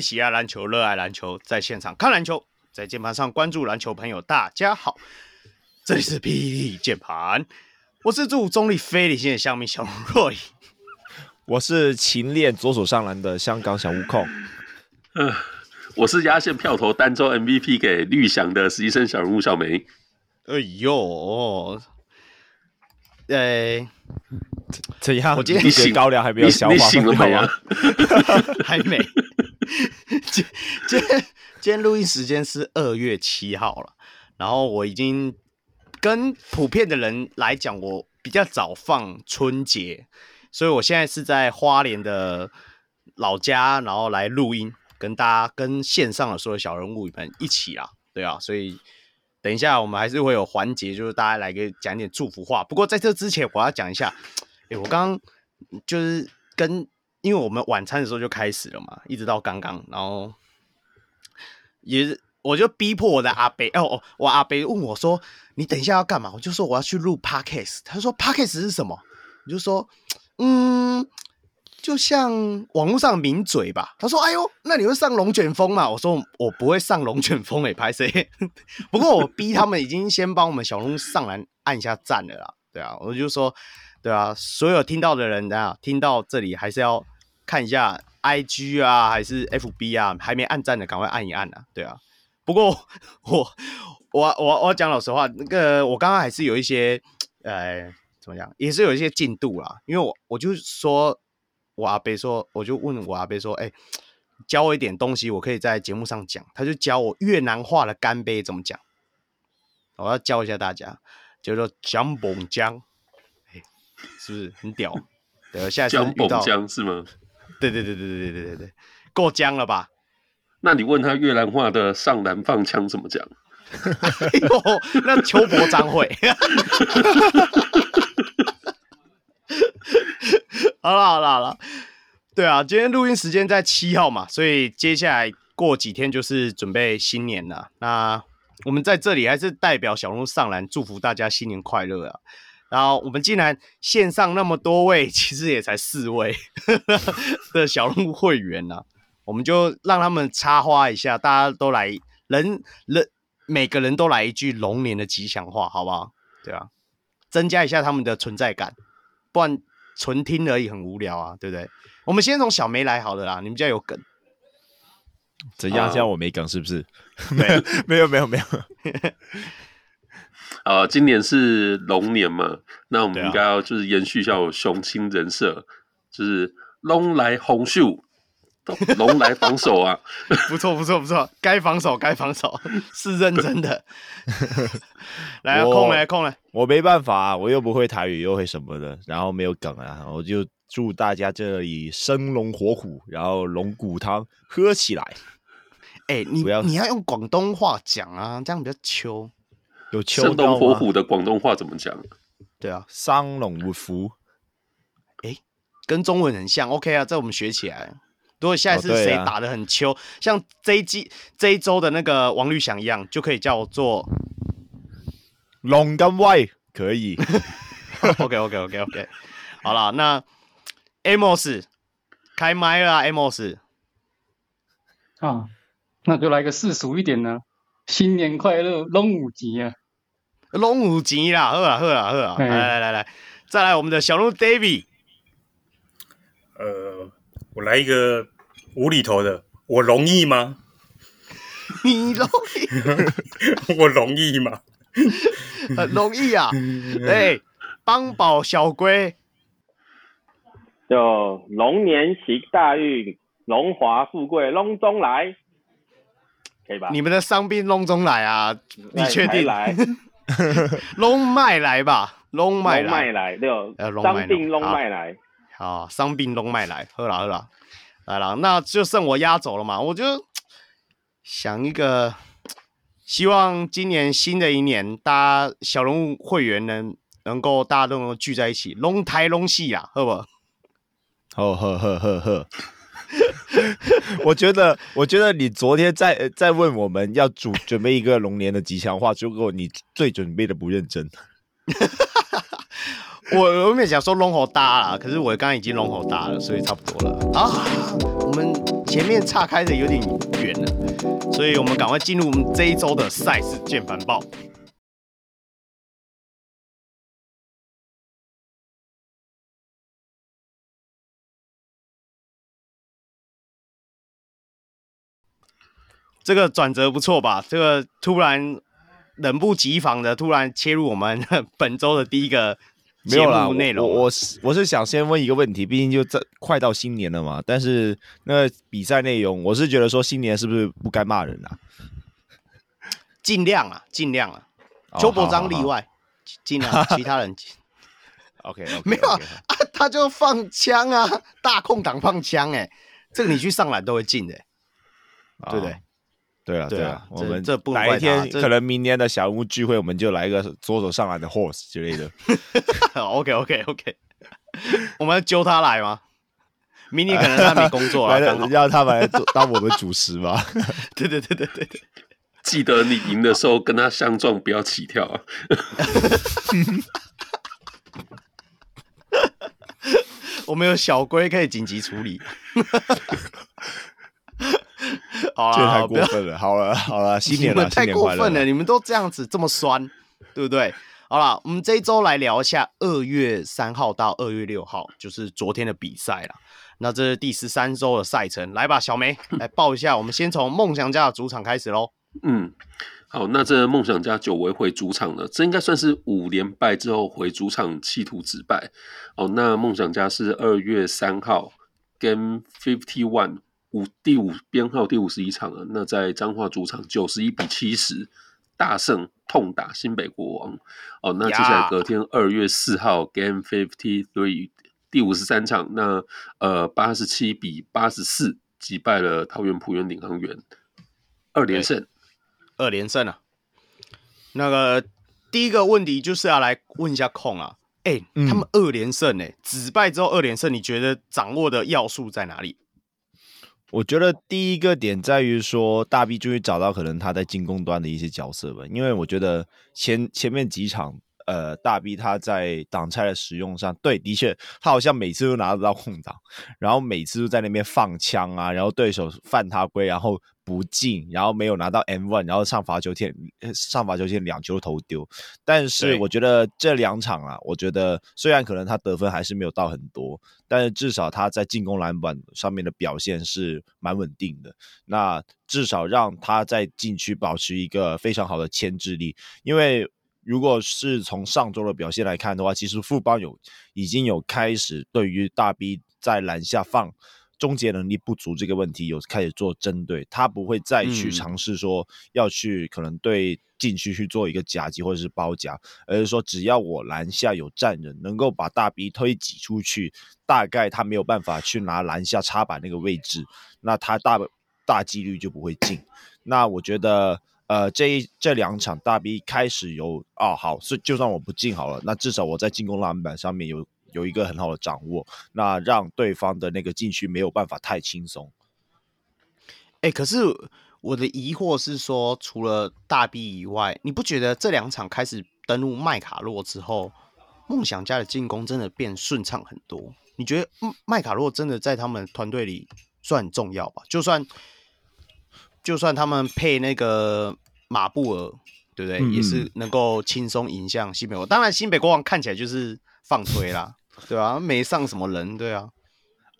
喜爱篮球、热爱篮球，在现场看篮球，在键盘上关注篮球朋友，大家好，这里是霹雳键盘，我是祝中立非理性的乡民小若影，我是勤练左手上篮的香港小悟空，嗯，我是压线票投单周 MVP 给绿翔的实习生小人物小梅，哎呦。呃，怎样？我今天你血高粱还没有消化，你醒了没有？还没。今今天今天录音时间是二月七号了，然后我已经跟普遍的人来讲，我比较早放春节，所以我现在是在花莲的老家，然后来录音，跟大家跟线上的所有小人物们一起啊，对啊，所以。等一下，我们还是会有环节，就是大家来给讲点祝福话。不过在这之前，我要讲一下，哎，我刚刚就是跟，因为我们晚餐的时候就开始了嘛，一直到刚刚，然后也是我就逼迫我的阿伯，哦哦，我阿伯问我说：“你等一下要干嘛？”我就说：“我要去录 Podcast。”他说：“Podcast 是什么？”我就说：“嗯。”就像网络上名嘴吧，他说：“哎呦，那你会上龙卷风吗？”我说：“我不会上龙卷风诶，拍谁？不过我逼他们已经先帮我们小龙上来按一下赞了啦，对啊，我就说，对啊，所有听到的人啊，听到这里还是要看一下 IG 啊，还是 FB 啊，还没按赞的赶快按一按啊，对啊。不过我我我我讲老实话，那个我刚刚还是有一些呃怎么讲，也是有一些进度啦，因为我我就说。我阿伯说，我就问我阿伯说：“哎、教我一点东西，我可以在节目上讲。”他就教我越南话的干杯怎么讲。我要教一下大家，叫做姜崩姜，是不是很屌？对，下次遇到江是吗？对对对对对对对对，够僵了吧？那你问他越南话的上篮放枪怎么讲？哎呦，那邱伯章会。好了好了好了，对啊，今天录音时间在七号嘛，所以接下来过几天就是准备新年了。那我们在这里还是代表小鹿上篮，祝福大家新年快乐啊！然后我们竟然线上那么多位，其实也才四位的小鹿会员呢、啊，我们就让他们插花一下，大家都来人人每个人都来一句龙年的吉祥话，好不好？对啊，增加一下他们的存在感，不然。纯听而已，很无聊啊，对不对？我们先从小梅来好了啦，你们家有梗？怎样？像我没梗是不是？没有，没有，没有，没有。呃，今年是龙年嘛，那我们应该要就是延续一下我雄心人设，就是龙来红秀，龙来防守啊！不错，不错，不错，该防守，该防守，是认真的。来，空来，空来。我没办法啊，我又不会台语，又会什么的，然后没有梗啊，我就祝大家这里生龙活虎，然后龙骨汤喝起来。哎、欸，你要你要用广东话讲啊，这样比较秋。有秋生龙活虎的广东话怎么讲？对啊，生龙活虎。哎、欸，跟中文很像。OK 啊，这我们学起来。如果下一次谁打的很秋，哦啊、像这一季这一周的那个王绿翔一样，就可以叫做。龙跟威可以，OK OK OK OK，好了，那 Amos 开麦了，Amos 啊，那就来个世俗一点呢，新年快乐，龙五吉啊，龙五吉啦，喝啦喝啦喝啦，来来来来，再来我们的小鹿 David，呃，我来一个无厘头的，我容易吗？你容易？我容易吗？很容易啊！哎，帮宝小龟，就龙年行大运，荣华富贵龙中来，可以吧？你们的伤兵龙中来啊？你确定？来，龙脉来吧，龙脉来，来六，伤病龙脉来，好，伤病龙脉来，喝了喝了，来了，那就剩我压走了嘛，我就想一个。希望今年新的一年，大家小龙会员能能够大家都能聚在一起，龙台龙戏啊，好不好？好呵呵呵呵。我觉得，我觉得你昨天在在问我们要准准备一个龙年的吉祥话，结果你最准备的不认真。我我没有想说龙猴大了，可是我刚刚已经龙猴大了，所以差不多了啊。我们前面岔开的有点远了，所以我们赶快进入我们这一周的赛事键盘报。这个转折不错吧？这个突然冷不及防的突然切入我们 本周的第一个节目内容。我我是我是想先问一个问题，毕竟就这快到新年了嘛。但是那比赛内容，我是觉得说新年是不是不该骂人啊？尽量啊，尽量啊，邱伯章例外，尽量 其他人。OK，, okay 没有啊，他就放枪啊，大空档放枪哎，这个你去上篮都会进的，对不对？对啊，对啊，我们这不哪一天可能明年的小屋聚会，我们就来一个左手上篮的 horse 之类的。OK OK OK，我们要揪他来吗？明年可能他没工作了，让 他们来做当我们主持吗？对对对对对对，记得你赢的时候跟他相撞，不要起跳啊！我们有小龟可以紧急处理。好了，太过分了。好了，好了，新年了，你们太过分了，了，你们都这样子这么酸，对不对？好了，我们这一周来聊一下二月三号到二月六号，就是昨天的比赛了。那这是第十三周的赛程，来吧，小梅 来报一下。我们先从梦想家的主场开始喽。嗯，好，那这梦想家久违回主场了，这应该算是五连败之后回主场企图止败。哦，那梦想家是二月三号 Game Fifty One。五第五编号第五十一场啊，那在彰化主场九十一比七十大胜痛打新北国王哦。那接下来隔天二月四号 Game Fifty Three 第五十三场，那呃八十七比八十四击败了桃园浦园领航员，二连胜，二连胜啊。那个第一个问题就是要来问一下控啊，哎、他们二连胜哎，止败之后二连胜，你觉得掌握的要素在哪里？我觉得第一个点在于说，大 B 终于找到可能他在进攻端的一些角色吧，因为我觉得前前面几场，呃，大 B 他在挡拆的使用上，对，的确他好像每次都拿得到空档，然后每次都在那边放枪啊，然后对手犯他规，然后。不进，然后没有拿到 M one，然后上罚球线，上罚球线两球投丢。但是我觉得这两场啊，我觉得虽然可能他得分还是没有到很多，但是至少他在进攻篮板上面的表现是蛮稳定的。那至少让他在禁区保持一个非常好的牵制力。因为如果是从上周的表现来看的话，其实富邦有已经有开始对于大 B 在篮下放。终结能力不足这个问题有开始做针对，他不会再去尝试说要去可能对禁区去做一个夹击或者是包夹，而是说只要我篮下有站人，能够把大 B 推挤出去，大概他没有办法去拿篮下插板那个位置，那他大大几率就不会进。那我觉得，呃，这一这两场大 B 开始有哦，好，是就算我不进好了，那至少我在进攻篮板上面有。有一个很好的掌握，那让对方的那个禁区没有办法太轻松。哎、欸，可是我的疑惑是说，除了大 B 以外，你不觉得这两场开始登陆麦卡洛之后，梦想家的进攻真的变顺畅很多？你觉得麦卡洛真的在他们团队里算很重要吧？就算就算他们配那个马布尔，对不对？嗯、也是能够轻松赢向西北国。当然，新北国王看起来就是放推啦。对啊，没上什么人，对啊，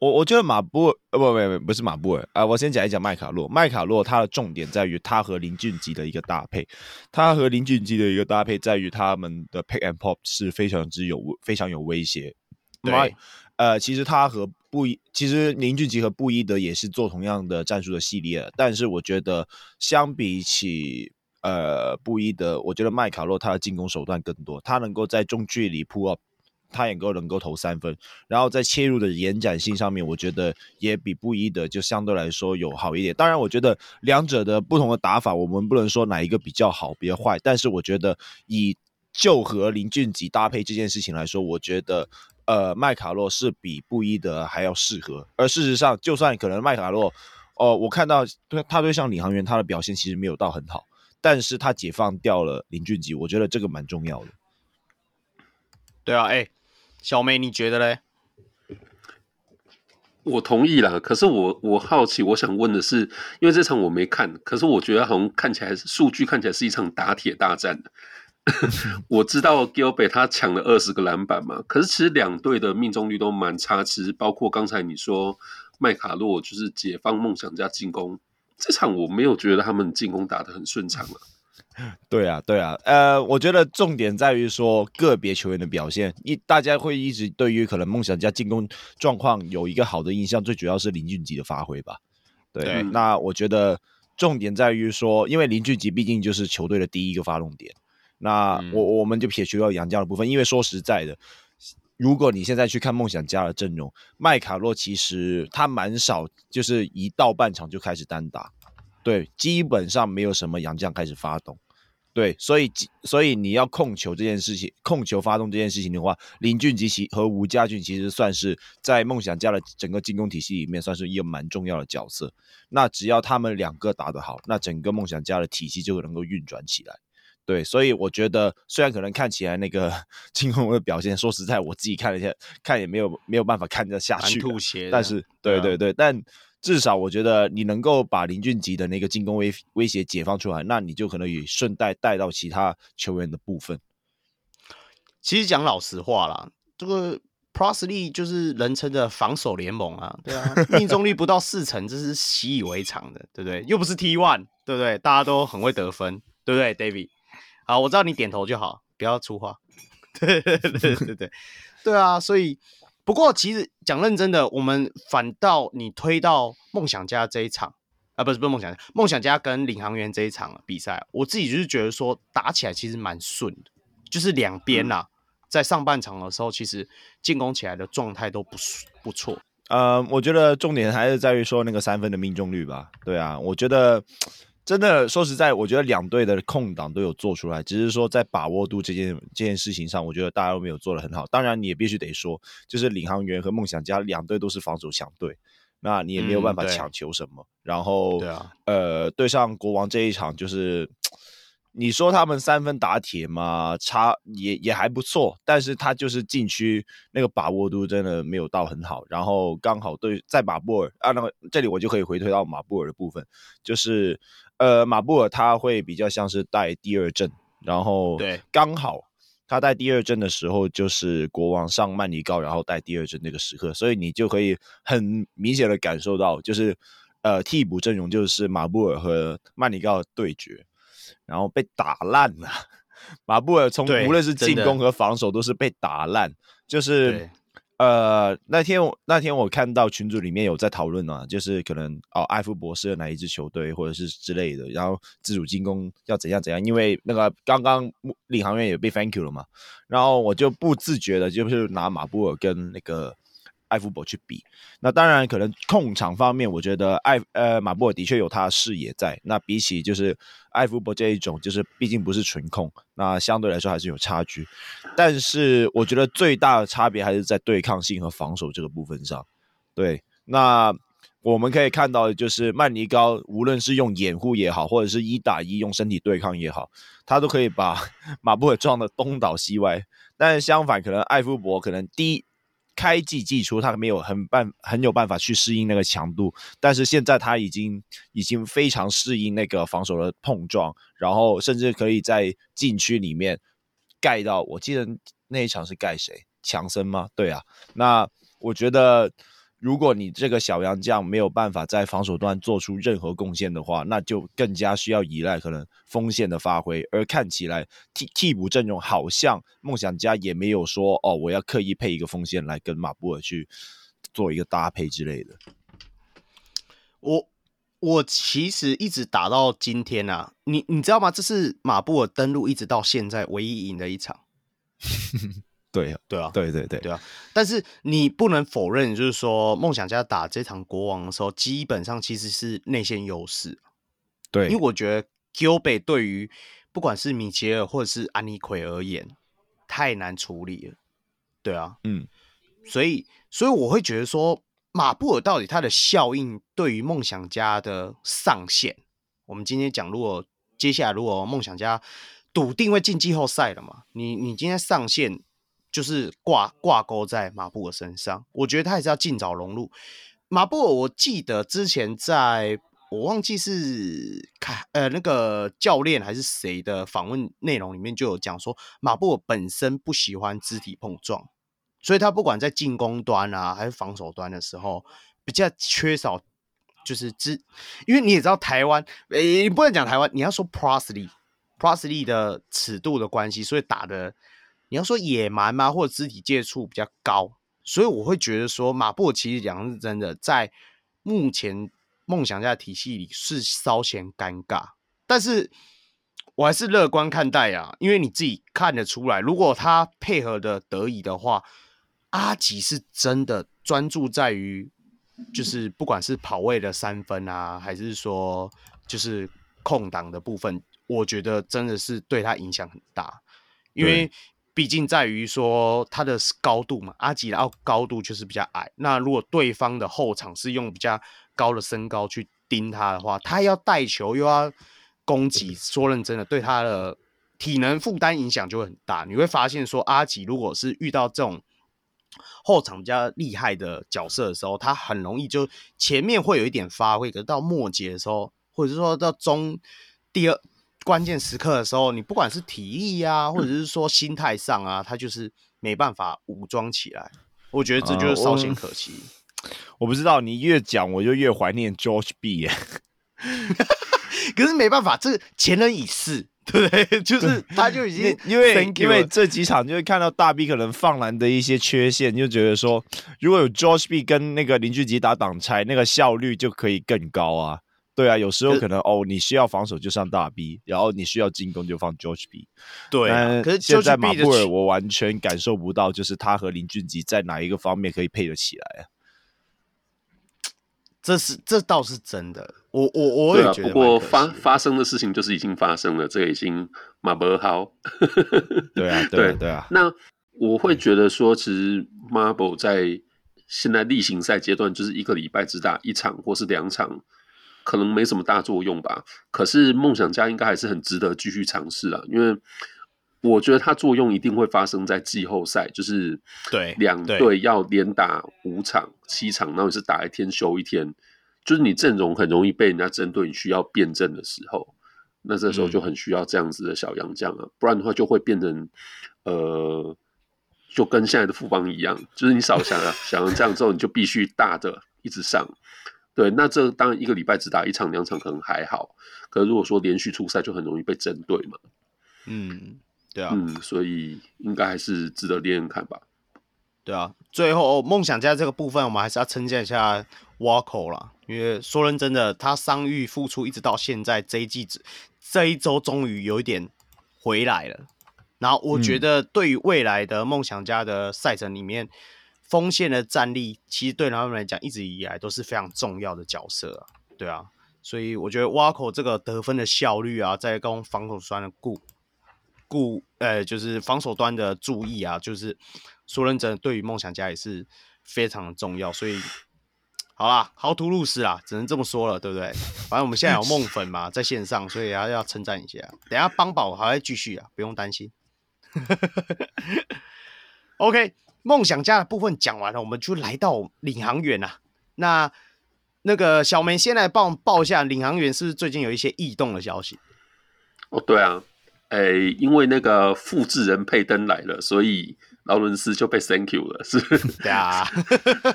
我我觉得马布尔呃不不不不是马布尔啊，我先讲一讲麦卡洛。麦卡洛他的重点在于他和林俊杰的一个搭配，他和林俊杰的一个搭配在于他们的 pick and pop 是非常之有非常有威胁。对，呃，其实他和布伊，其实林俊杰和布伊德也是做同样的战术的系列，但是我觉得相比起呃布伊德，我觉得麦卡洛他的进攻手段更多，他能够在中距离 pull up。他也够能够投三分，然后在切入的延展性上面，我觉得也比布伊德就相对来说有好一点。当然，我觉得两者的不同的打法，我们不能说哪一个比较好，比较坏。但是我觉得以就和林俊杰搭配这件事情来说，我觉得呃麦卡洛是比布伊德还要适合。而事实上，就算可能麦卡洛，哦、呃，我看到对他对上领航员他的表现其实没有到很好，但是他解放掉了林俊杰，我觉得这个蛮重要的。对啊，哎、小梅，你觉得嘞？我同意啦，可是我我好奇，我想问的是，因为这场我没看，可是我觉得好像看起来数据看起来是一场打铁大战。我知道 Gilbert 他抢了二十个篮板嘛，可是其实两队的命中率都蛮差，其实包括刚才你说麦卡洛就是解放梦想家进攻，这场我没有觉得他们进攻打得很顺畅啊。对啊，对啊，呃，我觉得重点在于说个别球员的表现，一大家会一直对于可能梦想家进攻状况有一个好的印象，最主要是林俊杰的发挥吧。对，对。那我觉得重点在于说，因为林俊杰毕竟就是球队的第一个发动点，那我、嗯、我们就撇除掉杨家的部分，因为说实在的，如果你现在去看梦想家的阵容，麦卡洛其实他蛮少，就是一到半场就开始单打，对，基本上没有什么洋将开始发动。对，所以所以你要控球这件事情，控球发动这件事情的话，林俊杰其和吴家俊其实算是在梦想家的整个进攻体系里面算是一个蛮重要的角色。那只要他们两个打得好，那整个梦想家的体系就能够运转起来。对，所以我觉得虽然可能看起来那个 进攻的表现，说实在，我自己看了一下，看也没有没有办法看得下去，吐血。但是，对对对，但。至少我觉得你能够把林俊杰的那个进攻威威胁解放出来，那你就可能也顺带带到其他球员的部分。其实讲老实话啦，这个 Prosley 就是人称的防守联盟啊，对啊，命中率不到四成，这是习以为常的，对不对？又不是 T one，对不对？大家都很会得分，对不对，David？好，我知道你点头就好，不要出话。对对对对对，对啊，所以。不过，其实讲认真的，我们反倒你推到梦想家这一场啊，不是不是梦想家，梦想家跟领航员这一场比赛，我自己就是觉得说打起来其实蛮顺的，就是两边呐，在上半场的时候，其实进攻起来的状态都不不错。呃，我觉得重点还是在于说那个三分的命中率吧。对啊，我觉得。真的说实在，我觉得两队的空档都有做出来，只是说在把握度这件这件事情上，我觉得大家都没有做的很好。当然，你也必须得说，就是领航员和梦想家两队都是防守强队，那你也没有办法强求什么。嗯、然后，对啊，呃，对上国王这一场，就是你说他们三分打铁嘛，差也也还不错，但是他就是禁区那个把握度真的没有到很好。然后刚好对在马布尔啊，那么这里我就可以回推到马布尔的部分，就是。呃，马布尔他会比较像是带第二阵，然后对，刚好他带第二阵的时候就是国王上曼尼高，然后带第二阵那个时刻，所以你就可以很明显的感受到，就是呃替补阵容就是马布尔和曼尼高的对决，然后被打烂了。马布尔从无论是进攻和防守都是被打烂，就是。呃，那天我那天我看到群组里面有在讨论啊，就是可能哦，艾弗博士哪一支球队，或者是之类的，然后自主进攻要怎样怎样，因为那个刚刚领航员也被 thank you 了嘛，然后我就不自觉的就是拿马布尔跟那个。艾夫伯去比，那当然可能控场方面，我觉得艾呃马布尔的确有他的视野在。那比起就是艾夫伯这一种，就是毕竟不是纯控，那相对来说还是有差距。但是我觉得最大的差别还是在对抗性和防守这个部分上。对，那我们可以看到就是曼尼高，无论是用掩护也好，或者是一打一用身体对抗也好，他都可以把 马布尔撞得东倒西歪。但是相反，可能艾夫伯可能第一。开季季初，他没有很办很有办法去适应那个强度，但是现在他已经已经非常适应那个防守的碰撞，然后甚至可以在禁区里面盖到。我记得那一场是盖谁？强森吗？对啊，那我觉得。如果你这个小杨将没有办法在防守端做出任何贡献的话，那就更加需要依赖可能锋线的发挥。而看起来替替补阵容好像梦想家也没有说哦，我要刻意配一个锋线来跟马布尔去做一个搭配之类的。我我其实一直打到今天啊，你你知道吗？这是马布尔登陆一直到现在唯一赢的一场。对对啊，对对对对啊！但是你不能否认，就是说梦想家打这场国王的时候，基本上其实是内线优势。对，因为我觉得 Gilbert 对于不管是米切尔或者是安妮奎而言，太难处理了。对啊，嗯，所以所以我会觉得说，马布尔到底他的效应对于梦想家的上限，我们今天讲，如果接下来如果梦想家笃定会进季后赛了嘛，你你今天上限。就是挂挂钩在马布尔身上。我觉得他还是要尽早融入马布尔。我记得之前在我忘记是看呃那个教练还是谁的访问内容里面就有讲说，马布尔本身不喜欢肢体碰撞，所以他不管在进攻端啊还是防守端的时候，比较缺少就是肢，因为你也知道台湾，诶，你不能讲台湾，你要说 Prossley，Prossley 的尺度的关系，所以打的。你要说野蛮吗？或者肢体接触比较高，所以我会觉得说马布尔其实讲是真的，在目前梦想家的体系里是稍显尴尬，但是我还是乐观看待啊，因为你自己看得出来，如果他配合的得宜的话，阿吉是真的专注在于，就是不管是跑位的三分啊，还是说就是空档的部分，我觉得真的是对他影响很大，因为。毕竟在于说他的高度嘛，阿吉的高度就是比较矮。那如果对方的后场是用比较高的身高去盯他的话，他要带球又要攻击，说认真的，对他的体能负担影响就会很大。你会发现说，阿吉如果是遇到这种后场比较厉害的角色的时候，他很容易就前面会有一点发挥，可是到末节的时候，或者是说到中第二。关键时刻的时候，你不管是体力啊，或者是说心态上啊，他就是没办法武装起来。我觉得这就是稍显可惜。呃、我，我不知道你越讲，我就越怀念 George B。可是没办法，这前人已逝，对 不对？就是他就已经 因为因为这几场就会看到大 B 可能放篮的一些缺陷，就觉得说如果有 George B 跟那个林俊杰打挡拆，那个效率就可以更高啊。对啊，有时候可能哦，你需要防守就上大 B，然后你需要进攻就放 George B。对啊，可是现在马布尔我完全感受不到，就是他和林俊杰在哪一个方面可以配得起来啊？这是这倒是真的，我我我也觉得。不过发发生的事情就是已经发生了，这已经马不好。对啊，对啊，对啊。那我会觉得说，其实 Marble 在现在例行赛阶段，就是一个礼拜只打一场或是两场。可能没什么大作用吧，可是梦想家应该还是很值得继续尝试啊，因为我觉得它作用一定会发生在季后赛，就是对两队要连打五场、七场，然后你是打一天休一天，就是你阵容很容易被人家针对，你需要辩证的时候，那这时候就很需要这样子的小洋将啊，不然的话就会变成呃，就跟现在的富邦一样，就是你少想啊，小洋将之后你就必须大的一直上。对，那这当然一个礼拜只打一场两场可能还好，可是如果说连续出赛就很容易被针对嘛。嗯，对啊，嗯，所以应该还是值得练练看吧。对啊，最后梦想家这个部分，我们还是要称赞一下 Walker 啦，因为说认真的，他伤愈复出一直到现在这一季，这一周终于有一点回来了。然后我觉得对于未来的梦想家的赛程里面。锋线的战力其实对他们来讲一直以来都是非常重要的角色啊，对啊，所以我觉得挖口这个得分的效率啊，在跟防守端的顾顾呃，就是防守端的注意啊，就是说认真，对于梦想家也是非常的重要。所以好啦，豪图入室啦，只能这么说了，对不对？反正我们现在有梦粉嘛，在线上，所以还要称赞一下。等下邦宝还会继续啊，不用担心。OK。梦想家的部分讲完了，我们就来到领航员啊。那那个小梅先来帮我们报一下，领航员是不是最近有一些异动的消息？哦，对啊，诶、欸，因为那个复制人佩登来了，所以劳伦斯就被 Thank you 了，是？对啊，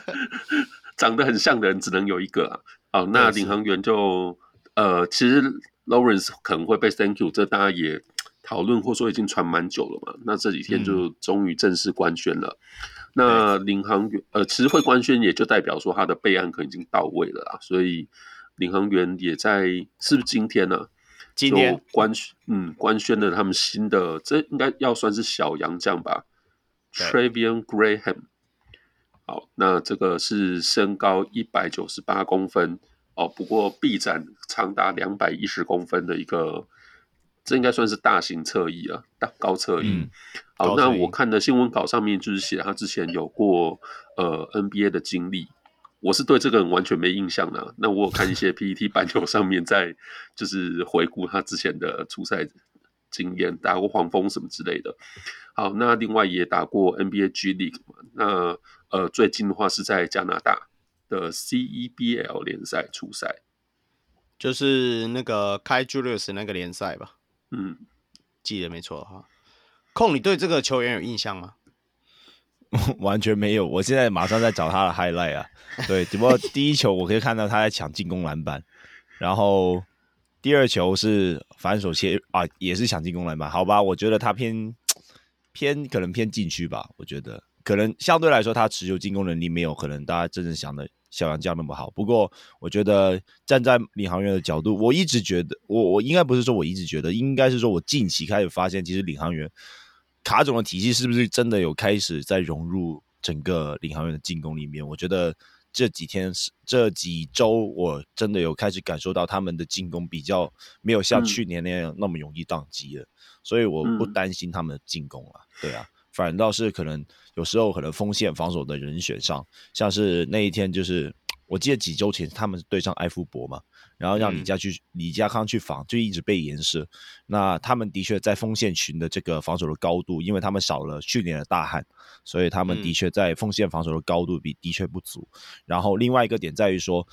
长得很像的人只能有一个啊。好，那领航员就呃，其实 Lawrence 可能会被 Thank you，这大家也。讨论或说已经传蛮久了嘛，那这几天就终于正式官宣了。嗯、那领航员呃，其实会官宣也就代表说他的备案可能已经到位了啦，所以领航员也在是不是今天呢、啊？今天官宣嗯官宣了他们新的，这应该要算是小洋将吧，Travion Graham。好，那这个是身高一百九十八公分哦，不过臂展长达两百一十公分的一个。这应该算是大型侧翼啊，大高侧翼。嗯、好，那我看的新闻稿上面就是写他之前有过呃 NBA 的经历，我是对这个人完全没印象的、啊。那我有看一些 PPT 板球上面在就是回顾他之前的出赛经验，打过黄蜂什么之类的。好，那另外也打过 NBA G League 嘛。那呃，最近的话是在加拿大的 CEBL 联赛出赛，就是那个开 Julius 那个联赛吧？嗯，记得没错哈。控，你对这个球员有印象吗？完全没有，我现在马上在找他的 highlight 啊。对，只不过第一球我可以看到他在抢进攻篮板，然后第二球是反手切啊，也是抢进攻篮板。好吧，我觉得他偏偏可能偏禁区吧。我觉得可能相对来说他持球进攻能力没有可能大家真正想的小杨将那么好。不过我觉得站在领航员的角度，我一直觉得我我应该不是说我一直觉得，应该是说我近期开始发现，其实领航员。卡总的体系是不是真的有开始在融入整个领航员的进攻里面？我觉得这几天是、这几周，我真的有开始感受到他们的进攻比较没有像去年那样那么容易宕机了，嗯、所以我不担心他们的进攻了。对啊，反倒是可能有时候可能锋线防守的人选上，像是那一天就是。我记得几周前他们对上埃夫伯嘛，然后让李佳去、嗯、李家康去防，就一直被延射。那他们的确在锋线群的这个防守的高度，因为他们少了去年的大汉，所以他们的确在锋线防守的高度比的确不足。嗯、然后另外一个点在于说。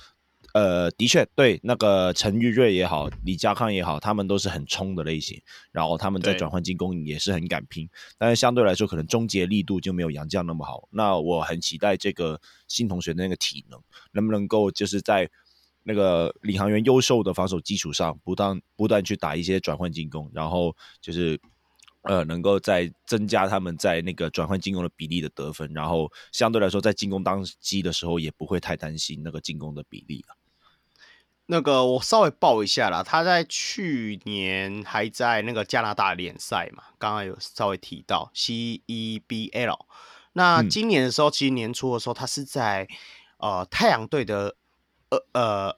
呃，的确，对那个陈玉瑞也好，李家康也好，他们都是很冲的类型，然后他们在转换进攻也是很敢拼，但是相对来说，可能终结力度就没有杨绛那么好。那我很期待这个新同学的那个体能，能不能够就是在那个领航员优秀的防守基础上，不断不断去打一些转换进攻，然后就是呃，能够在增加他们在那个转换进攻的比例的得分，然后相对来说，在进攻当机的时候，也不会太担心那个进攻的比例了。那个我稍微报一下啦，他在去年还在那个加拿大联赛嘛，刚刚有稍微提到 CEBL。那今年的时候，嗯、其实年初的时候，他是在呃太阳队的呃呃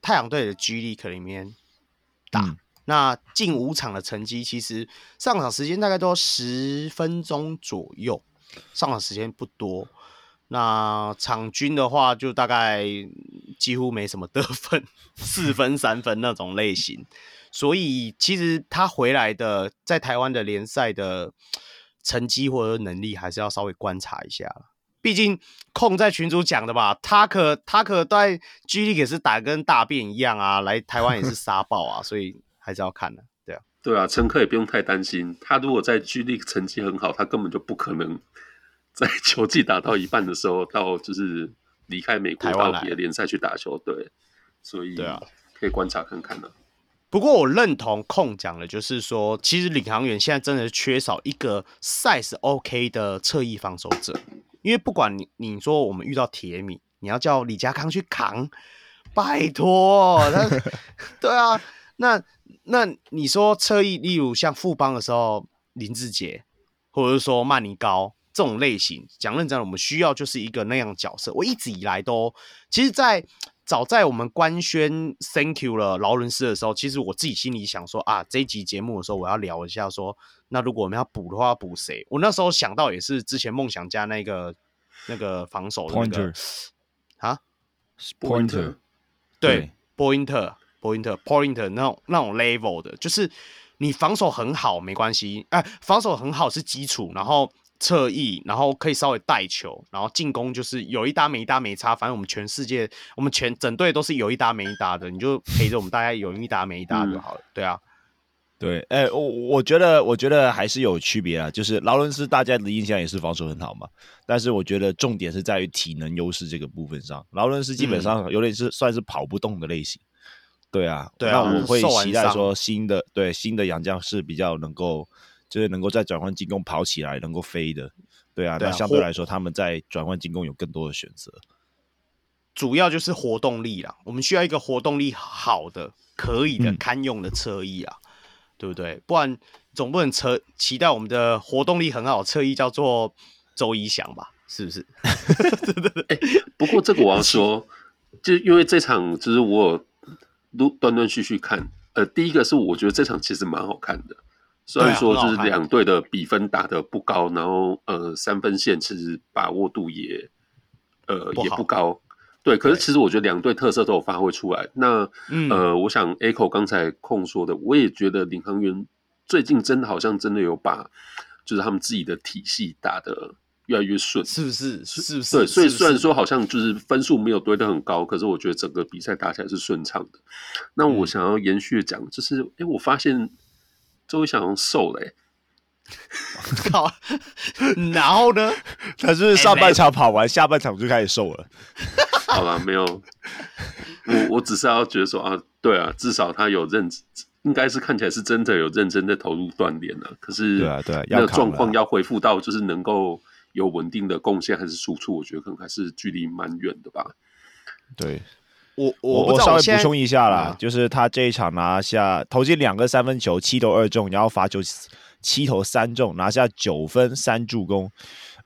太阳队的 G League 里面打。嗯、那近五场的成绩，其实上场时间大概都十分钟左右，上场时间不多。那场均的话，就大概几乎没什么得分，四分、三分那种类型。所以其实他回来的，在台湾的联赛的成绩或者能力，还是要稍微观察一下。毕竟控在群主讲的吧，他可他可在 G League 也是打跟大便一样啊，来台湾也是杀爆啊，所以还是要看的。对啊，对啊，乘客也不用太担心，他如果在 G l 成绩很好，他根本就不可能。在球季打到一半的时候，到就是离开美国到别的联赛去打球，对，所以对啊，可以观察看看呢、啊。不过我认同控讲的，就是说，其实领航员现在真的缺少一个 size OK 的侧翼防守者，因为不管你你说我们遇到铁米，你要叫李家康去扛，拜托，那 对啊，那那你说侧翼，例如像富邦的时候，林志杰，或者是说曼尼高。这种类型讲认真，我们需要就是一个那样角色。我一直以来都，其实在，在早在我们官宣 Thank you 了劳伦斯的时候，其实我自己心里想说啊，这一集节目的时候我要聊一下说，那如果我们要补的话，要补谁？我那时候想到也是之前梦想家那个那个防守的那个啊，Pointer，对，Pointer Pointer Pointer 那种那种 level 的，就是你防守很好没关系，哎，防守很好是基础，然后。侧翼，然后可以稍微带球，然后进攻就是有一搭没一搭没差，反正我们全世界，我们全整队都是有一搭没一搭的，你就陪着我们大家有一搭没一搭就好了。嗯、对啊，对，哎、欸，我我觉得我觉得还是有区别啊，就是劳伦斯大家的印象也是防守很好嘛，但是我觉得重点是在于体能优势这个部分上，劳伦斯基本上有点是算是跑不动的类型。对啊，对啊，那我会期待说新的对新的洋将是比较能够。就是能够在转换进攻跑起来，能够飞的，对啊，对啊，那相对来说，他们在转换进攻有更多的选择。主要就是活动力啦，我们需要一个活动力好的、可以的、嗯、堪用的侧翼啊，对不对？不然总不能车期待我们的活动力很好侧翼叫做周一翔吧？是不是？对对对。不过这个我要 说，就因为这场就是我有断断续续看，呃，第一个是我觉得这场其实蛮好看的。虽然说就是两队的比分打得不高，然后呃三分线其实把握度也呃不也不高，对。可是其实我觉得两队特色都有发挥出来。那、嗯、呃，我想 Echo 刚才控说的，我也觉得领航员最近真的好像真的有把，就是他们自己的体系打得越来越顺，是不是？是不是？对，所以虽然说好像就是分数没有堆得很高，可是我觉得整个比赛打起来是顺畅的。那我想要延续讲，就是，哎、欸，我发现周一翔好像瘦了、欸，靠，然后呢？他是上半场跑完，下半场就开始瘦了。好吧，没有，我我只是要觉得说啊，对啊，至少他有认，应该是看起来是真的有认真的投入锻炼了。可是，对啊，对啊，那个状况要恢复到就是能够有稳定的贡献还是输出，我觉得可能还是距离蛮远的吧。对，我我我稍微补充一下啦，嗯、就是他这一场拿下投进两个三分球，七投二中，然后罚球七投三中，拿下九分三助攻。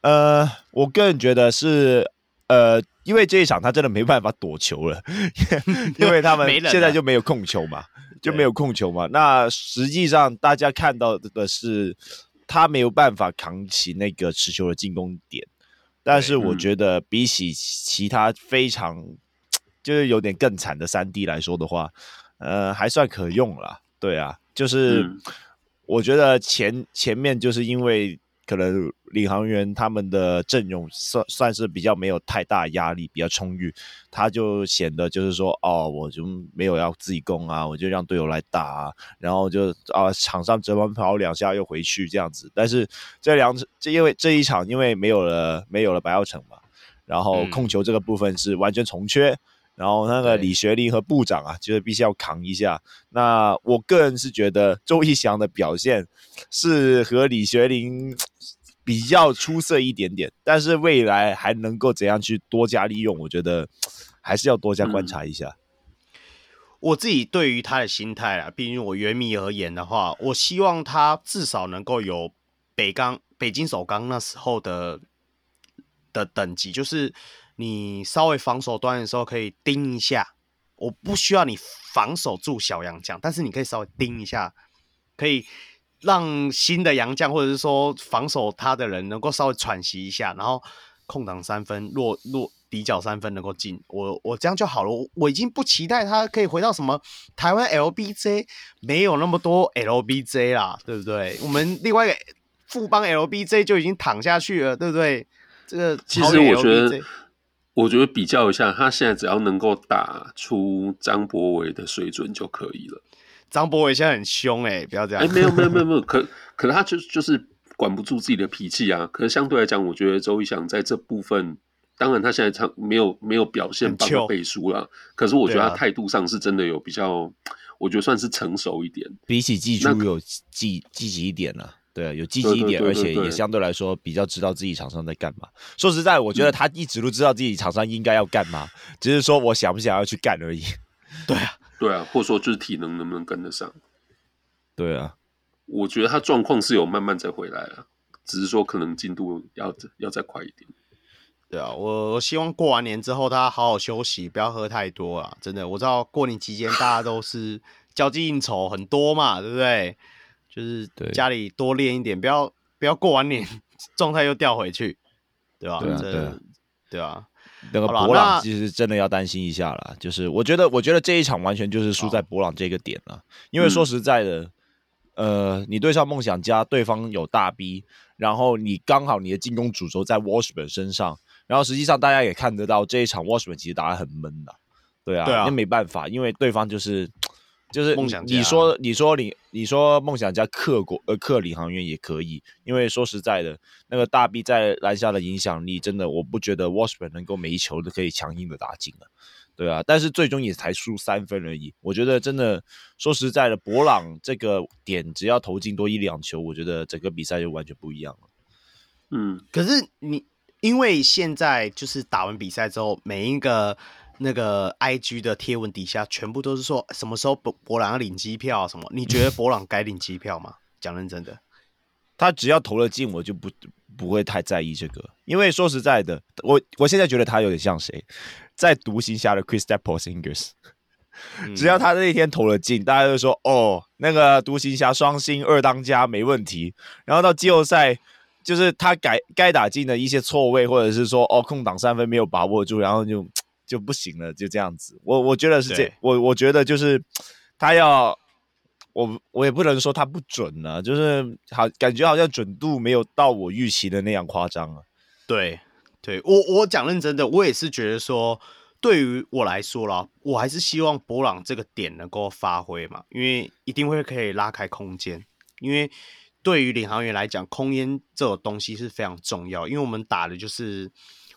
呃，我个人觉得是呃。因为这一场他真的没办法躲球了，因为他们 现在就没有控球嘛，就没有控球嘛。那实际上大家看到的是他没有办法扛起那个持球的进攻点，但是我觉得比起其他非常就是有点更惨的三 D 来说的话，呃，还算可用了。对啊，就是我觉得前前面就是因为。可能领航员他们的阵容算算是比较没有太大压力，比较充裕，他就显得就是说，哦，我就没有要自己攻啊，我就让队友来打啊，然后就啊场上折返跑两下又回去这样子。但是这两这因为这一场因为没有了没有了白耀城嘛，然后控球这个部分是完全从缺。嗯然后那个李学林和部长啊，就是必须要扛一下。那我个人是觉得周一翔的表现是和李学林 比较出色一点点，但是未来还能够怎样去多加利用，我觉得还是要多加观察一下。嗯、我自己对于他的心态啊，毕竟我原迷而言的话，我希望他至少能够有北钢、北京首钢那时候的的等级，就是。你稍微防守端的时候可以盯一下，我不需要你防守住小杨将，但是你可以稍微盯一下，可以让新的杨将或者是说防守他的人能够稍微喘息一下，然后空档三分落落底角三分能够进，我我这样就好了。我我已经不期待他可以回到什么台湾 LBJ，没有那么多 LBJ 啦，对不对？我们另外一个富邦 LBJ 就已经躺下去了，对不对？这个其实我觉得。我觉得比较一下，他现在只要能够打出张博伟的水准就可以了。张博伟现在很凶哎、欸，不要这样。哎、欸，没有没有没有没有，可可他就就是管不住自己的脾气啊。可是相对来讲，我觉得周一翔在这部分，当然他现在场没有没有表现帮他背书了。可是我觉得他态度上是真的有比较，我觉得算是成熟一点，比起季初有积积极一点了。对，有积极一点，而且也相对来说比较知道自己场上在干嘛。说实在，我觉得他一直都知道自己场上应该要干嘛，嗯、只是说我想不想要去干而已。对啊，对啊，或者说就是体能能不能跟得上。对啊，我觉得他状况是有慢慢再回来了，只是说可能进度要要再快一点。对啊，我我希望过完年之后他好好休息，不要喝太多啊！真的，我知道过年期间大家都是 交际应酬很多嘛，对不对？就是家里多练一点，不要不要过完年 状态又掉回去，对吧？对啊，对啊，对啊。那个博朗其实真的要担心一下了。就是我觉得，我觉得这一场完全就是输在博朗这个点了。因为说实在的，嗯、呃，你对上梦想家，对方有大 B，然后你刚好你的进攻主轴在 Washburn 身上，然后实际上大家也看得到这一场 Washburn 其实打得很闷的，对啊，那啊，没办法，因为对方就是。就是梦想家，你说你说你你说梦想家克国呃克领航员也可以，因为说实在的，那个大 B 在篮下的影响力真的，我不觉得 Washburn 能够每一球都可以强硬的打进了，对啊，但是最终也才输三分而已。我觉得真的说实在的，博朗这个点只要投进多一两球，我觉得整个比赛就完全不一样了。嗯，可是你因为现在就是打完比赛之后，每一个。那个 I G 的贴文底下全部都是说什么时候博博朗要领机票啊什么？你觉得博朗该领机票吗？讲认真的，他只要投了进，我就不不会太在意这个。因为说实在的，我我现在觉得他有点像谁，在独行侠的 Kristaps Porzingis。只要他那一天投了进，大家就说哦，那个独行侠双星二当家没问题。然后到季后赛，就是他改该打进的一些错位，或者是说哦空档三分没有把握住，然后就。就不行了，就这样子。我我觉得是这，我我觉得就是他要，我我也不能说他不准呢、啊，就是好感觉好像准度没有到我预期的那样夸张啊。对，对我我讲认真的，我也是觉得说，对于我来说啦，我还是希望博朗这个点能够发挥嘛，因为一定会可以拉开空间，因为对于领航员来讲，空间这种东西是非常重要，因为我们打的就是。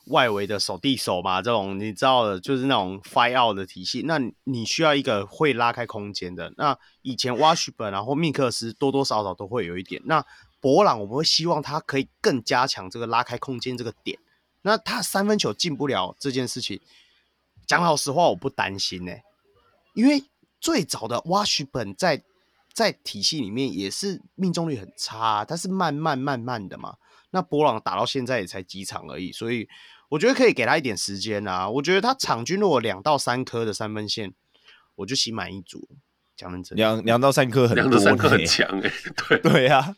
外围的守地手嘛，这种你知道的，就是那种 five out 的体系。那你需要一个会拉开空间的。那以前 Washburn 然后密克斯多多少少都会有一点。那博朗我们会希望他可以更加强这个拉开空间这个点。那他三分球进不了这件事情，讲老实话我不担心呢、因为最早的 Washburn 在在体系里面也是命中率很差，他是慢慢慢慢的嘛。那博朗打到现在也才几场而已，所以。我觉得可以给他一点时间啊！我觉得他场均如果两到三颗的三分线，我就心满意足。讲认真，两两到三颗很两到三颗很强哎、欸，对 对啊，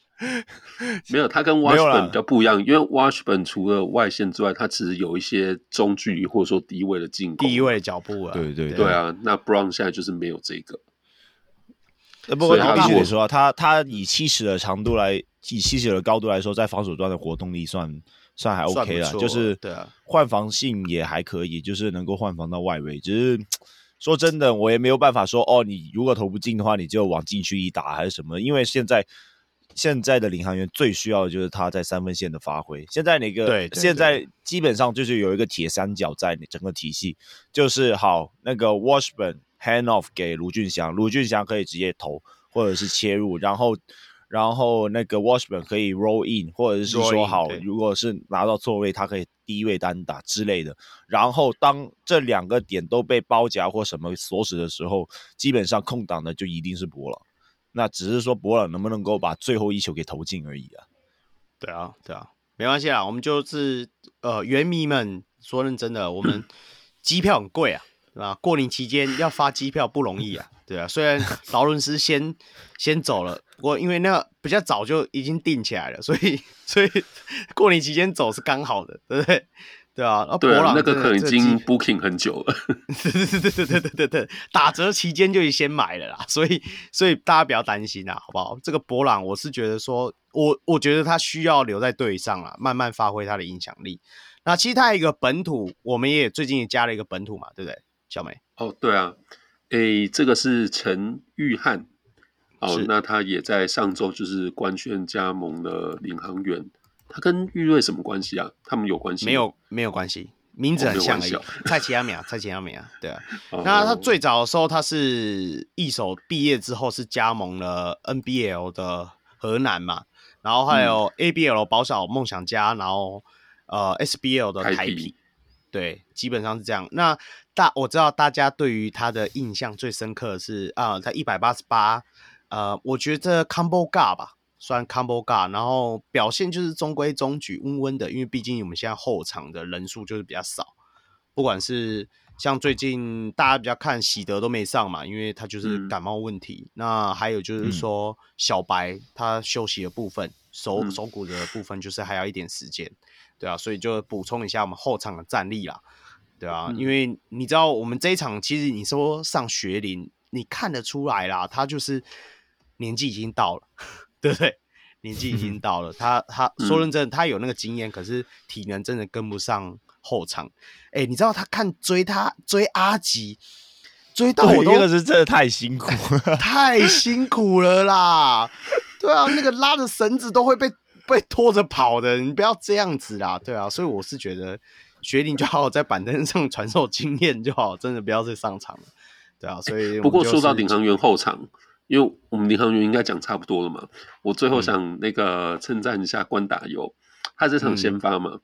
没有他跟 Washburn 比较不一样，因为 Washburn 除了外线之外，他其实有一些中距离或者说低位的进攻，低位的脚步啊，对对对，对啊。那 Brown 现在就是没有这个。呃，不过他必须得说，他他以七十的长度来，以七十的高度来说，在防守端的活动力算。算还 OK 了，就是对啊，换防性也还可以，就是能够换防到外围。只是说真的，我也没有办法说哦，你如果投不进的话，你就往禁区一打还是什么？因为现在现在的领航员最需要的就是他在三分线的发挥。现在那个对，现在基本上就是有一个铁三角在你整个体系，就是好那个 Washburn hand off 给卢俊祥，卢俊祥可以直接投或者是切入，然后。然后那个 Washburn 可以 roll in，或者是说好，如果是拿到错位，他可以低位单打之类的。然后当这两个点都被包夹或什么锁死的时候，基本上空档的就一定是博朗。那只是说博朗能不能够把最后一球给投进而已啊。对啊，对啊，没关系啊，我们就是呃，原迷们说认真的，我们 机票很贵啊。啊，过年期间要发机票不容易啊，对啊。虽然劳伦斯先 先走了，不过因为那比较早就已经定起来了，所以所以过年期间走是刚好的，对不对？对啊。啊对啊，那个可能已经 booking 很久了。对对对对对对对对，打折期间就已经先买了啦，所以所以大家不要担心啦，好不好？这个博朗我是觉得说，我我觉得他需要留在队上啊，慢慢发挥他的影响力。那其实他一个本土，我们也最近也加了一个本土嘛，对不对？小梅哦，对啊，诶，这个是陈玉汉，哦，那他也在上周就是官宣加盟了领航员，他跟玉瑞什么关系啊？他们有关系？没有，没有关系，名字很像而已。蔡奇亚米亚，蔡奇亚米亚，对啊。那他最早的时候，他是一手毕业之后是加盟了 NBL 的河南嘛，然后还有 ABL 宝岛梦想家，然后呃 SBL 的台啤。对，基本上是这样。那大我知道大家对于他的印象最深刻的是啊，他一百八十八，呃，我觉得 combo guard 吧，算 combo guard，然后表现就是中规中矩，温温的。因为毕竟我们现在后场的人数就是比较少，不管是像最近大家比较看喜德都没上嘛，因为他就是感冒问题。嗯、那还有就是说小白他休息的部分，手手骨的部分就是还要一点时间。对啊，所以就补充一下我们后场的战力啦，对啊，嗯、因为你知道我们这一场其实你说上学龄，你看得出来啦，他就是年纪已经到了，对不对？年纪已经 到了，他他说认真，他有那个经验，可是体能真的跟不上后场。哎，你知道他看追他追阿吉，追到我都，那个是真的太辛苦了，太辛苦了啦。对啊，那个拉着绳子都会被。被拖着跑的，你不要这样子啦，对啊，所以我是觉得学龄就好好在板凳上传授经验就好，真的不要再上场了，对啊，所以、就是、不过说到领航员后场，因为我们领航员应该讲差不多了嘛，我最后想那个称赞一下关达佑，他这场先发嘛，嗯、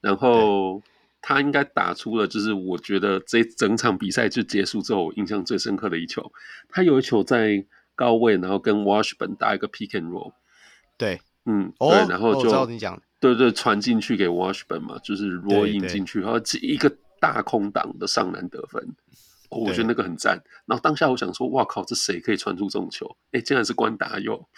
然后他应该打出了就是我觉得这整场比赛就结束之后我印象最深刻的一球，他有一球在高位，然后跟 Washburn 打一个 pick and roll，对。嗯，哦、对，然后就哦、你讲对对，传进去给 Washburn 嘛，就是 roll in 进去，然后一个大空档的上篮得分，哦，我觉得那个很赞。然后当下我想说，哇靠，这谁可以传出这种球？哎，竟然是关达佑。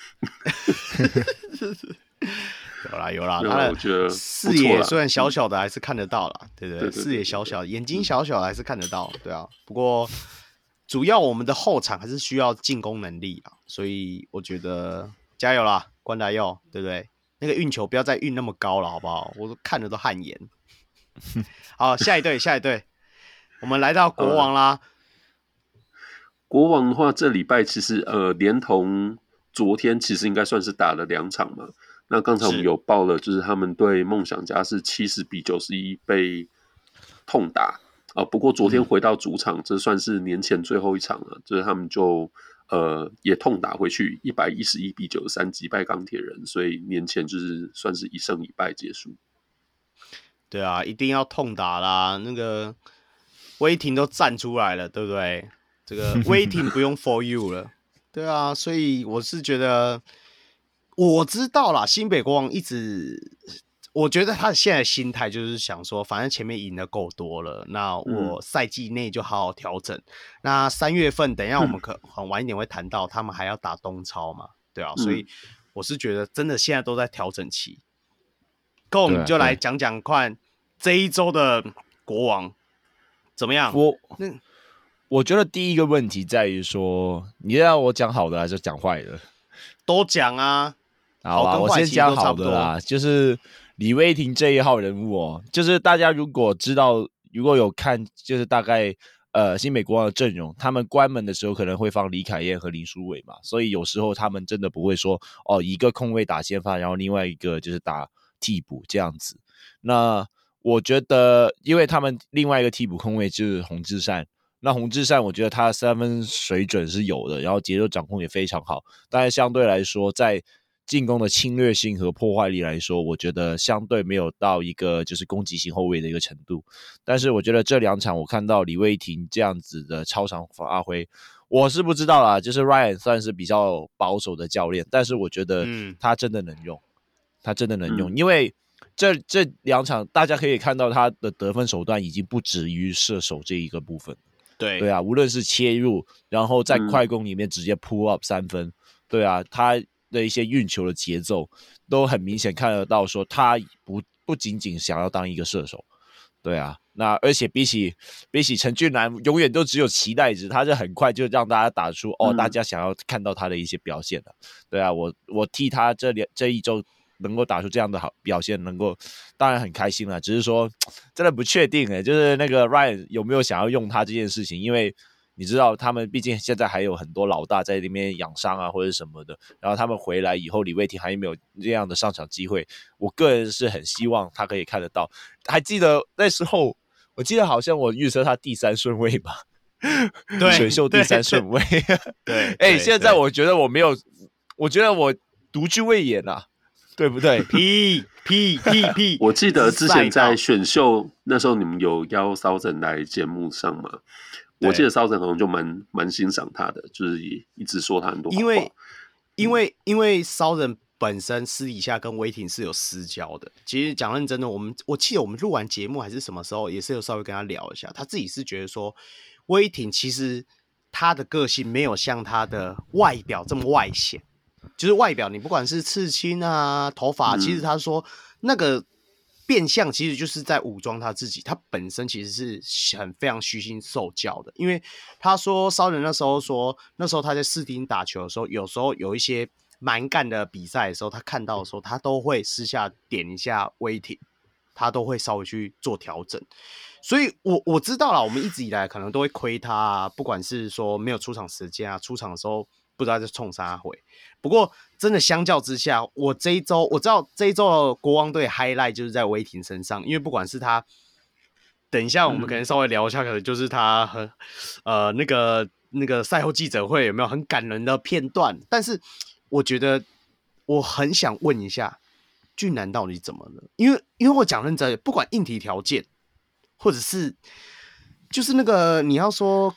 有啦有啦，有啦，我觉得视野虽然小小的，还是看得到啦，对对，视野小小，眼睛小小的还是看得到，对啊。不过。主要我们的后场还是需要进攻能力啊，所以我觉得加油啦，关达佑，对不对？那个运球不要再运那么高了，好不好？我都看着都汗颜。好，下一队，下一队，我们来到国王啦。呃、国王的话，这礼拜其实呃，连同昨天其实应该算是打了两场嘛。那刚才我们有报了，就是他们对梦想家是七十比九十一被痛打啊、呃。不过昨天回到主场，嗯、这算是年前最后一场了，就是他们就。呃，也痛打回去，一百一十一比九十三击败钢铁人，所以年前就是算是一胜一败结束。对啊，一定要痛打啦！那个威霆都站出来了，对不对？这个 威霆不用 for you 了，对啊，所以我是觉得我知道啦，新北国王一直。我觉得他的现在心态就是想说，反正前面赢的够多了，那我赛季内就好好调整。嗯、那三月份，等一下我们可很晚一点会谈到，他们还要打东超嘛，对啊，嗯、所以我是觉得真的现在都在调整期。那我们就来讲讲看这一周的国王怎么样？我那我觉得第一个问题在于说，你要我讲好的还是讲坏的？都讲啊。好吧，我先讲好的啦，就是。李威霆这一号人物哦，就是大家如果知道，如果有看，就是大概呃新美国的阵容，他们关门的时候可能会放李凯燕和林书伟嘛，所以有时候他们真的不会说哦一个空位打先发，然后另外一个就是打替补这样子。那我觉得，因为他们另外一个替补空位就是洪志善，那洪志善我觉得他三分水准是有的，然后节奏掌控也非常好，但是相对来说在进攻的侵略性和破坏力来说，我觉得相对没有到一个就是攻击型后卫的一个程度。但是我觉得这两场我看到李卫廷这样子的超常发挥，我是不知道啦。就是 Ryan 算是比较保守的教练，但是我觉得他真的能用，嗯、他真的能用，嗯、因为这这两场大家可以看到他的得分手段已经不止于射手这一个部分。对对啊，无论是切入，然后在快攻里面直接 pull up 三分，嗯、对啊，他。的一些运球的节奏都很明显看得到，说他不不仅仅想要当一个射手，对啊，那而且比起比起陈俊南，永远都只有期待值，他是很快就让大家打出哦，大家想要看到他的一些表现的，嗯、对啊，我我替他这两这一周能够打出这样的好表现，能够当然很开心了，只是说 真的不确定诶，就是那个 Ryan 有没有想要用他这件事情，因为。你知道他们毕竟现在还有很多老大在那边养伤啊，或者什么的。然后他们回来以后，李卫廷还有没有这样的上场机会？我个人是很希望他可以看得到。还记得那时候，我记得好像我预测他第三顺位吧？对，选秀第三顺位。对，哎、欸，现在我觉得我没有，我觉得我独具慧眼啊，对不对？屁屁屁屁！我记得之前在选秀那时候，你们有邀骚整来节目上吗？我记得骚神好像就蛮蛮欣赏他的，就是也一直说他很多话。因为因为因为骚人本身私底下跟威霆是有私交的。其实讲认真的，我们我记得我们录完节目还是什么时候，也是有稍微跟他聊一下。他自己是觉得说，威霆其实他的个性没有像他的外表这么外显，就是外表你不管是刺青啊、头发，其实他说那个。变相其实就是在武装他自己，他本身其实是很非常虚心受教的，因为他说骚人那时候说，那时候他在试听打球的时候，有时候有一些蛮干的比赛的时候，他看到的时候，他都会私下点一下威霆，他都会稍微去做调整，所以我我知道了，我们一直以来可能都会亏他啊，不管是说没有出场时间啊，出场的时候。不知道在冲啥回，不过真的相较之下，我这一周我知道这一周国王队 highlight 就是在威霆身上，因为不管是他，等一下我们可能稍微聊一下，可能就是他和呃那个那个赛后记者会有没有很感人的片段，但是我觉得我很想问一下俊男到底怎么了？因为因为我讲认真，不管硬体条件，或者是就是那个你要说。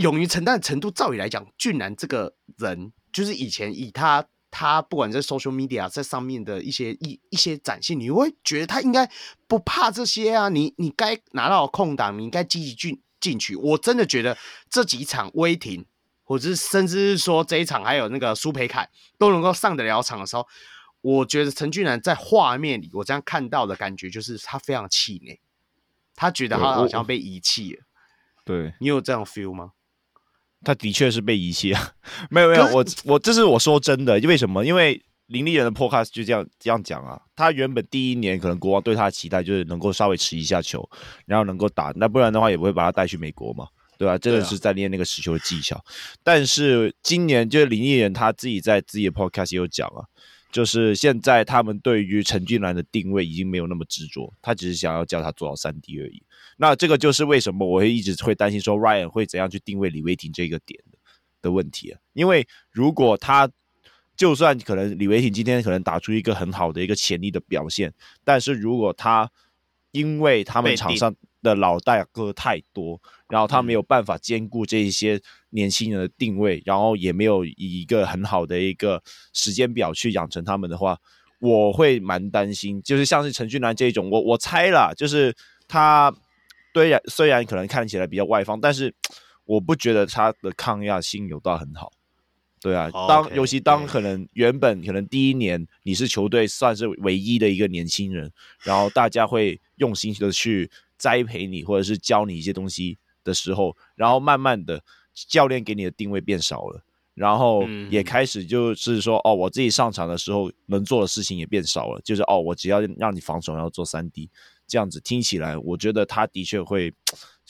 勇于承担的程度，照理来讲，俊男这个人，就是以前以他他不管在 social media 在上面的一些一一些展现，你会觉得他应该不怕这些啊？你你该拿到空档，你应该积极进进去。我真的觉得这几场威霆，或者是甚至是说这一场还有那个苏培凯都能够上得了场的时候，我觉得陈俊男在画面里，我这样看到的感觉就是他非常气馁，他觉得他好像被遗弃了。对，你有这样 feel 吗？他的确是被遗弃啊，没 有没有，我我这是我说真的，为什么？因为林立人的 podcast 就这样这样讲啊，他原本第一年可能国王对他的期待就是能够稍微持一下球，然后能够打，那不然的话也不会把他带去美国嘛，对吧、啊？真的是在练那个持球的技巧。啊、但是今年就是林立人他自己在自己的 podcast 也有讲啊，就是现在他们对于陈俊南的定位已经没有那么执着，他只是想要叫他做到三 D 而已。那这个就是为什么我会一直会担心说 Ryan 会怎样去定位李维廷这个点的问题啊？因为如果他就算可能李维廷今天可能打出一个很好的一个潜力的表现，但是如果他因为他们场上的老大哥太多，然后他没有办法兼顾这一些年轻人的定位，然后也没有以一个很好的一个时间表去养成他们的话，我会蛮担心。就是像是陈俊南这一种，我我猜啦，就是他。虽然虽然可能看起来比较外放，但是我不觉得他的抗压性有到很好。对啊，当 okay, 尤其当可能原本可能第一年你是球队算是唯一的一个年轻人，然后大家会用心的去栽培你，或者是教你一些东西的时候，然后慢慢的教练给你的定位变少了，然后也开始就是说哦，我自己上场的时候能做的事情也变少了，就是哦，我只要让你防守，然后做三 D。这样子听起来，我觉得他的确会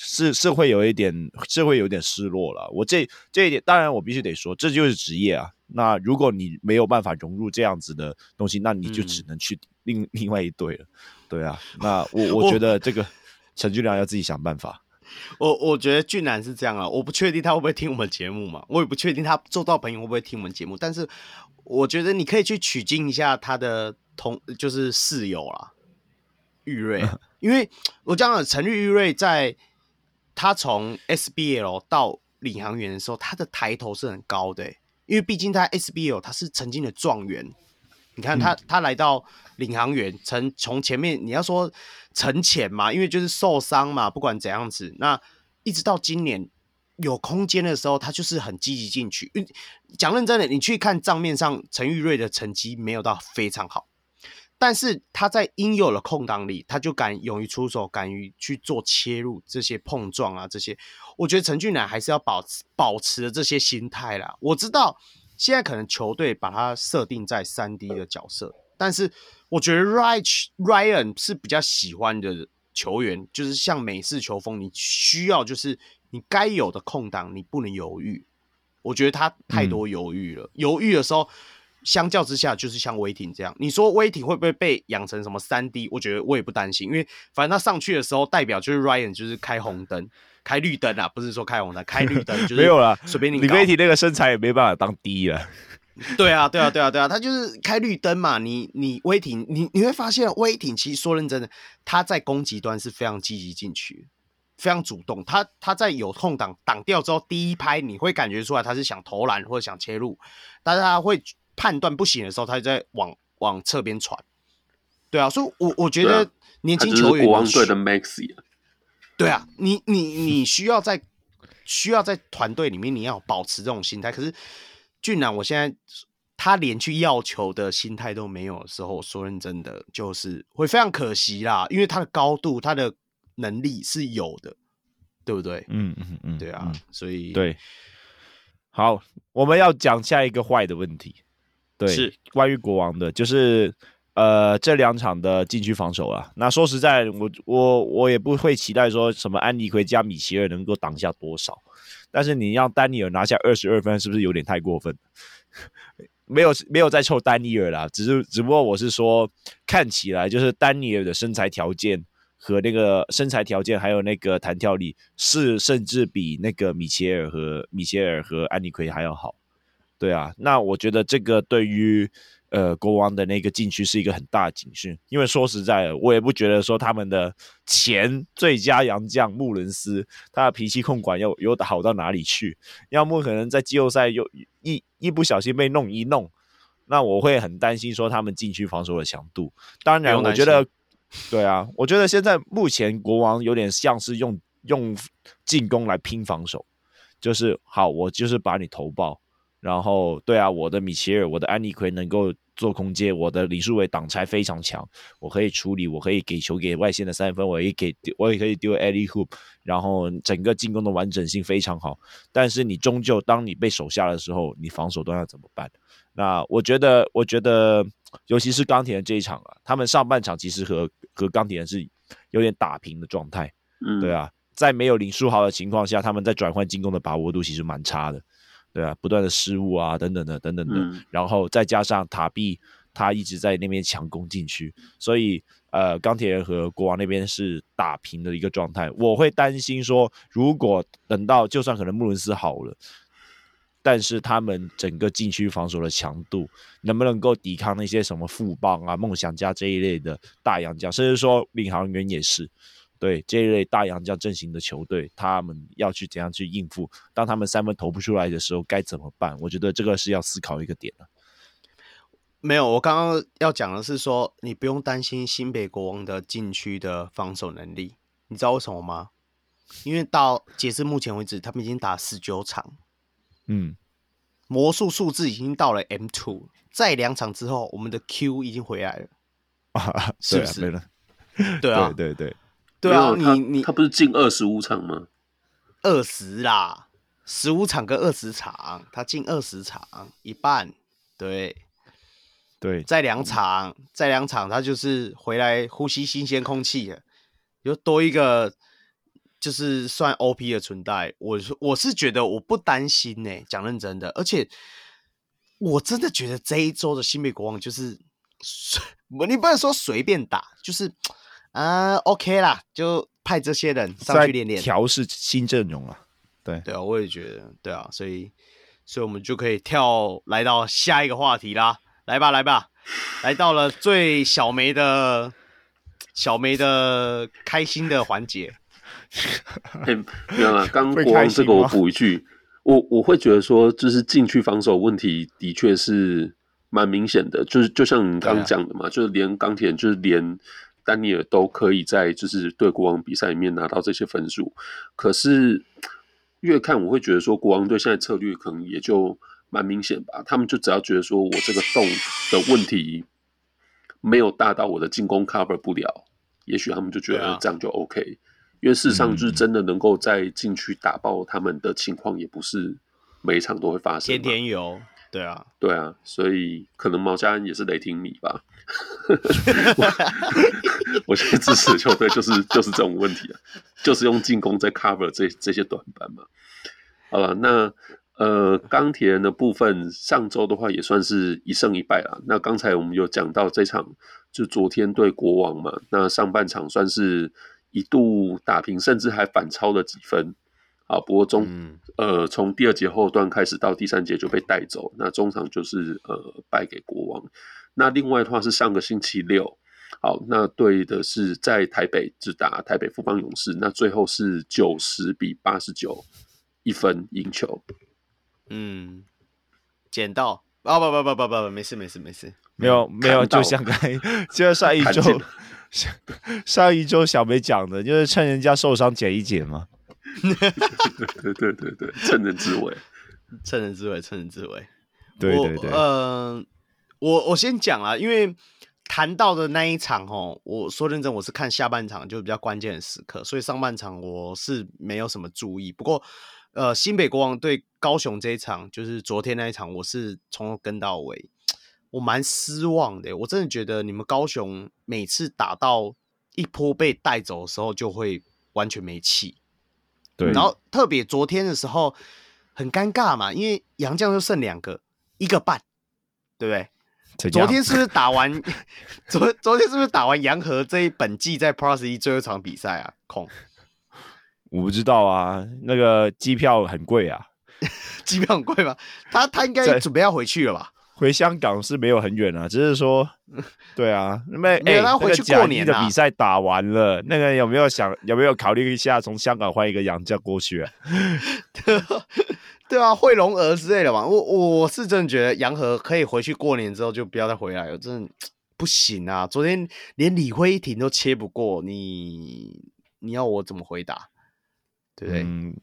是是会有一点是会有点失落了。我这这一点，当然我必须得说，这就是职业啊。那如果你没有办法融入这样子的东西，那你就只能去另、嗯、另外一队了。对啊，那我我觉得这个陈俊良要自己想办法。我我觉得俊男是这样啊，我不确定他会不会听我们节目嘛，我也不确定他做到朋友会不会听我们节目。但是我觉得你可以去取经一下他的同就是室友啦。玉瑞，因为我讲了陈玉玉瑞在他从 SBL 到领航员的时候，他的抬头是很高的，因为毕竟他 SBL 他是曾经的状元。你看他，他来到领航员，从从前面你要说沉潜嘛，因为就是受伤嘛，不管怎样子，那一直到今年有空间的时候，他就是很积极进取。讲认真的，你去看账面上陈玉瑞的成绩没有到非常好。但是他在应有的空档里，他就敢勇于出手，敢于去做切入，这些碰撞啊，这些，我觉得陈俊南还是要保持保持这些心态啦。我知道现在可能球队把他设定在三 D 的角色，但是我觉得 RICH Ryan 是比较喜欢的球员，就是像美式球风，你需要就是你该有的空档，你不能犹豫。我觉得他太多犹豫了，嗯、犹豫的时候。相较之下，就是像威霆这样。你说威霆会不会被养成什么三 D？我觉得我也不担心，因为反正他上去的时候，代表就是 Ryan 就是开红灯、开绿灯啊，不是说开红灯，开绿灯就是没有了。随便你，你威霆那个身材也没办法当 D 了。对啊，对啊，对啊，对啊，他就是开绿灯嘛。你你威霆，你你会发现威霆其实说认真的，他在攻击端是非常积极进取，非常主动。他他在有空挡挡掉之后，第一拍你会感觉出来他是想投篮或者想切入，但是他会。判断不行的时候，他就在往往侧边传。对啊，所以我我觉得年轻球员，国王队的 Maxi。对啊，你你你需要在需要在团队里面，你要保持这种心态。可是俊男，我现在他连去要球的心态都没有的时候，我说认真的，就是会非常可惜啦。因为他的高度，他的能力是有的，对不对？嗯嗯嗯，对啊，嗯、所以对。好，我们要讲下一个坏的问题。对，是关于国王的，就是呃这两场的禁区防守啊。那说实在，我我我也不会期待说什么安妮奎加米切尔能够挡下多少，但是你让丹尼尔拿下二十二分，是不是有点太过分？没有没有在臭丹尼尔啦，只是只不过我是说，看起来就是丹尼尔的身材条件和那个身材条件还有那个弹跳力是甚至比那个米切尔和米切尔和安妮奎还要好。对啊，那我觉得这个对于呃国王的那个禁区是一个很大的警讯，因为说实在的，我也不觉得说他们的前最佳洋将穆伦斯他的脾气控管又有好到哪里去，要么可能在季后赛又一一不小心被弄一弄，那我会很担心说他们禁区防守的强度。当然，我觉得对啊，我觉得现在目前国王有点像是用用进攻来拼防守，就是好，我就是把你投爆。然后对啊，我的米切尔，我的安妮奎能够做空接，我的李书伟挡拆非常强，我可以处理，我可以给球给外线的三分，我也给我也可以丢 alley hoop，然后整个进攻的完整性非常好。但是你终究当你被守下的时候，你防守端要怎么办？那我觉得，我觉得，尤其是钢铁人这一场啊，他们上半场其实和和钢铁人是有点打平的状态。嗯，对啊，在没有林书豪的情况下，他们在转换进攻的把握度其实蛮差的。对啊，不断的失误啊，等等的，等等的，嗯、然后再加上塔比他一直在那边强攻禁区，所以呃，钢铁人和国王那边是打平的一个状态。我会担心说，如果等到就算可能穆伦斯好了。但是他们整个禁区防守的强度能不能够抵抗那些什么富邦啊、梦想家这一类的大洋将，甚至说领航员也是，对这一类大洋将阵型的球队，他们要去怎样去应付？当他们三分投不出来的时候，该怎么办？我觉得这个是要思考一个点的。没有，我刚刚要讲的是说，你不用担心新北国王的禁区的防守能力，你知道为什么吗？因为到截至目前为止，他们已经打十九场。嗯，魔术数字已经到了 M two，在两场之后，我们的 Q 已经回来了，啊，是不是？对啊，对啊，对对对，啊，你你他不是进二十五场吗？二十啦，十五场跟二十场，他进二十场，一半，对对，在两场，在两场，他就是回来呼吸新鲜空气了，又多一个。就是算 OP 的存在，我我是觉得我不担心呢、欸，讲认真的，而且我真的觉得这一周的新北国王就是，你不能说随便打，就是啊 OK 啦，就派这些人上去练练，调试新阵容啊，对。对啊，我也觉得对啊，所以所以我们就可以跳来到下一个话题啦，来吧来吧，来到了最小梅的小梅的开心的环节。嘿，没有啊，刚国王这个我补一句，我我会觉得说，就是禁区防守问题的确是蛮明显的，就是就像你刚刚讲的嘛，就是连钢铁，就是连丹尼尔都可以在就是对国王比赛里面拿到这些分数，可是越看我会觉得说，国王队现在策略可能也就蛮明显吧，他们就只要觉得说我这个洞的问题没有大到我的进攻 cover 不了，也许他们就觉得这样就 OK。因为事实上，就是真的能够在进去打爆他们的情况，也不是每一场都会发生。天天有，对啊，对啊，所以可能毛家恩也是雷霆迷吧。我 现在支持球队就是就是这种问题啊，就是用进攻在 cover 这这些短板嘛。好了，那呃钢铁人的部分，上周的话也算是一胜一败啦。那刚才我们有讲到这场，就昨天对国王嘛，那上半场算是。一度打平，甚至还反超了几分，啊，不过中、嗯、呃从第二节后段开始到第三节就被带走，那中场就是呃败给国王。那另外的话是上个星期六，好，那对的是在台北只打台北富邦勇士，那最后是九十比八十九一分赢球。嗯，捡到啊不不不不不，没事没事没事，没有没有，就像刚才就上一周。上上一周小梅讲的，就是趁人家受伤捡一捡嘛。对对对对，趁人之危，趁人之危，趁人之危。对对对。呃，我我先讲啊，因为谈到的那一场哦，我说认真，我是看下半场就比较关键的时刻，所以上半场我是没有什么注意。不过，呃，新北国王对高雄这一场，就是昨天那一场，我是从头跟到尾。我蛮失望的，我真的觉得你们高雄每次打到一波被带走的时候，就会完全没气。对，然后特别昨天的时候很尴尬嘛，因为杨将就剩两个，一个半，对不对？昨天是不是打完？昨昨天是不是打完洋河这一本季在 Plus 一最后一场比赛啊？空，我不知道啊，那个机票很贵啊，机票很贵吗？他他应该准备要回去了吧？回香港是没有很远啊，只是说，对啊，那么没有他回去过年的比赛打完了，那个有没有想有没有考虑一下从香港换一个洋将过去啊？对啊，惠龙儿之类的嘛。我我是真的觉得洋河可以回去过年之后就不要再回来了，真的不行啊！昨天连李辉廷都切不过你，你要我怎么回答？对不对？嗯，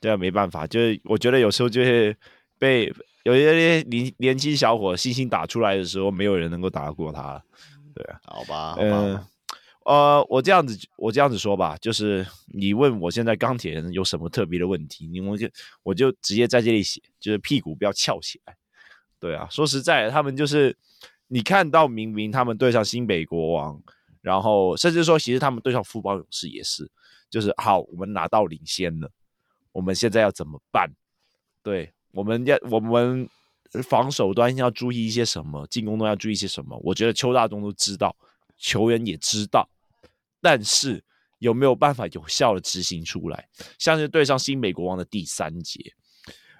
对啊，没办法，就是我觉得有时候就是被。有一些年年轻小伙信心打出来的时候，没有人能够打得过他。对啊，好吧，好吧。呃呃，我这样子，我这样子说吧，就是你问我现在钢铁人有什么特别的问题，你我就我就直接在这里写，就是屁股不要翘起来。对啊，说实在，他们就是你看到明明他们对上新北国王，然后甚至说其实他们对上富邦勇士也是，就是好，我们拿到领先了，我们现在要怎么办？对，我们要我们防守端要注意一些什么，进攻端要注意些什么？我觉得邱大中都知道，球员也知道。但是有没有办法有效的执行出来？像是对上新美国王的第三节，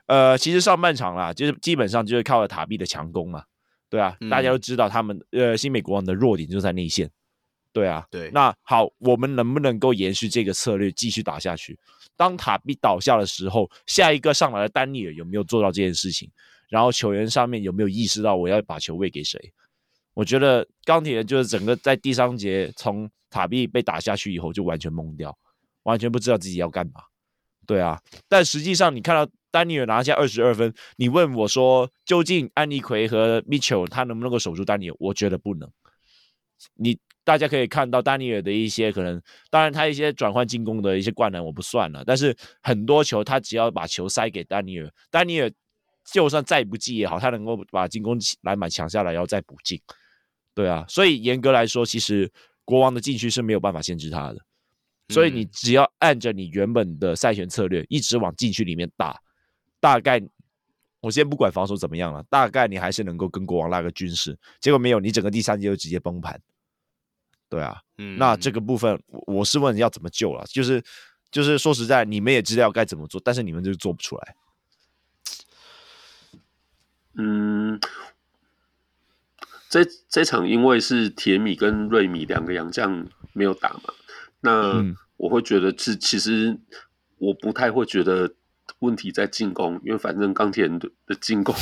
呃，其实上半场啦，就是基本上就是靠了塔比的强攻嘛，对啊，嗯、大家都知道他们呃新美国王的弱点就在内线，对啊，对，那好，我们能不能够延续这个策略继续打下去？当塔比倒下的时候，下一个上来的丹尼尔有没有做到这件事情？然后球员上面有没有意识到我要把球喂给谁？我觉得钢铁人就是整个在第三节从塔比被打下去以后就完全懵掉，完全不知道自己要干嘛。对啊，但实际上你看到丹尼尔拿下二十二分，你问我说究竟安妮奎和米切尔他能不能够守住丹尼尔？我觉得不能。你大家可以看到丹尼尔的一些可能，当然他一些转换进攻的一些灌篮我不算了，但是很多球他只要把球塞给丹尼尔，丹尼尔就算再不济也好，他能够把进攻篮板抢下来，然后再补进。对啊，所以严格来说，其实国王的禁区是没有办法限制他的。所以你只要按着你原本的赛前策略，一直往禁区里面打，大概我先不管防守怎么样了，大概你还是能够跟国王拉个均势。结果没有，你整个第三节就直接崩盘。对啊，嗯，那这个部分我是问要怎么救了，就是就是说实在，你们也知道该怎么做，但是你们就做不出来。嗯。这这场因为是铁米跟瑞米两个洋将没有打嘛，那我会觉得是其实我不太会觉得问题在进攻，因为反正钢铁人的进攻，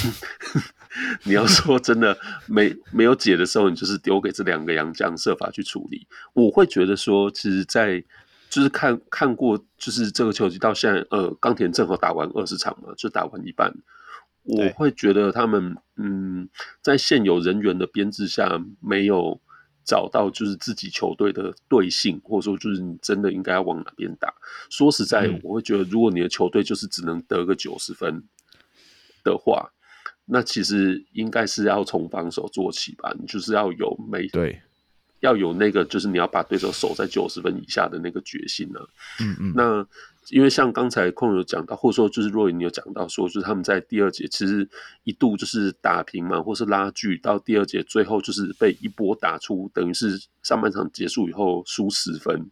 你要说真的没没有解的时候，你就是丢给这两个洋将设法去处理。我会觉得说，其实，在就是看看过就是这个球季到现在，呃，钢铁正好打完二十场嘛，就打完一半。我会觉得他们嗯，在现有人员的编制下，没有找到就是自己球队的队性，或者说就是你真的应该要往哪边打。说实在，我会觉得，如果你的球队就是只能得个九十分的话，那其实应该是要从防守做起吧。你就是要有每对要有那个，就是你要把对手守在九十分以下的那个决心呢、啊。嗯嗯，那。因为像刚才控有讲到，或者说就是若隐你有讲到说，就是他们在第二节其实一度就是打平嘛，或是拉锯到第二节最后就是被一波打出，等于是上半场结束以后输十分。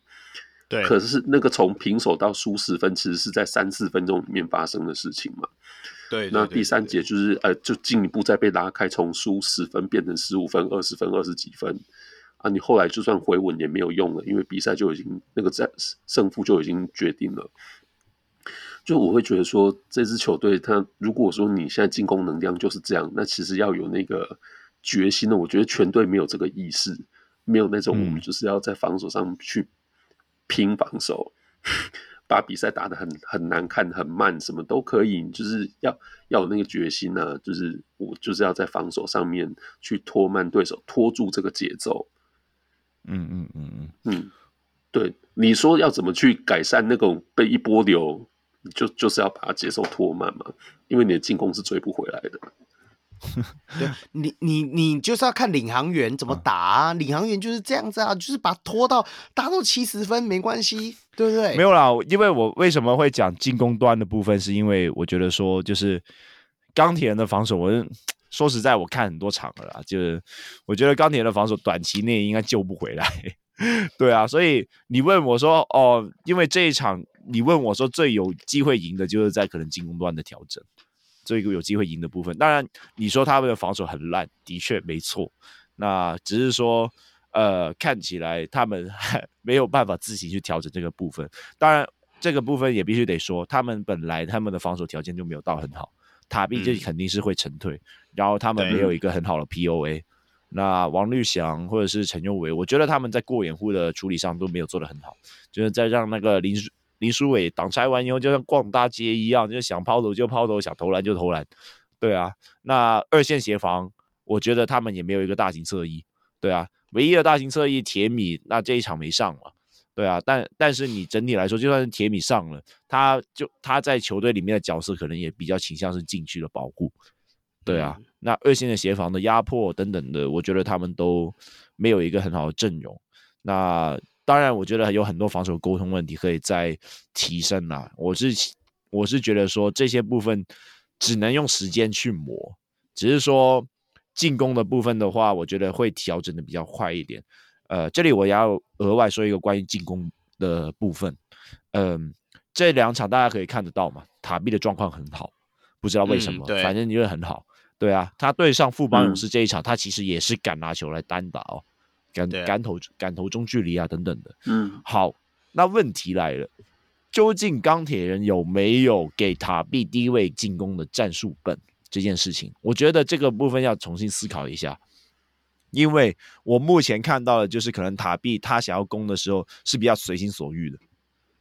对，可是那个从平手到输十分，其实是在三四分钟里面发生的事情嘛。对，那第三节就是呃，就进一步再被拉开，从输十分变成十五分、二十分、二十几分。啊，你后来就算回稳也没有用了，因为比赛就已经那个战胜负就已经决定了。就我会觉得说，这支球队他如果说你现在进攻能量就是这样，那其实要有那个决心的。我觉得全队没有这个意识，没有那种我们就是要在防守上去拼防守，嗯、把比赛打得很很难看、很慢，什么都可以，就是要要有那个决心啊！就是我就是要在防守上面去拖慢对手，拖住这个节奏。嗯嗯嗯嗯嗯，对，你说要怎么去改善那种被一波流，就就是要把节奏拖慢嘛，因为你的进攻是追不回来的。对，你你你就是要看领航员怎么打啊，领航员就是这样子啊，就是把拖到打到七十分没关系，对不对？没有啦，因为我为什么会讲进攻端的部分，是因为我觉得说就是钢铁人的防守，我。说实在，我看很多场了啦，就是我觉得钢铁的防守短期内应该救不回来，对啊，所以你问我说，哦，因为这一场你问我说最有机会赢的就是在可能进攻端的调整，这个有机会赢的部分。当然，你说他们的防守很烂，的确没错，那只是说，呃，看起来他们还 没有办法自行去调整这个部分。当然，这个部分也必须得说，他们本来他们的防守条件就没有到很好。塔币就肯定是会沉退，嗯、然后他们没有一个很好的 POA。那王绿祥或者是陈佑伟，我觉得他们在过掩护的处理上都没有做得很好，就是在让那个林林书伟挡拆完以后，就像逛大街一样，就是想抛投就抛投，想投篮就投篮，对啊，那二线协防，我觉得他们也没有一个大型侧翼，对啊，唯一的大型侧翼铁米，那这一场没上嘛，对啊，但但是你整体来说，就算是铁米上了，他就他在球队里面的角色可能也比较倾向是禁区的保护，对啊，嗯、那二线的协防的压迫等等的，我觉得他们都没有一个很好的阵容，那当然，我觉得有很多防守沟通问题可以再提升啦，我是我是觉得说这些部分。只能用时间去磨，只是说进攻的部分的话，我觉得会调整的比较快一点。呃，这里我要额外说一个关于进攻的部分。嗯、呃，这两场大家可以看得到嘛，塔比的状况很好，不知道为什么，嗯、反正就是很好。对啊，他对上富邦勇士这一场，嗯、他其实也是敢拿球来单打哦，敢敢投敢投中距离啊等等的。嗯，好，那问题来了。究竟钢铁人有没有给塔比低位进攻的战术本这件事情？我觉得这个部分要重新思考一下，因为我目前看到的就是可能塔比他想要攻的时候是比较随心所欲的，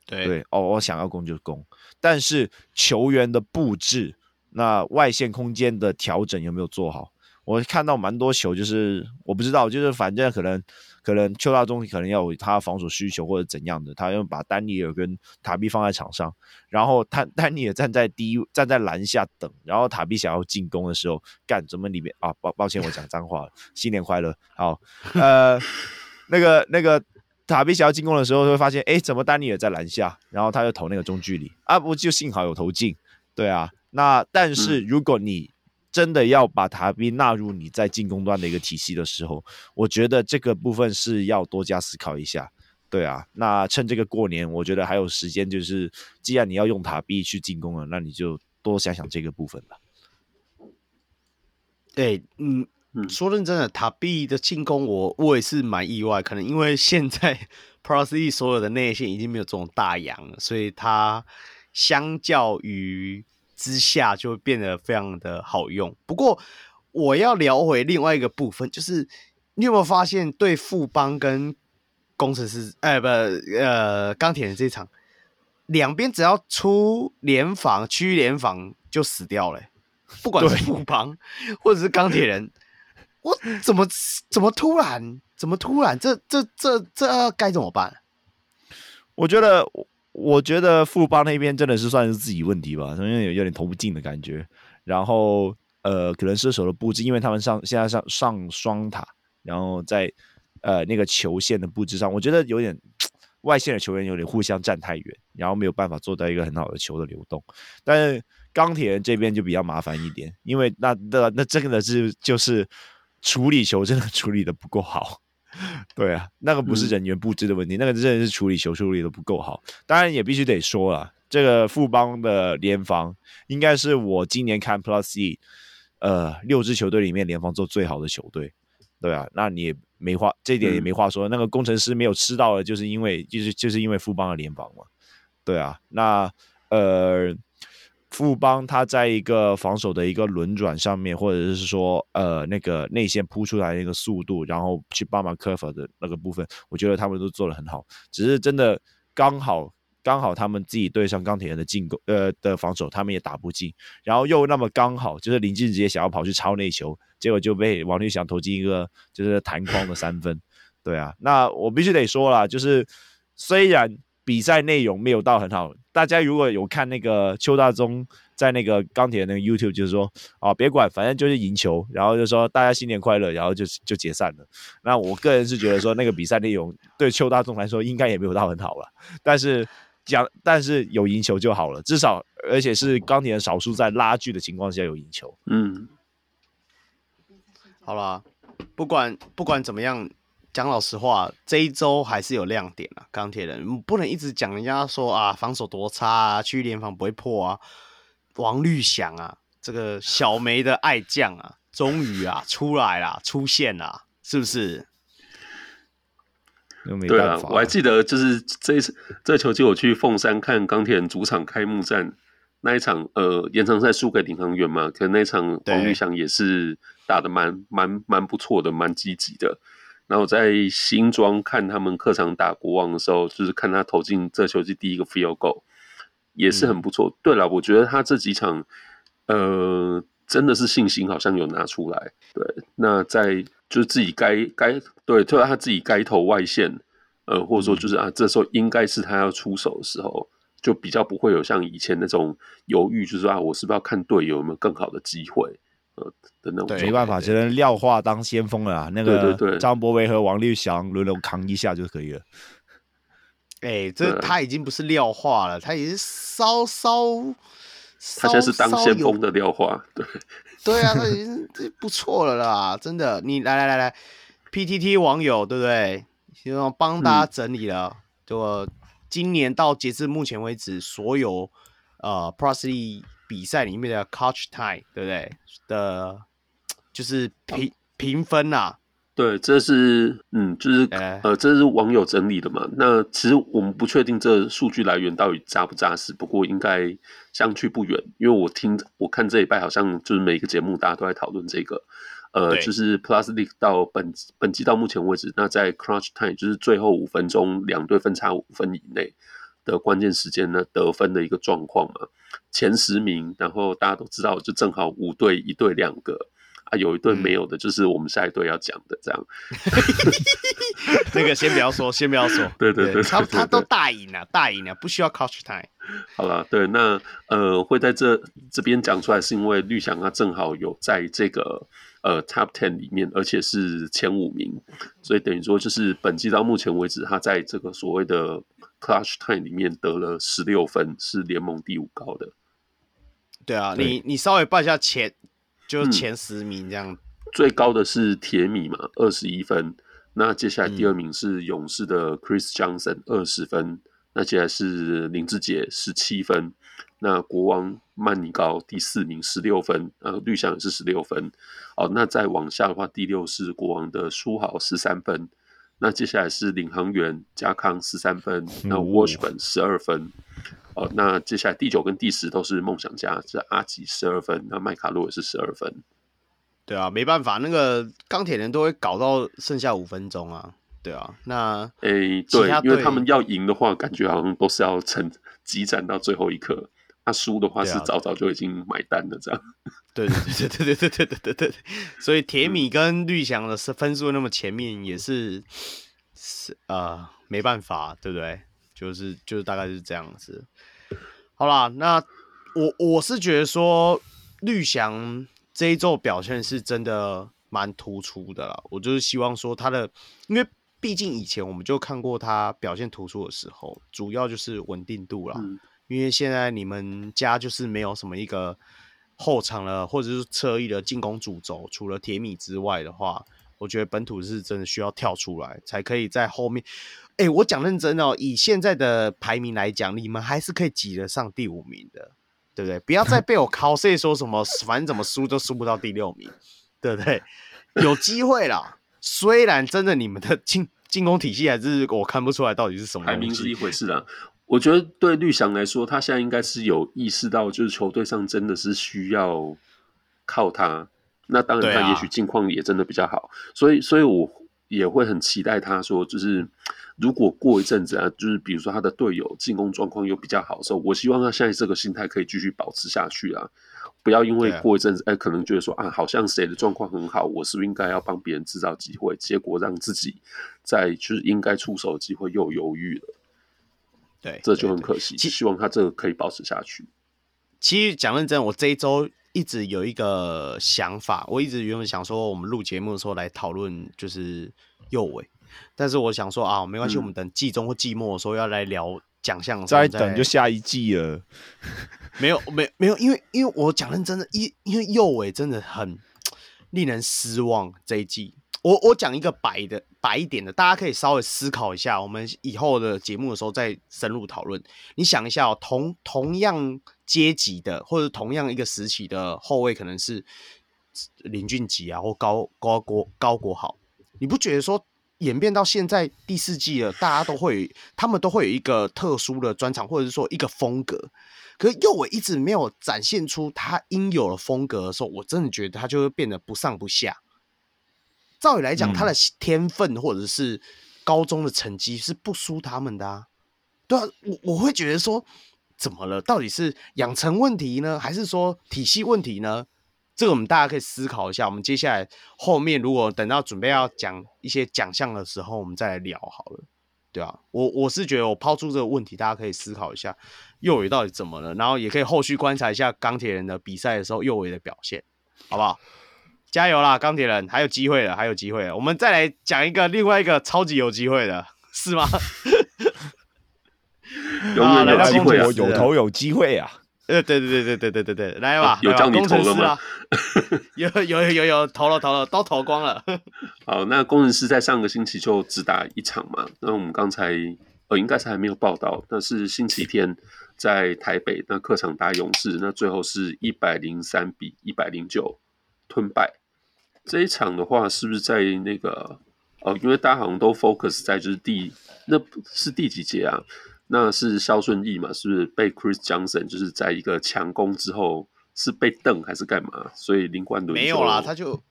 对。对哦，我想要攻就攻，但是球员的布置，那外线空间的调整有没有做好？我看到蛮多球就是我不知道，就是反正可能。可能邱大中可能要有他防守需求或者怎样的，他要把丹尼尔跟塔比放在场上，然后他丹尼尔站在第一站在篮下等，然后塔比想要进攻的时候，干怎么里面啊？抱抱歉，我讲脏话了，新年快乐。好，呃，那个那个塔比想要进攻的时候，会发现，哎，怎么丹尼尔在篮下？然后他就投那个中距离啊，不就幸好有投进，对啊。那但是如果你、嗯真的要把塔比纳入你在进攻端的一个体系的时候，我觉得这个部分是要多加思考一下。对啊，那趁这个过年，我觉得还有时间，就是既然你要用塔比去进攻了，那你就多想想这个部分吧。对，嗯嗯，说认真的，塔比的进攻我，我我也是蛮意外，可能因为现在 E 所有的内线已经没有这种大洋了，所以它相较于。之下就会变得非常的好用。不过我要聊回另外一个部分，就是你有没有发现，对富邦跟工程师，哎不呃钢铁人这场，两边只要出联防区域联防就死掉了，欸。不管是富邦或者是钢铁人，我怎么怎么突然怎么突然，这这这这该怎么办？我觉得。我觉得富邦那边真的是算是自己问题吧，因为有有点投不进的感觉。然后呃，可能射手的布置，因为他们上现在上上双塔，然后在呃那个球线的布置上，我觉得有点外线的球员有点互相站太远，然后没有办法做到一个很好的球的流动。但是钢铁人这边就比较麻烦一点，因为那那那真的是就是处理球真的处理的不够好。对啊，那个不是人员布置的问题，嗯、那个真的是处理球处理的不够好。当然也必须得说了，这个富邦的联防应该是我今年看 Plus E，呃，六支球队里面联防做最好的球队。对啊，那你也没话，这一点也没话说。嗯、那个工程师没有吃到的，就是因为就是就是因为富邦的联防嘛。对啊，那呃。富邦他在一个防守的一个轮转上面，或者是说，呃，那个内线扑出来的那个速度，然后去帮忙 cover 的那个部分，我觉得他们都做得很好。只是真的刚好刚好他们自己对上钢铁人的进攻，呃的防守，他们也打不进。然后又那么刚好，就是林俊杰想要跑去抄那球，结果就被王律翔投进一个就是弹框的三分。对啊，那我必须得说了，就是虽然。比赛内容没有到很好，大家如果有看那个邱大中在那个钢铁的那个 YouTube，就是说啊，别管，反正就是赢球，然后就说大家新年快乐，然后就就解散了。那我个人是觉得说，那个比赛内容对邱大中来说应该也没有到很好了，但是讲，但是有赢球就好了，至少而且是钢铁人少数在拉锯的情况下有赢球。嗯，好了，不管不管怎么样。讲老实话，这一周还是有亮点啊！钢铁人不能一直讲人家说啊，防守多差啊，区域联防不会破啊。王绿翔啊，这个小梅的爱将啊，终于啊出来了，出现了，是不是？对啊，我还记得就是这一次这球季我去凤山看钢铁人主场开幕战那一场，呃，延长赛输给领航员嘛，可能那一场王绿翔也是打的蛮蛮蛮不错的，蛮积极的。然后在新庄看他们客场打国王的时候，就是看他投进这球季第一个 field goal，也是很不错。嗯、对了，我觉得他这几场，呃，真的是信心好像有拿出来。对，那在就是自己该该对，特别他自己该投外线，呃，或者说就是啊，这时候应该是他要出手的时候，就比较不会有像以前那种犹豫，就是说啊，我是不是要看队友有没有更好的机会，呃的那种。没办法，只能廖化当先锋了。那个张博维和王立祥轮流扛一下就可以了。哎、欸，这他已经不是廖化了，他已经稍稍，他现在是当先锋的廖化，对，对啊，他已经不错了啦，真的。你来来来来，PTT 网友对不对？希望帮大家整理了，就、嗯、今年到截至目前为止，所有呃 Pro League 比赛里面的 Clutch Time 对不对？的，就是评评分呐、啊。对，这是嗯，就是呃，这是网友整理的嘛。那其实我们不确定这数据来源到底扎不扎实，不过应该相去不远。因为我听我看这一拜好像就是每一个节目大家都在讨论这个，呃，就是 Plus League 到本本季到目前为止，那在 Crunch Time 就是最后五分钟两队分差五分以内的关键时间呢，得分的一个状况嘛，前十名，然后大家都知道，就正好五队一队两个。啊，有一队没有的，就是我们下一队要讲的这样。那个先不要说，先不要说。对对对，对，他他都大赢了，大赢了，不需要 coach time。好了，对，那呃，会在这这边讲出来，是因为绿翔他正好有在这个呃 top ten 里面，而且是前五名，所以等于说就是本季到目前为止，他在这个所谓的 clutch time 里面得了十六分，是联盟第五高的。对啊，对你你稍微报一下前。就是前十名这样，嗯，最高的是铁米嘛，二十一分。那接下来第二名是勇士的 Chris Johnson，二十分，嗯。那接下来是林志杰，十七分。那国王曼尼高第四名，十六分。呃，绿翔也是十六分。哦，那再往下的话，第六是国王的书豪，十三分。那接下来是领航员加康，十三分。那 Washburn 十二分。哦，那接下来第九跟第十都是梦想家，是阿吉十二分，那麦卡洛也是十二分。对啊，没办法，那个钢铁人都会搞到剩下五分钟啊。对啊，那诶、欸，对，因为他们要赢的话，感觉好像都是要撑激战到最后一刻。他输的话是早早就已经买单了，这样。对对对对对对对对对对。所以 铁米跟绿翔的分数那么前面，也是是呃没办法，对不对？就是就是大概是这样子。好啦，那我我是觉得说绿翔这一周表现是真的蛮突出的啦。我就是希望说他的，因为毕竟以前我们就看过他表现突出的时候，主要就是稳定度啦。嗯、因为现在你们家就是没有什么一个后场了，或者是侧翼的进攻主轴，除了铁米之外的话，我觉得本土是真的需要跳出来，才可以在后面。哎、欸，我讲认真哦，以现在的排名来讲，你们还是可以挤得上第五名的，对不对？不要再 被我考碎说什么，反正怎么输都输不到第六名，对不对？有机会啦，虽然真的你们的进进攻体系还是我看不出来到底是什么。排名是一回事啦，我觉得对绿翔来说，他现在应该是有意识到，就是球队上真的是需要靠他。那当然，他也许境况也真的比较好，啊、所以，所以我也会很期待他说，就是。如果过一阵子啊，就是比如说他的队友进攻状况又比较好的时候，我希望他现在这个心态可以继续保持下去啊，不要因为过一阵子，哎、欸，可能觉得说啊，好像谁的状况很好，我是不是应该要帮别人制造机会？结果让自己在就是应该出手的机会又犹豫了，对，这就很可惜。希望他这个可以保持下去。其实讲认真，我这一周一直有一个想法，我一直原本想说，我们录节目的时候来讨论就是右尾。但是我想说啊，没关系，我们等季中或季末的时候要来聊奖项，再等就下一季了。没有，没，没有，因为因为我讲认真的，因因为右尾真的很令人失望这一季。我我讲一个白的白一点的，大家可以稍微思考一下，我们以后的节目的时候再深入讨论。你想一下哦，同同样阶级的或者同样一个时期的后卫，可能是林俊杰啊，或高高国高国豪，你不觉得说？演变到现在第四季了，大家都会，他们都会有一个特殊的专场，或者是说一个风格。可是右尾一直没有展现出他应有的风格的时候，我真的觉得他就会变得不上不下。照理来讲，他的天分或者是高中的成绩是不输他们的啊。对啊，我我会觉得说，怎么了？到底是养成问题呢，还是说体系问题呢？这个我们大家可以思考一下。我们接下来后面如果等到准备要讲一些奖项的时候，我们再来聊好了，对啊，我我是觉得我抛出这个问题，大家可以思考一下右尾到底怎么了，然后也可以后续观察一下钢铁人的比赛的时候右尾的表现，好不好？加油啦，钢铁人，还有机会了，还有机会了。我们再来讲一个另外一个超级有机会的，是吗？永远有机会啊！有投有机会啊！呃，对对对对对对对对，来吧，有叫你投了吗？有有有有有投了投了，都投光了。好，那工程师在上个星期就只打一场嘛？那我们刚才呃应该是还没有报道，那是星期天在台北那客场打勇士，那最后是一百零三比一百零九吞败。这一场的话，是不是在那个哦？因为大家好像都 focus 在就是第那是第几节啊？那是肖顺义嘛？是不是被 Chris Johnson 就是在一个强攻之后是被瞪还是干嘛？所以林冠伦没有啦，他就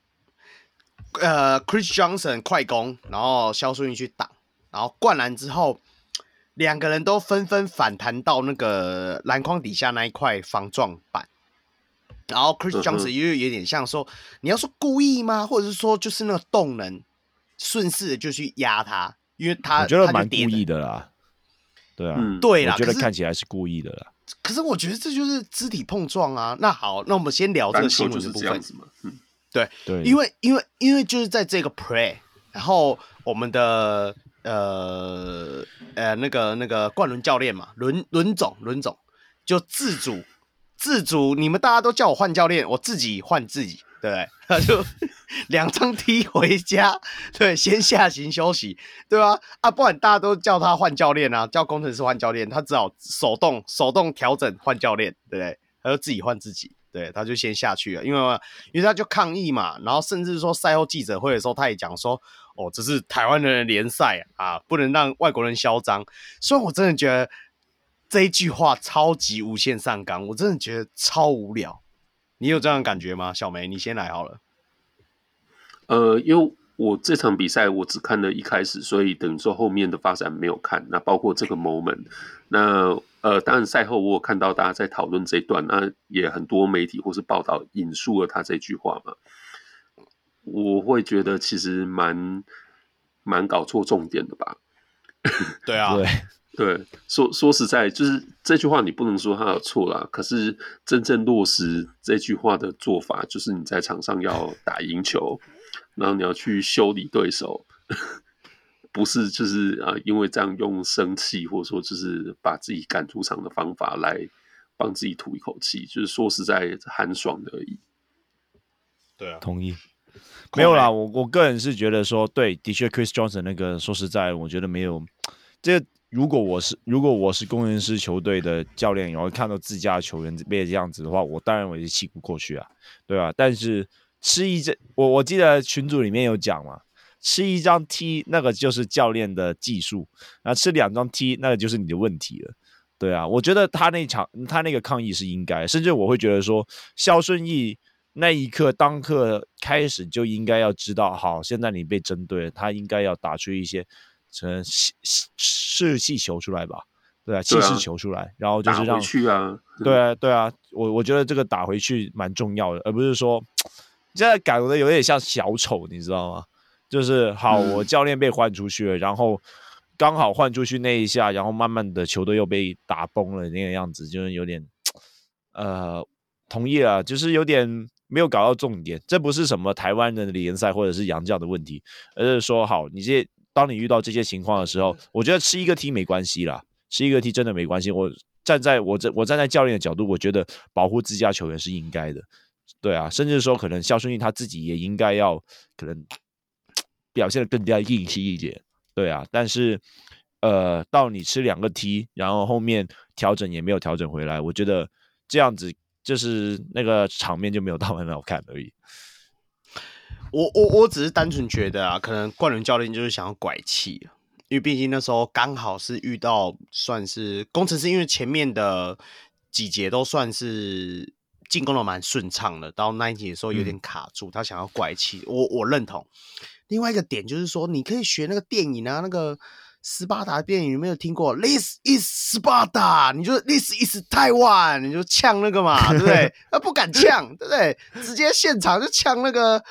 呃 Chris Johnson 快攻，然后肖顺义去挡，然后灌篮之后，两个人都纷纷反弹到那个篮筐底下那一块防撞板，然后 Chris Johnson 又有点像说，嗯、你要说故意吗？或者是说就是那个动能顺势的就去压他，因为他我觉得蛮故意的啦。对啊，嗯、对啦，我觉得看起来是故意的啦。可是我觉得这就是肢体碰撞啊。那好，那我们先聊这个新闻的部分。嗯，对对，因为因为因为就是在这个 play，然后我们的呃呃那个那个冠伦教练嘛，伦伦总伦总就自主自主，你们大家都叫我换教练，我自己换自己。对，他 就两张踢回家，对，先下行休息，对吧？啊，不然大家都叫他换教练啊，叫工程师换教练，他只好手动手动调整换教练，对不对？他就自己换自己，对，他就先下去了，因为因为他就抗议嘛，然后甚至说赛后记者会的时候，他也讲说，哦，这是台湾人的联赛啊，不能让外国人嚣张。所以我真的觉得这一句话超级无限上纲，我真的觉得超无聊。你有这样的感觉吗？小梅，你先来好了。呃，因为我这场比赛我只看了一开始，所以等于说后面的发展没有看。那包括这个 moment，那呃，当然赛后我有看到大家在讨论这一段，那也很多媒体或是报道引述了他这句话嘛。我会觉得其实蛮蛮搞错重点的吧？对啊，对。对，说说实在，就是这句话你不能说他有错啦。可是真正落实这句话的做法，就是你在场上要打赢球，然后你要去修理对手，不是就是啊，因为这样用生气，或者说就是把自己赶出场的方法来帮自己吐一口气，就是说实在寒爽的而已。对啊，同意。没有啦，我我个人是觉得说，对，的确，Chris Johnson 那个说实在，我觉得没有这。如果我是如果我是工程师球队的教练，然后看到自家的球员被这样子的话，我当然我也气不过去啊，对吧？但是吃一张，我我记得群组里面有讲嘛，吃一张 T 那个就是教练的技术，那吃两张 T 那个就是你的问题了，对啊。我觉得他那场他那个抗议是应该，甚至我会觉得说，肖顺义那一刻当刻开始就应该要知道，好，现在你被针对，他应该要打出一些。成气士气球出来吧，对啊，气势球出来，然后就是让去啊，对啊，对啊，我我觉得这个打回去蛮重要的，而不是说现在搞得有点像小丑，你知道吗？就是好，我教练被换出去了，嗯、然后刚好换出去那一下，然后慢慢的球队又被打崩了那个样子，就是有点呃，同意了，就是有点没有搞到重点，这不是什么台湾人的联赛或者是洋教的问题，而是说好你这。当你遇到这些情况的时候，我觉得吃一个 T 没关系啦，吃一个 T 真的没关系。我站在我这，我站在教练的角度，我觉得保护自家球员是应该的，对啊，甚至说可能肖顺义他自己也应该要可能 表现的更加硬气一点，对啊。但是呃，到你吃两个 T，然后后面调整也没有调整回来，我觉得这样子就是那个场面就没有到很好看而已。我我我只是单纯觉得啊，可能冠伦教练就是想要拐气，因为毕竟那时候刚好是遇到算是工程师，因为前面的几节都算是进攻的蛮顺畅的，到那一节的时候有点卡住，嗯、他想要拐气，我我认同。另外一个点就是说，你可以学那个电影啊，那个斯巴达电影有没有听过？This is Sparta，你就 This is Taiwan，你就呛那个嘛，对不对？他 不敢呛，对不对？直接现场就呛那个，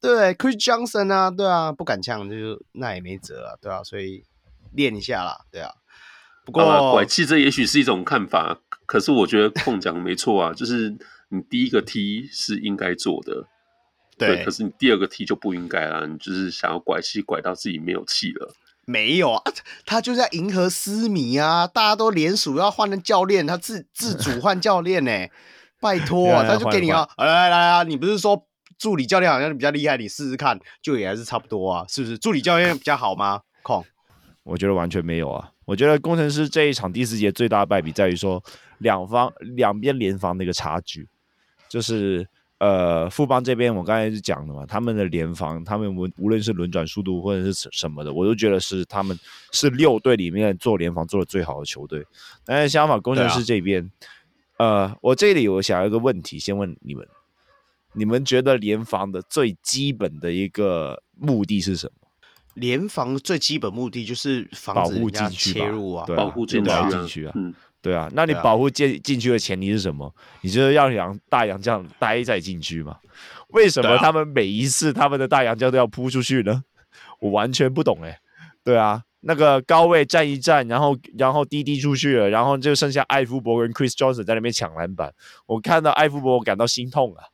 对，Chris Johnson 啊，对啊，不敢呛，就是那也没辙啊，对啊，所以练一下啦，对啊。不过、啊、拐气这也许是一种看法，可是我觉得控讲没错啊，就是你第一个踢是应该做的。对，对，可是你第二个踢就不应该啦，你就是想要拐气拐到自己没有气了。没有啊，他就是在迎合私迷啊，大家都联署要换的教练，他自自主换教练呢、欸，拜托、啊，他就给你啊，来来来啊，你不是说助理教练好像比较厉害，你试试看，就也还是差不多啊，是不是？助理教练比较好吗？控，我觉得完全没有啊，我觉得工程师这一场第四节最大的败笔在于说两方两边联防的一个差距，就是。呃，富邦这边我刚才是讲的嘛，他们的联防，他们无无论是轮转速度或者是什么的，我都觉得是他们是六队里面做联防做的最好的球队。但是相反，工程师这边，呃，我这里我想要一个问题，先问你们，你们觉得联防的最基本的一个目的是什么？联防最基本目的就是防止人家切入啊，对啊，保护进去啊。嗯对啊，那你保护进进去的前提是什么？啊、你就是要让大洋将待在禁区嘛？为什么他们每一次他们的大洋将都要扑出去呢？我完全不懂哎。对啊，那个高位站一站，然后然后滴滴出去了，然后就剩下艾夫伯跟 Chris Johnson 在那边抢篮板。我看到艾夫伯，我感到心痛啊。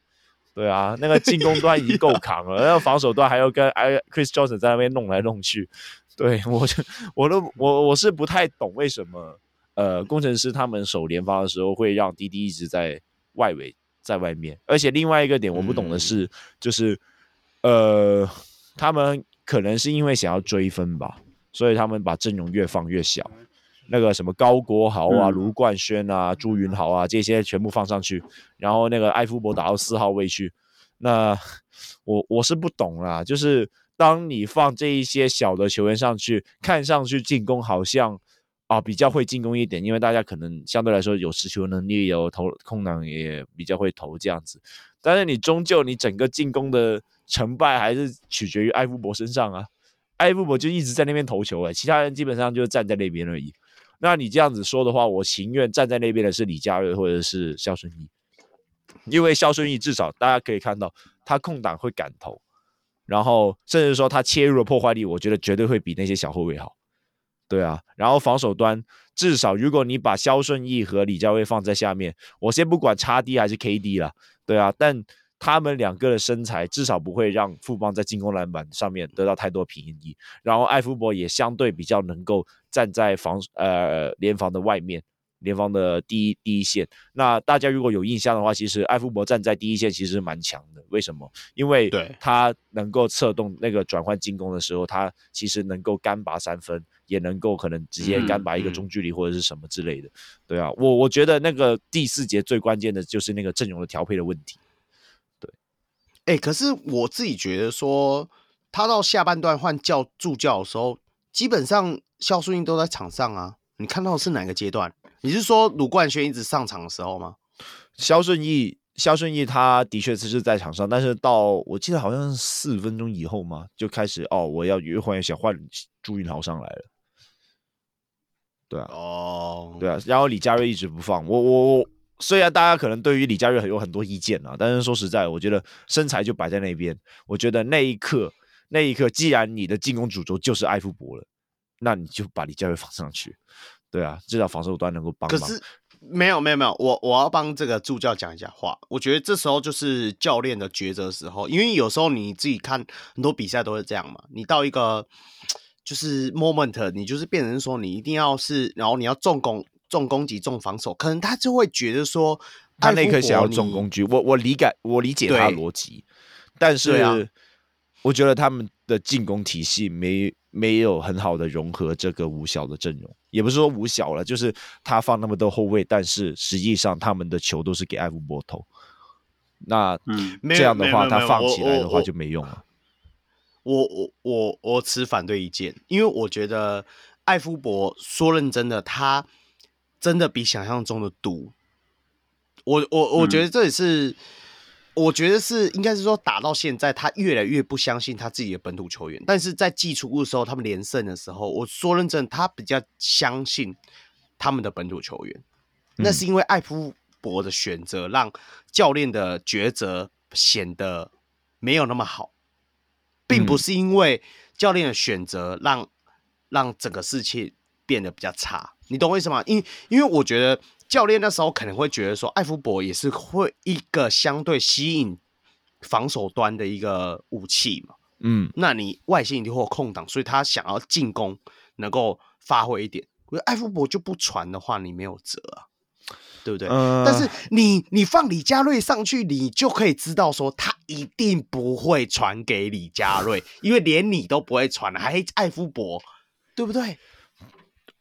对啊，那个进攻端已经够扛了，然 后防守端还要跟艾 Chris Johnson 在那边弄来弄去。对我就我都我我是不太懂为什么。呃，工程师他们守联防的时候会让滴滴一直在外围，在外面。而且另外一个点我不懂的是，嗯、就是呃，他们可能是因为想要追分吧，所以他们把阵容越放越小。那个什么高国豪啊、卢冠轩啊、朱云豪啊这些全部放上去，然后那个艾夫伯打到四号位去。那我我是不懂啦，就是当你放这一些小的球员上去，看上去进攻好像。啊，比较会进攻一点，因为大家可能相对来说有持球能力，有投空档也比较会投这样子。但是你终究你整个进攻的成败还是取决于艾夫伯身上啊。艾夫伯就一直在那边投球，哎，其他人基本上就站在那边而已。那你这样子说的话，我情愿站在那边的是李佳瑞或者是肖顺义，因为肖顺义至少大家可以看到他空档会敢投，然后甚至说他切入的破坏力，我觉得绝对会比那些小后卫好。对啊，然后防守端至少如果你把肖顺义和李佳瑞放在下面，我先不管叉 D 还是 KD 啦，对啊，但他们两个的身材至少不会让富邦在进攻篮板上面得到太多便宜，然后艾夫伯也相对比较能够站在防呃联防的外面。联防的第一第一线，那大家如果有印象的话，其实艾夫伯站在第一线其实蛮强的。为什么？因为他能够策动那个转换进攻的时候，他其实能够干拔三分，也能够可能直接干拔一个中距离或者是什么之类的。嗯嗯、对啊，我我觉得那个第四节最关键的就是那个阵容的调配的问题。对，哎、欸，可是我自己觉得说，他到下半段换教助教的时候，基本上肖顺义都在场上啊。你看到的是哪个阶段？你是说鲁冠轩一直上场的时候吗？肖顺义，肖顺义他的确是在场上，但是到我记得好像是四分钟以后嘛，就开始哦，我要越换越小，换朱云豪上来了。对啊，哦，对啊，然后李佳瑞一直不放我，我我虽然大家可能对于李佳瑞很有很多意见啊，但是说实在，我觉得身材就摆在那边。我觉得那一刻，那一刻，既然你的进攻主轴就是艾夫伯了，那你就把李佳瑞放上去。对啊，至少防守端能够帮忙。可是没有没有没有，我我要帮这个助教讲一下话。我觉得这时候就是教练的抉择时候，因为有时候你自己看很多比赛都是这样嘛。你到一个 就是 moment，你就是变成说你一定要是，然后你要重攻、重攻击、重防守，可能他就会觉得说他那颗想要重攻击。我我理解我理解他的逻辑，但是、啊、我觉得他们的进攻体系没。没有很好的融合这个五小的阵容，也不是说五小了，就是他放那么多后卫，但是实际上他们的球都是给艾夫伯投。那嗯，这样的话，他放起来的话就没用了。我我我我持反对意见，因为我觉得艾夫伯说认真的，他真的比想象中的毒。我我我觉得这也是我觉得是应该是说打到现在，他越来越不相信他自己的本土球员。但是在季初的时候，他们连胜的时候，我说认真，他比较相信他们的本土球员。嗯、那是因为艾夫伯的选择让教练的抉择显得没有那么好，并不是因为教练的选择让让整个事情变得比较差。你懂我意思吗？因为因为我觉得。教练那时候可能会觉得说，艾夫伯也是会一个相对吸引防守端的一个武器嘛。嗯，那你外线一定会有空档，所以他想要进攻能够发挥一点。我艾夫伯就不传的话，你没有辙啊，对不对？呃、但是你你放李佳瑞上去，你就可以知道说，他一定不会传给李佳瑞，因为连你都不会传，还艾夫伯，对不对？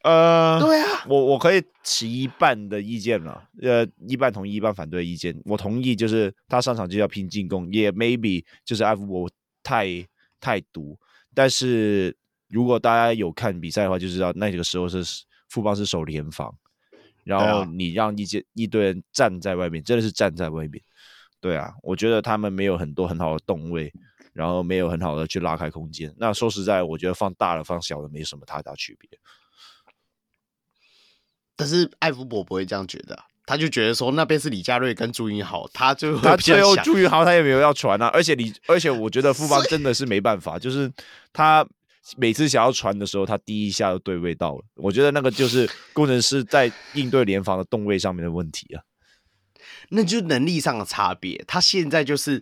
呃，对啊，我我可以持一半的意见了，呃，一半同意，一半反对意见。我同意，就是他上场就要拼进攻，也 maybe 就是艾弗伯太太毒。但是如果大家有看比赛的话，就知道那个时候是富邦是守联防，然后你让一些一堆人站在外面，真的是站在外面。对啊，我觉得他们没有很多很好的动位，然后没有很好的去拉开空间。那说实在，我觉得放大了放小了没什么太大区别。但是艾福伯不会这样觉得，他就觉得说那边是李佳瑞跟朱云豪，他就他最后朱云豪他也没有要传啊，而且你而且我觉得富邦真的是没办法，就是他每次想要传的时候，他第一下就对位到了，我觉得那个就是工程师在应对联防的动位上面的问题啊，那就是能力上的差别，他现在就是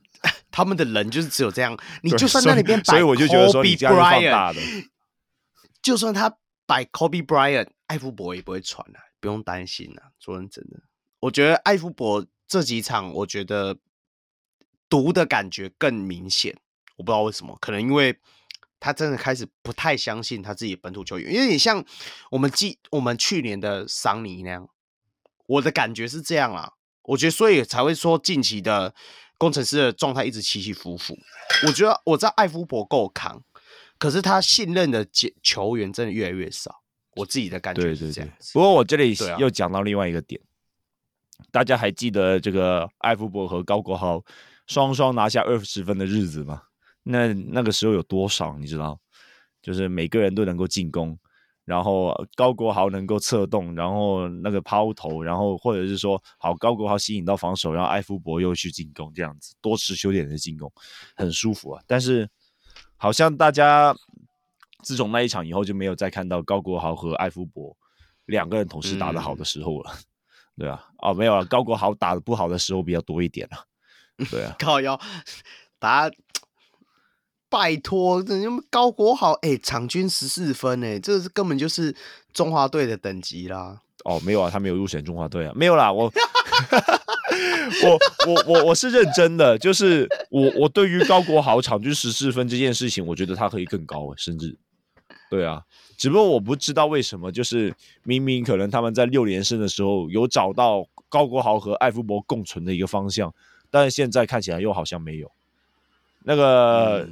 他们的人就是只有这样，你就算那里边摆，所以我就觉得说你这样放大的，就算他 by Kobe Bryant。艾夫伯也不会传啊，不用担心啊。说认真的，我觉得艾夫伯这几场，我觉得毒的感觉更明显。我不知道为什么，可能因为他真的开始不太相信他自己本土球员，因为你像我们记我们去年的桑尼那样，我的感觉是这样啊。我觉得所以才会说近期的工程师的状态一直起起伏伏。我觉得我知道艾夫伯够扛，可是他信任的球员真的越来越少。我自己的感觉是这样，对对对。不过我这里又讲到另外一个点，啊、大家还记得这个艾夫伯和高国豪双双拿下二十分的日子吗？那那个时候有多少？你知道？就是每个人都能够进攻，然后高国豪能够策动，然后那个抛投，然后或者是说，好高国豪吸引到防守，然后艾夫伯又去进攻，这样子多持球点的进攻很舒服啊。但是好像大家。自从那一场以后，就没有再看到高国豪和艾夫伯两个人同时打得好的时候了，嗯、对啊，哦，没有了，高国豪打得不好的时候比较多一点了，对啊，高腰打，拜托，人家高国豪，哎、欸，场均十四分，哎，这是根本就是中华队的等级啦。哦，没有啊，他没有入选中华队啊，没有啦，我，我，我，我，我是认真的，就是我，我对于高国豪场均十四分这件事情，我觉得他可以更高，甚至。对啊，只不过我不知道为什么，就是明明可能他们在六连胜的时候有找到高国豪和艾夫伯共存的一个方向，但是现在看起来又好像没有。那个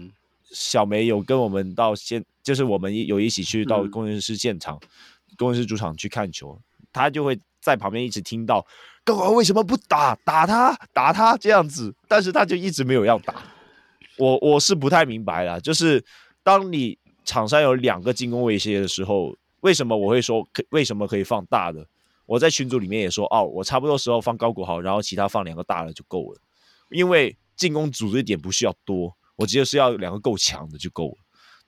小梅有跟我们到现，就是我们有一起去到工程师现场，嗯、工程师主场去看球，他就会在旁边一直听到高国豪为什么不打打他打他这样子，但是他就一直没有要打。我我是不太明白了，就是当你。场上有两个进攻威胁的时候，为什么我会说可为什么可以放大的？我在群组里面也说哦，我差不多时候放高国豪，然后其他放两个大的就够了，因为进攻组织点不需要多，我觉得是要两个够强的就够了。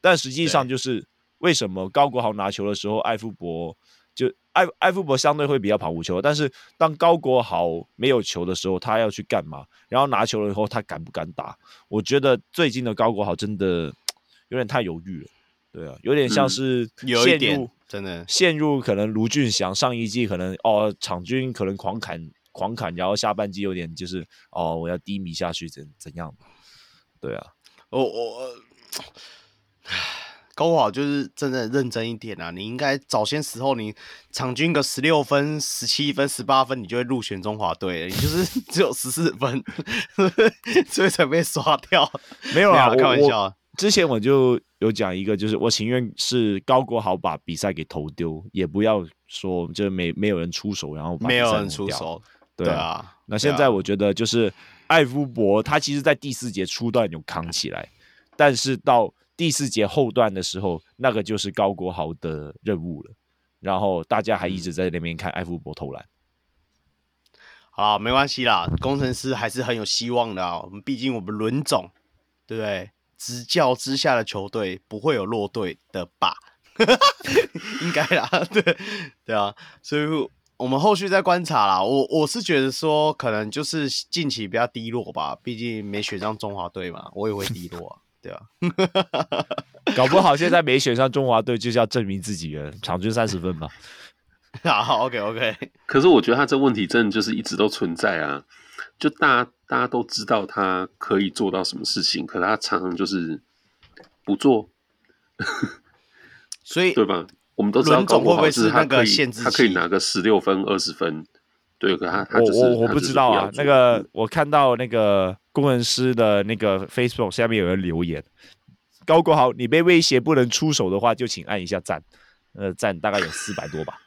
但实际上就是为什么高国豪拿球的时候，艾夫伯就艾艾夫伯相对会比较跑无球，但是当高国豪没有球的时候，他要去干嘛？然后拿球了以后，他敢不敢打？我觉得最近的高国豪真的 有点太犹豫了。对啊，有点像是陷入、嗯、有一点真的陷入可能卢俊祥上一季可能哦场均可能狂砍狂砍，然后下半季有点就是哦我要低迷下去怎怎样？对啊，我我高国豪就是真的认真一点啊！你应该早些时候你场均个十六分、十七分、十八分，你就会入选中华队了。你就是 只有十四分，所以才被刷掉。没有啊，开玩笑。之前我就有讲一个，就是我情愿是高国豪把比赛给投丢，也不要说就没没有人出手，然后没有人出手。对对啊，那现在我觉得就是艾夫伯，他其实在第四节初段有扛起来，但是到第四节后段的时候，那个就是高国豪的任务了。然后大家还一直在那边看艾弗伯投篮。好，没关系啦，工程师还是很有希望的啊。我们毕竟我们轮总，对不对？执教之下的球队不会有落队的吧？应该啦，对对啊，所以我们后续再观察啦。我我是觉得说，可能就是近期比较低落吧，毕竟没选上中华队嘛，我也会低落啊，对啊。搞不好现在没选上中华队，就是要证明自己了，场均三十分吧。好，OK OK。可是我觉得他这问题真的就是一直都存在啊，就大家大家都知道他可以做到什么事情，可是他常常就是不做。所以 对吧？我们都知道高国豪是他可以，限制他可以拿个十六分、二十分。对，可他他我我我不知道啊。那个我看到那个工程师的那个 Facebook 下面有人留言：高国豪，你被威胁不能出手的话，就请按一下赞。呃，赞大概有四百多吧。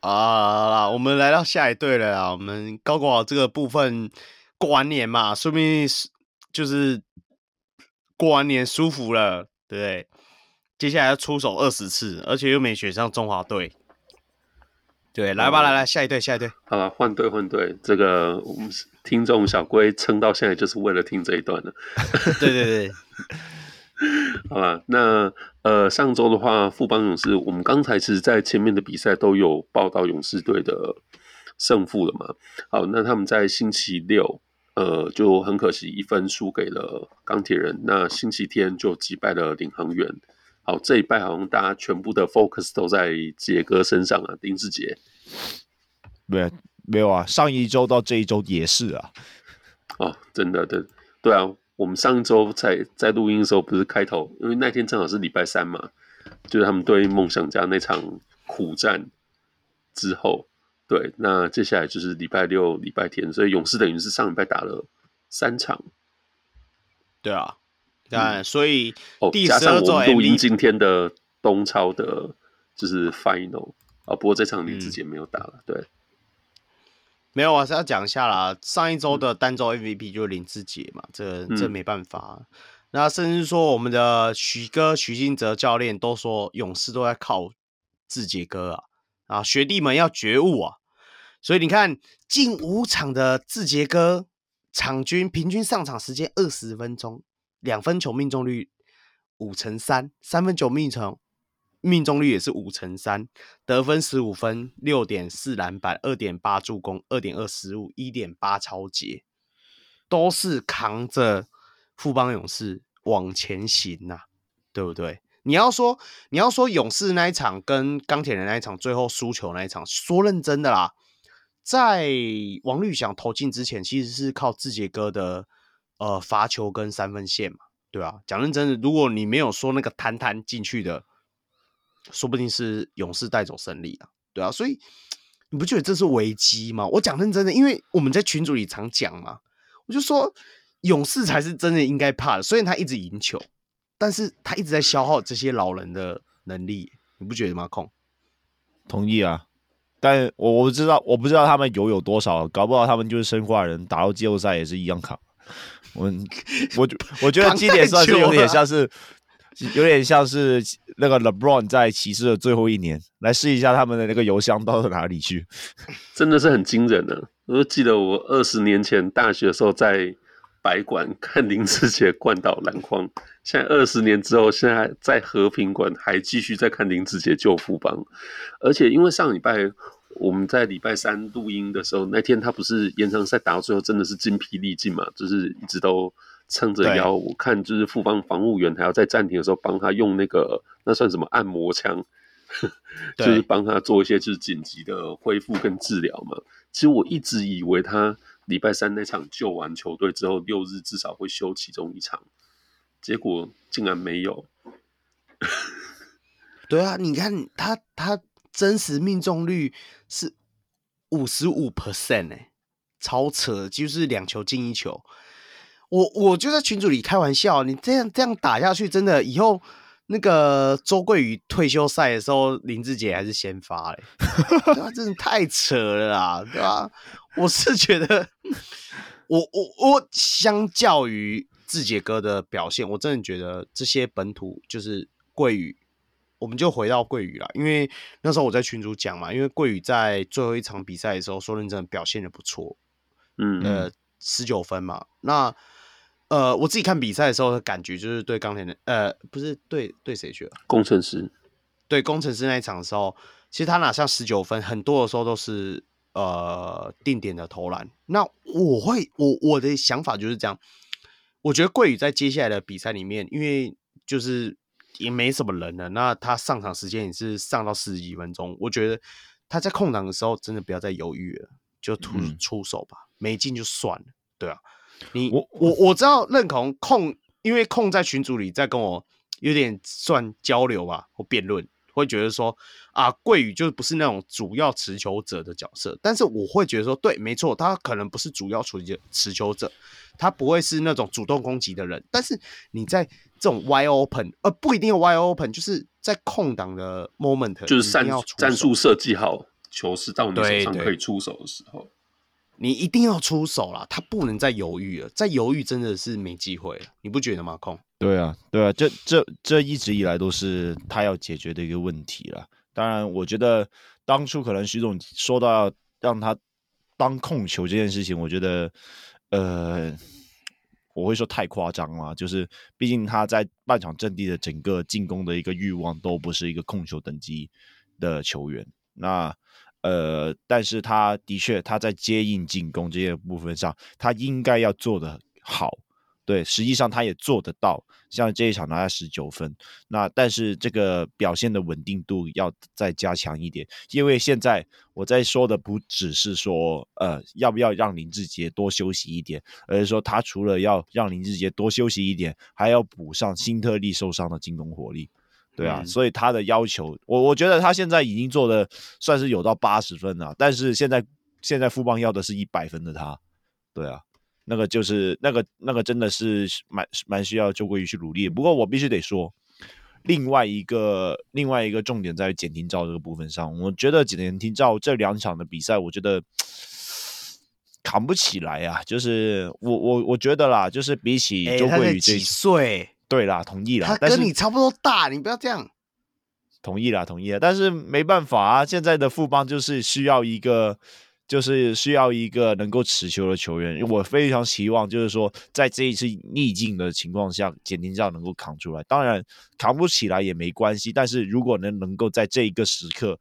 啊，我们来到下一队了啊！我们高国豪这个部分过完年嘛，说不定就是。过完年舒服了，对不对？接下来要出手二十次，而且又没选上中华队。对，来吧，来来，下一队，下一队。好了，换队，换队。这个我们听众小龟撑到现在就是为了听这一段的。对对对。好吧，那呃，上周的话，富邦勇士，我们刚才其实，在前面的比赛都有报道勇士队的胜负了嘛。好，那他们在星期六。呃，就很可惜，一分输给了钢铁人。那星期天就击败了领航猿。好，这一拜好像大家全部的 focus 都在杰哥身上啊，丁志杰。没没有啊，上一周到这一周也是啊。哦，真的，对对啊，我们上一周在在录音的时候，不是开头，因为那天正好是礼拜三嘛，就是他们对梦想家那场苦战之后。对，那接下来就是礼拜六、礼拜天，所以勇士等于是上礼拜打了三场。对啊，但、嗯、所以第加上我们录音今天的东超的，就是 final 啊、哦。不过这场林志杰没有打了，嗯、对，没有，我是要讲一下啦。上一周的单周 MVP 就是林志杰嘛，这这没办法。嗯、那甚至说我们的许哥许金哲教练都说，勇士都在靠志杰哥啊。啊，学弟们要觉悟啊！所以你看，近五场的志杰哥，场均平均上场时间二十分钟，两分球命中率五成三，三分球命中命中率也是五成三，得分十五分，六点四篮板，二点八助攻，二点二失误，一点八抄截，都是扛着富邦勇士往前行呐、啊，对不对？你要说，你要说勇士那一场跟钢铁人那一场最后输球那一场，说认真的啦，在王律翔投进之前，其实是靠志杰哥的呃罚球跟三分线嘛，对、啊？讲认真的，如果你没有说那个弹弹进去的，说不定是勇士带走胜利啊，对啊，所以你不觉得这是危机吗？我讲认真的，因为我们在群组里常讲嘛，我就说勇士才是真的应该怕的，虽然他一直赢球。但是他一直在消耗这些老人的能力，你不觉得吗？控，同意啊，但我我不知道，我不知道他们有有多少，搞不好他们就是生化人，打到季后赛也是一样扛。我我我觉得今年算是有点像是，有点像是那个 LeBron 在骑士的最后一年，来试一下他们的那个油箱到哪里去，真的是很惊人的。我就记得我二十年前大学的时候在。白馆看林志杰灌倒篮筐，现在二十年之后，现在在和平馆还继续在看林志杰救富邦，而且因为上礼拜我们在礼拜三录音的时候，那天他不是延长赛打到最后真的是精疲力尽嘛，就是一直都撑着腰。我看就是副方防务员还要在暂停的时候帮他用那个那算什么按摩枪，就是帮他做一些就是紧急的恢复跟治疗嘛。其实我一直以为他。礼拜三那场救完球队之后，六日至少会休其中一场，结果竟然没有。对啊，你看他他真实命中率是五十五 percent 哎，超扯，就是两球进一球。我我就在群组里开玩笑，你这样这样打下去，真的以后那个周桂宇退休赛的时候，林志杰还是先发嘞，对吧？真的太扯了啦，对吧？我是觉得，我我我相较于志杰哥的表现，我真的觉得这些本土就是桂宇，我们就回到桂宇了，因为那时候我在群主讲嘛，因为桂宇在最后一场比赛的时候，说认真的表现的不错，嗯呃，十九分嘛，那。呃，我自己看比赛的时候的感觉就是对钢铁的，呃，不是对对谁去了？工程师，对工程师那一场的时候，其实他拿下十九分，很多的时候都是呃定点的投篮。那我会，我我的想法就是这样，我觉得桂宇在接下来的比赛里面，因为就是也没什么人了，那他上场时间也是上到四十几分钟，我觉得他在空档的时候真的不要再犹豫了，就出、嗯、出手吧，没进就算了，对啊。你我我我知道认同控，因为控在群组里在跟我有点算交流吧，或辩论，会觉得说啊，桂宇就不是那种主要持球者的角色，但是我会觉得说，对，没错，他可能不是主要持球持球者，他不会是那种主动攻击的人，但是你在这种 wide open，呃，不一定有 wide open，就是在空档的 moment，就是战战术设计好，球是到你手上可以出手的时候。你一定要出手啦，他不能再犹豫了，再犹豫真的是没机会了，你不觉得吗？控？对啊，对啊，这这这一直以来都是他要解决的一个问题了。当然，我觉得当初可能徐总说到让他当控球这件事情，我觉得呃，我会说太夸张了，就是毕竟他在半场阵地的整个进攻的一个欲望都不是一个控球等级的球员，那。呃，但是他的确，他在接应进攻这些部分上，他应该要做的好。对，实际上他也做得到。像这一场拿下十九分，那但是这个表现的稳定度要再加强一点。因为现在我在说的不只是说，呃，要不要让林志杰多休息一点，而是说他除了要让林志杰多休息一点，还要补上辛特利受伤的进攻火力。对啊，所以他的要求，我我觉得他现在已经做的算是有到八十分了，但是现在现在富邦要的是一百分的他，对啊，那个就是那个那个真的是蛮蛮需要周桂宇去努力。不过我必须得说，另外一个另外一个重点在于简廷照这个部分上，我觉得简廷照这两场的比赛，我觉得扛不起来啊。就是我我我觉得啦，就是比起周桂宇这几岁。对啦，同意啦。他跟你差不多大，你不要这样。同意啦，同意啦。但是没办法啊，现在的富邦就是需要一个，就是需要一个能够持球的球员。我非常希望，就是说，在这一次逆境的情况下，简廷照能够扛出来。当然，扛不起来也没关系。但是如果能能够在这一个时刻，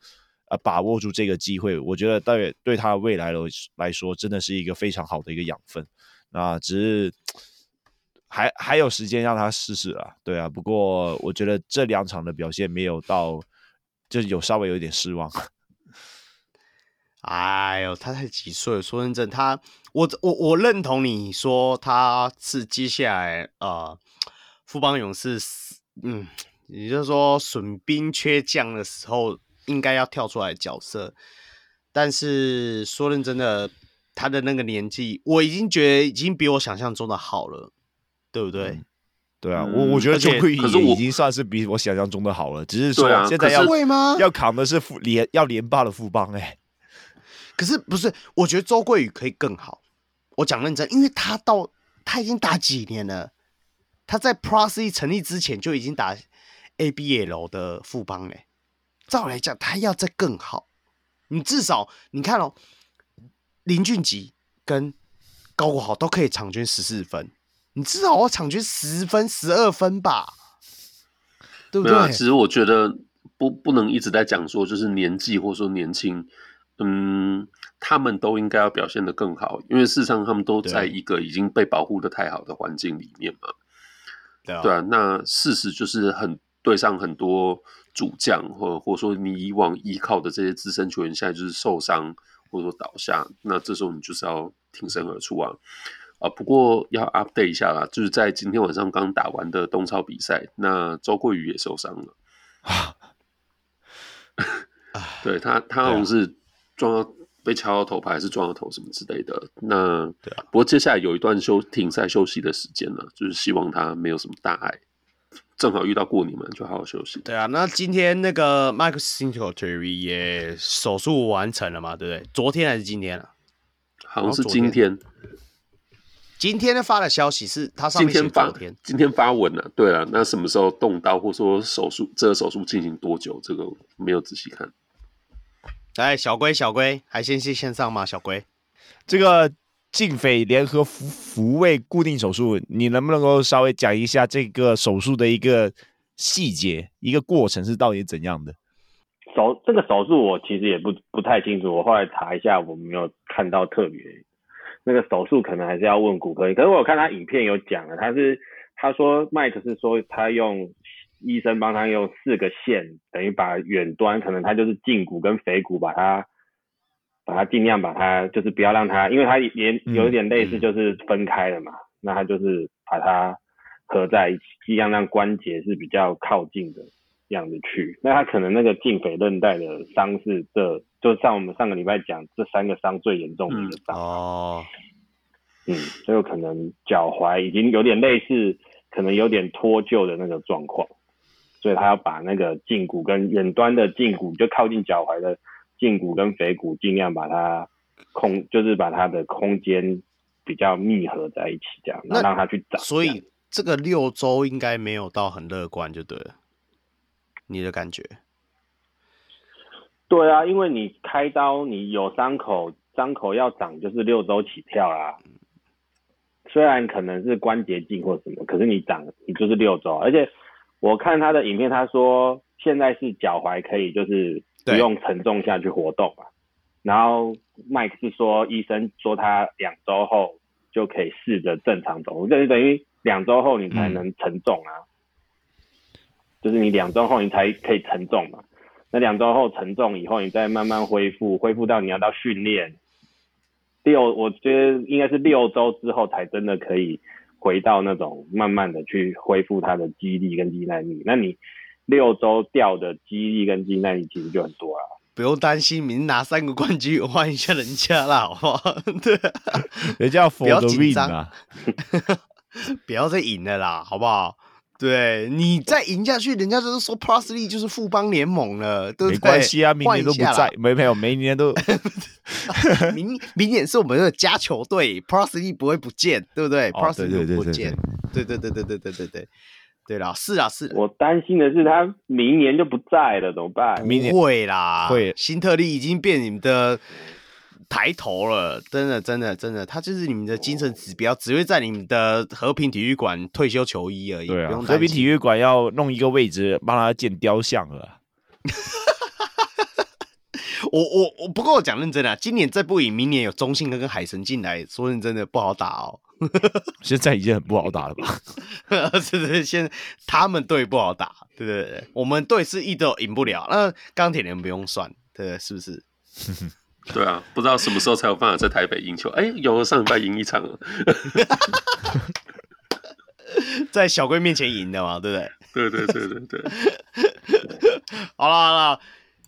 呃，把握住这个机会，我觉得对对他未来来来说，真的是一个非常好的一个养分。那只是。还还有时间让他试试啊，对啊。不过我觉得这两场的表现没有到，就有稍微有点失望。哎呦，他才几岁？说认真，他我我我认同你说他是接下来呃富邦勇士，嗯，也就是说损兵缺将的时候应该要跳出来角色。但是说认真的，他的那个年纪，我已经觉得已经比我想象中的好了。对不对？嗯、对啊，我我觉得周桂宇已经算是比我想象中的好了，只是说现在要要扛的是富连要连霸的富邦哎。可是不是？我觉得周桂宇可以更好。我讲认真，因为他到他已经打几年了，他在 Plus 成立之前就已经打 ABL 的副帮嘞。照来讲，他要再更好。你至少你看哦，林俊杰跟高国豪都可以场均十四分。你至少要场均十分、十二分吧，对不对？其实我觉得不不能一直在讲说就是年纪或者说年轻，嗯，他们都应该要表现得更好，因为事实上他们都在一个已经被保护的太好的环境里面嘛。对啊，对啊，那事实就是很对上很多主将，或或者说你以往依靠的这些资深球员，现在就是受伤或者说倒下，那这时候你就是要挺身而出啊。啊，不过要 update 一下啦，就是在今天晚上刚打完的东超比赛，那周桂宇也受伤了啊。对他，他好像是撞到、啊、被敲到头牌，还是撞到头什么之类的。那对啊，不过接下来有一段休停赛休息的时间呢，就是希望他没有什么大碍。正好遇到过年嘛，就好好休息。对啊，那今天那个 Mike Singletary 也手术完成了嘛，对不对？昨天还是今天啊？好像是今天。今天发的消息是他上面写昨天，今天发，今天发文了、啊。对啊，那什么时候动刀，或说手术这个手术进行多久，这个没有仔细看。来，小龟，小龟，还先去线上吗？小龟，这个劲匪联合复复位固定手术，你能不能够稍微讲一下这个手术的一个细节，一个过程是到底怎样的？手这个手术我其实也不不太清楚，我后来查一下，我没有看到特别。那个手术可能还是要问骨科，可是我有看他影片有讲了，他是他说麦克是说他用医生帮他用四个线，等于把远端可能他就是胫骨跟腓骨把它把它尽量把它就是不要让它，因为它也有一点类似就是分开了嘛，嗯、那他就是把它合在一起，尽量让关节是比较靠近的样子去。那他可能那个胫腓韧带的伤是这。就像我们上个礼拜讲，这三个伤最严重的一个伤、嗯、哦，嗯，就有可能脚踝已经有点类似，可能有点脱臼的那个状况，所以他要把那个胫骨跟远端的胫骨，就靠近脚踝的胫骨跟腓骨，尽量把它空，就是把它的空间比较密合在一起，这样，那让它去长。所以这个六周应该没有到很乐观，就对了，你的感觉？对啊，因为你开刀，你有伤口，伤口要长就是六周起跳啦。虽然可能是关节镜或什么，可是你长你就是六周。而且我看他的影片，他说现在是脚踝可以就是不用承重下去活动嘛。然后 Mike 是说医生说他两周后就可以试着正常走路，就是等于两周后你才能承重啊。嗯、就是你两周后你才可以承重嘛。那两周后承重以后，你再慢慢恢复，恢复到你要到训练六，我觉得应该是六周之后才真的可以回到那种慢慢的去恢复它的肌力跟肌耐力。那你六周掉的肌力跟肌耐力其实就很多了。不用担心，你拿三个冠军换一下人家啦，好不好？对，人家要不要紧张啊，不要再赢了啦，好不好？对，你再赢下去，人家就是说 Plus Lee 就是富邦联盟了，对不对？没关系啊，明年都不在，没没有，明年都 明明年是我们的加球队，Plus Lee 不会不见，对不对？Plus Lee 不见，对对对对对对对对，对啦，是啊是。我担心的是他明年就不在了，怎么办？明年会啦，会。新特利已经变你们的。抬头了，真的，真的，真的，他就是你们的精神指标，只会在你们的和平体育馆退休球衣而已。对啊，和平体育馆要弄一个位置帮他建雕像了。我 我我，不过我讲认真的，今年再不赢，明年有中信跟跟海神进来，说认真的不好打哦。现在已经很不好打了吧？是是，现在他们队不好打，对不对？我们队是一直都赢不了，那钢铁人不用算，对，是不是？对啊，不知道什么时候才有办法在台北赢球。哎，有上礼拜赢一场了，在小龟面前赢的嘛，对不对？对对对对对。好了好了，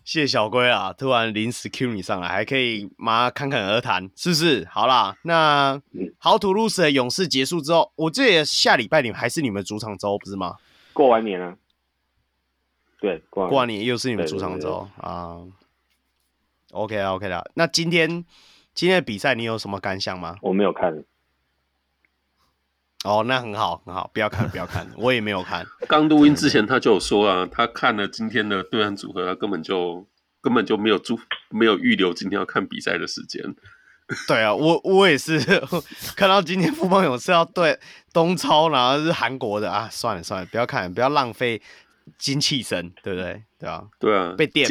谢谢小龟啊！突然临时 Q 你上来，还可以马上侃侃而谈，是不是？好啦，那豪土路斯的勇士结束之后，我记得下礼拜你们还是你们主场周，不是吗？过完年了，对，过完过完年又是你们主场周啊。OK 啊，OK 的。那今天今天的比赛你有什么感想吗？我没有看。哦，那很好，很好，不要看，不要看，我也没有看。刚录音之前他就有说啊，他看了今天的对战组合，他根本就根本就没有注没有预留今天要看比赛的时间。对啊，我我也是 看到今天富邦勇士要对东超，然后是韩国的啊，算了算了，不要看，不要浪费精气神，对不对？对啊，对啊，被电。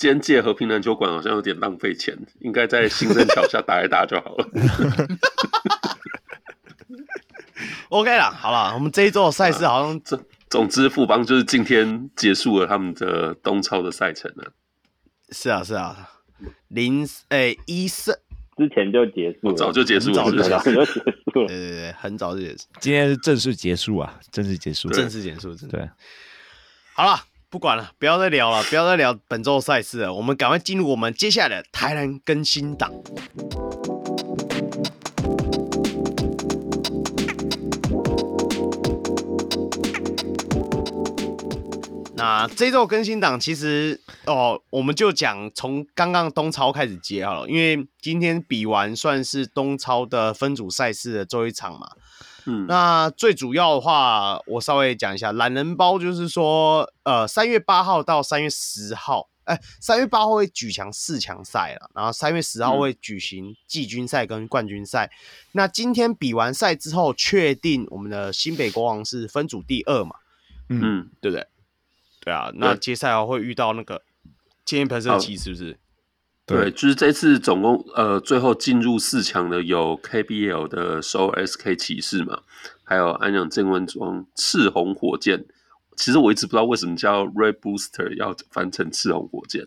边界和平篮球馆好像有点浪费钱，应该在新生桥下打一打就好了。OK 啦，好了，我们这一周的赛事好像总总之富邦就是今天结束了他们的东超的赛程了。是啊，是啊，零诶一胜之前就结束了，早就结束了，早就结束了。对对对，很早就结束。今天是正式结束啊，正式结束，正式结束，真的。对，好了。不管了，不要再聊了，不要再聊本周赛事了，我们赶快进入我们接下来的台南更新档。那这周更新档其实哦，我们就讲从刚刚东超开始接好了，因为今天比完算是东超的分组赛事的最后一场嘛。嗯，那最主要的话，我稍微讲一下懒人包，就是说，呃，三月八号到三月十号，哎、欸，三月八号会举强四强赛了，然后三月十号会举行季军赛跟冠军赛。嗯、那今天比完赛之后，确定我们的新北国王是分组第二嘛？嗯，对不对？对啊，那接下来会遇到那个千叶喷射机，是不是？对，就是这次总共呃，最后进入四强的有 KBL 的首尔 SK 骑士嘛，还有安阳正文庄赤红火箭。其实我一直不知道为什么叫 Red Booster 要翻成赤红火箭。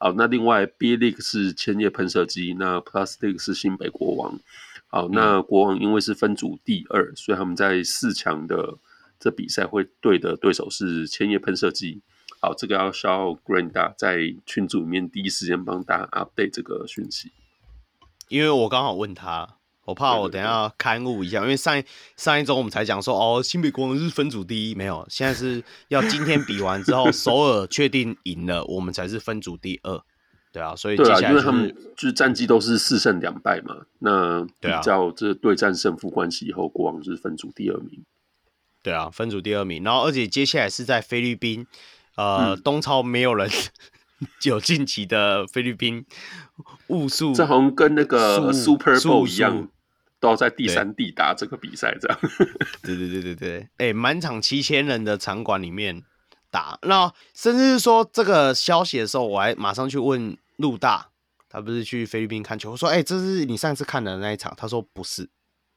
好，那另外 B League 是千叶喷射机，那 Plus League 是新北国王。好，那国王因为是分组第二，所以他们在四强的这比赛会对的对手是千叶喷射机。好，这个要需要 Granda 在群组里面第一时间帮大家 update 这个讯息，因为我刚好问他，我怕我等一下勘误一下，因为上一上一周我们才讲说哦，新北国王是分组第一，没有，现在是要今天比完之后，首尔确定赢了，我们才是分组第二，对啊，所以接下来、就是、对啊，因为他们就是战绩都是四胜两败嘛，那比较这对战胜负关系以后，国王就是分组第二名，对啊，分组第二名，然后而且接下来是在菲律宾。呃，东超没有人 有晋级的菲律宾武术，这好像跟那个 Super Bowl 一样，都要在第三地打这个比赛，这样。对对对对对，哎、欸，满场七千人的场馆里面打，那甚至是说这个消息的时候，我还马上去问陆大，他不是去菲律宾看球，我说，哎、欸，这是你上次看的那一场？他说不是，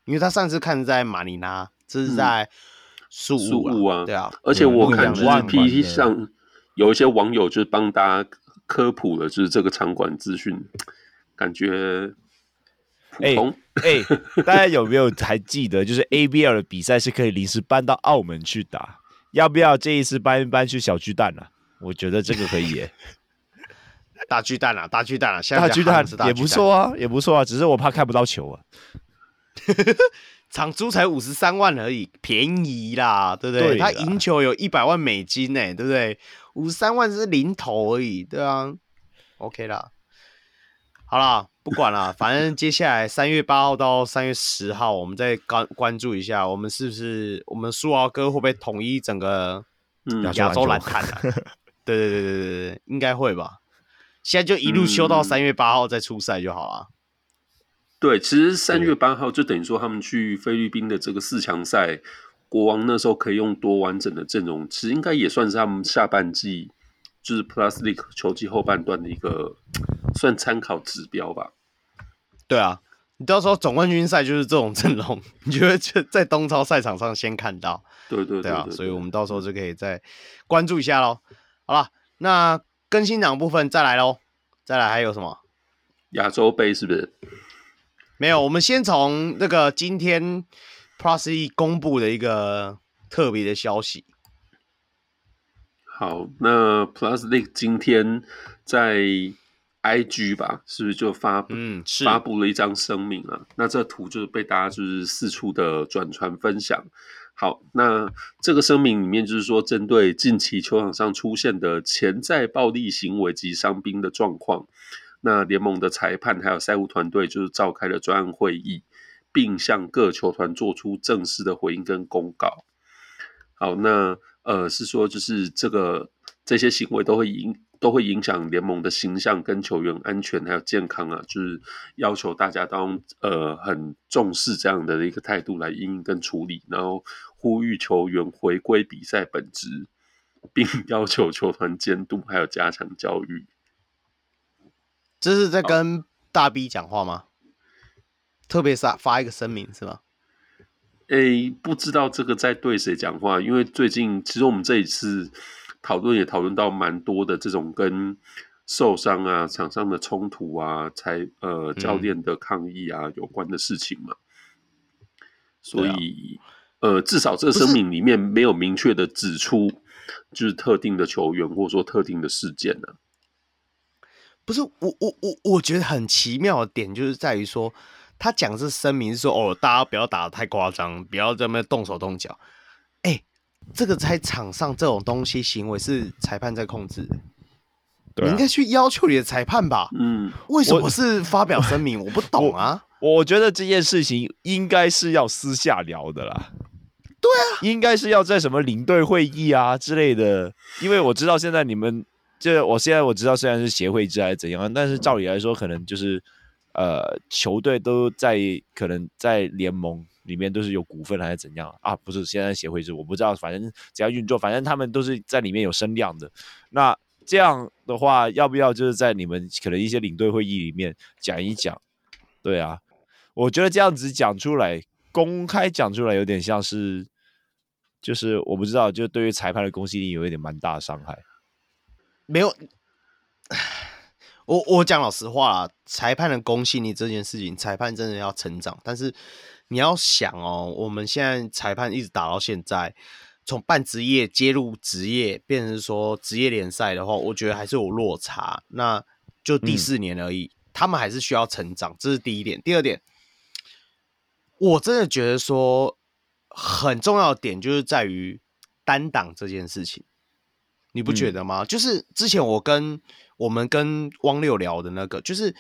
因为他上次看在马尼拉，这是在。嗯宿雾啊，对啊，而且我看就是 PPT 上有一些网友就是帮大家科普了，就是这个场馆资讯，感觉普通。哎、欸欸，大家有没有还记得，就是 ABL 的比赛是可以临时搬到澳门去打？要不要这一次搬一搬去小巨蛋啊？我觉得这个可以耶。大巨蛋啊，大巨蛋啊，现在大巨蛋也不错啊，也不错啊，只是我怕看不到球啊。场租才五十三万而已，便宜啦，对不对？他赢球有一百万美金呢，对不对？五十三万是零头而已，对啊。OK 啦，好啦，不管了，反正接下来三月八号到三月十号，我们再关关注一下，我们是不是我们苏豪哥会不会统一整个亚洲篮坛啊？对对对对对对，应该会吧。现在就一路修到三月八号再出赛就好了。对，其实三月八号就等于说他们去菲律宾的这个四强赛，国王那时候可以用多完整的阵容，其实应该也算是他们下半季就是 Plus League 球季后半段的一个算参考指标吧。对啊，你到时候总冠军赛就是这种阵容，你觉得就在东超赛场上先看到？对对对，对，对，对，对啊，所以我们到时候就可以再关注一下喽。好了，那更新档部分再来喽，再来还有什么？亚洲杯是不是？没有，我们先从那个今天 Plus E 公布的一个特别的消息。好，那 Plus League 今天在 IG 吧，是不是就发布、嗯、发布了一张声明啊？那这图就是被大家就是四处的转传分享。好，那这个声明里面就是说，针对近期球场上出现的潜在暴力行为及伤兵的状况。那联盟的裁判还有赛务团队就是召开了专案会议，并向各球团做出正式的回应跟公告。好，那呃是说就是这个这些行为都会影都会影响联盟的形象跟球员安全还有健康啊，就是要求大家当呃很重视这样的一个态度来因应跟处理，然后呼吁球员回归比赛本质，并 要求球团监督还有加强教育。这是在跟大 B 讲话吗？特别是发一个声明是吗？诶，不知道这个在对谁讲话，因为最近其实我们这一次讨论也讨论到蛮多的这种跟受伤啊、场上的冲突啊、才呃教练的抗议啊有关的事情嘛。嗯、所以、啊、呃，至少这个声明里面没有明确的指出就是特定的球员或者说特定的事件呢、啊。不是我我我我觉得很奇妙的点就是在于说，他讲这声明是说哦，大家不要打得太夸张，不要这么动手动脚。哎，这个在场上这种东西行为是裁判在控制你应该去要求你的裁判吧？嗯，为什么是发表声明？我不懂啊。我觉得这件事情应该是要私下聊的啦。对啊，应该是要在什么领队会议啊之类的，因为我知道现在你们，就我现在我知道虽然是协会制还是怎样，但是照理来说，可能就是呃球队都在可能在联盟里面都是有股份还是怎样啊？不是现在协会制，我不知道，反正只要运作，反正他们都是在里面有声量的。那这样的话，要不要就是在你们可能一些领队会议里面讲一讲？对啊，我觉得这样子讲出来，公开讲出来，有点像是。就是我不知道，就对于裁判的公信力有一点蛮大的伤害。没有，我我讲老实话啦，裁判的公信力这件事情，裁判真的要成长。但是你要想哦，我们现在裁判一直打到现在，从半职业接入职业，变成说职业联赛的话，我觉得还是有落差。那就第四年而已，嗯、他们还是需要成长，这是第一点。第二点，我真的觉得说。很重要的点就是在于单挡这件事情，你不觉得吗？嗯、就是之前我跟我们跟汪六聊的那个，就是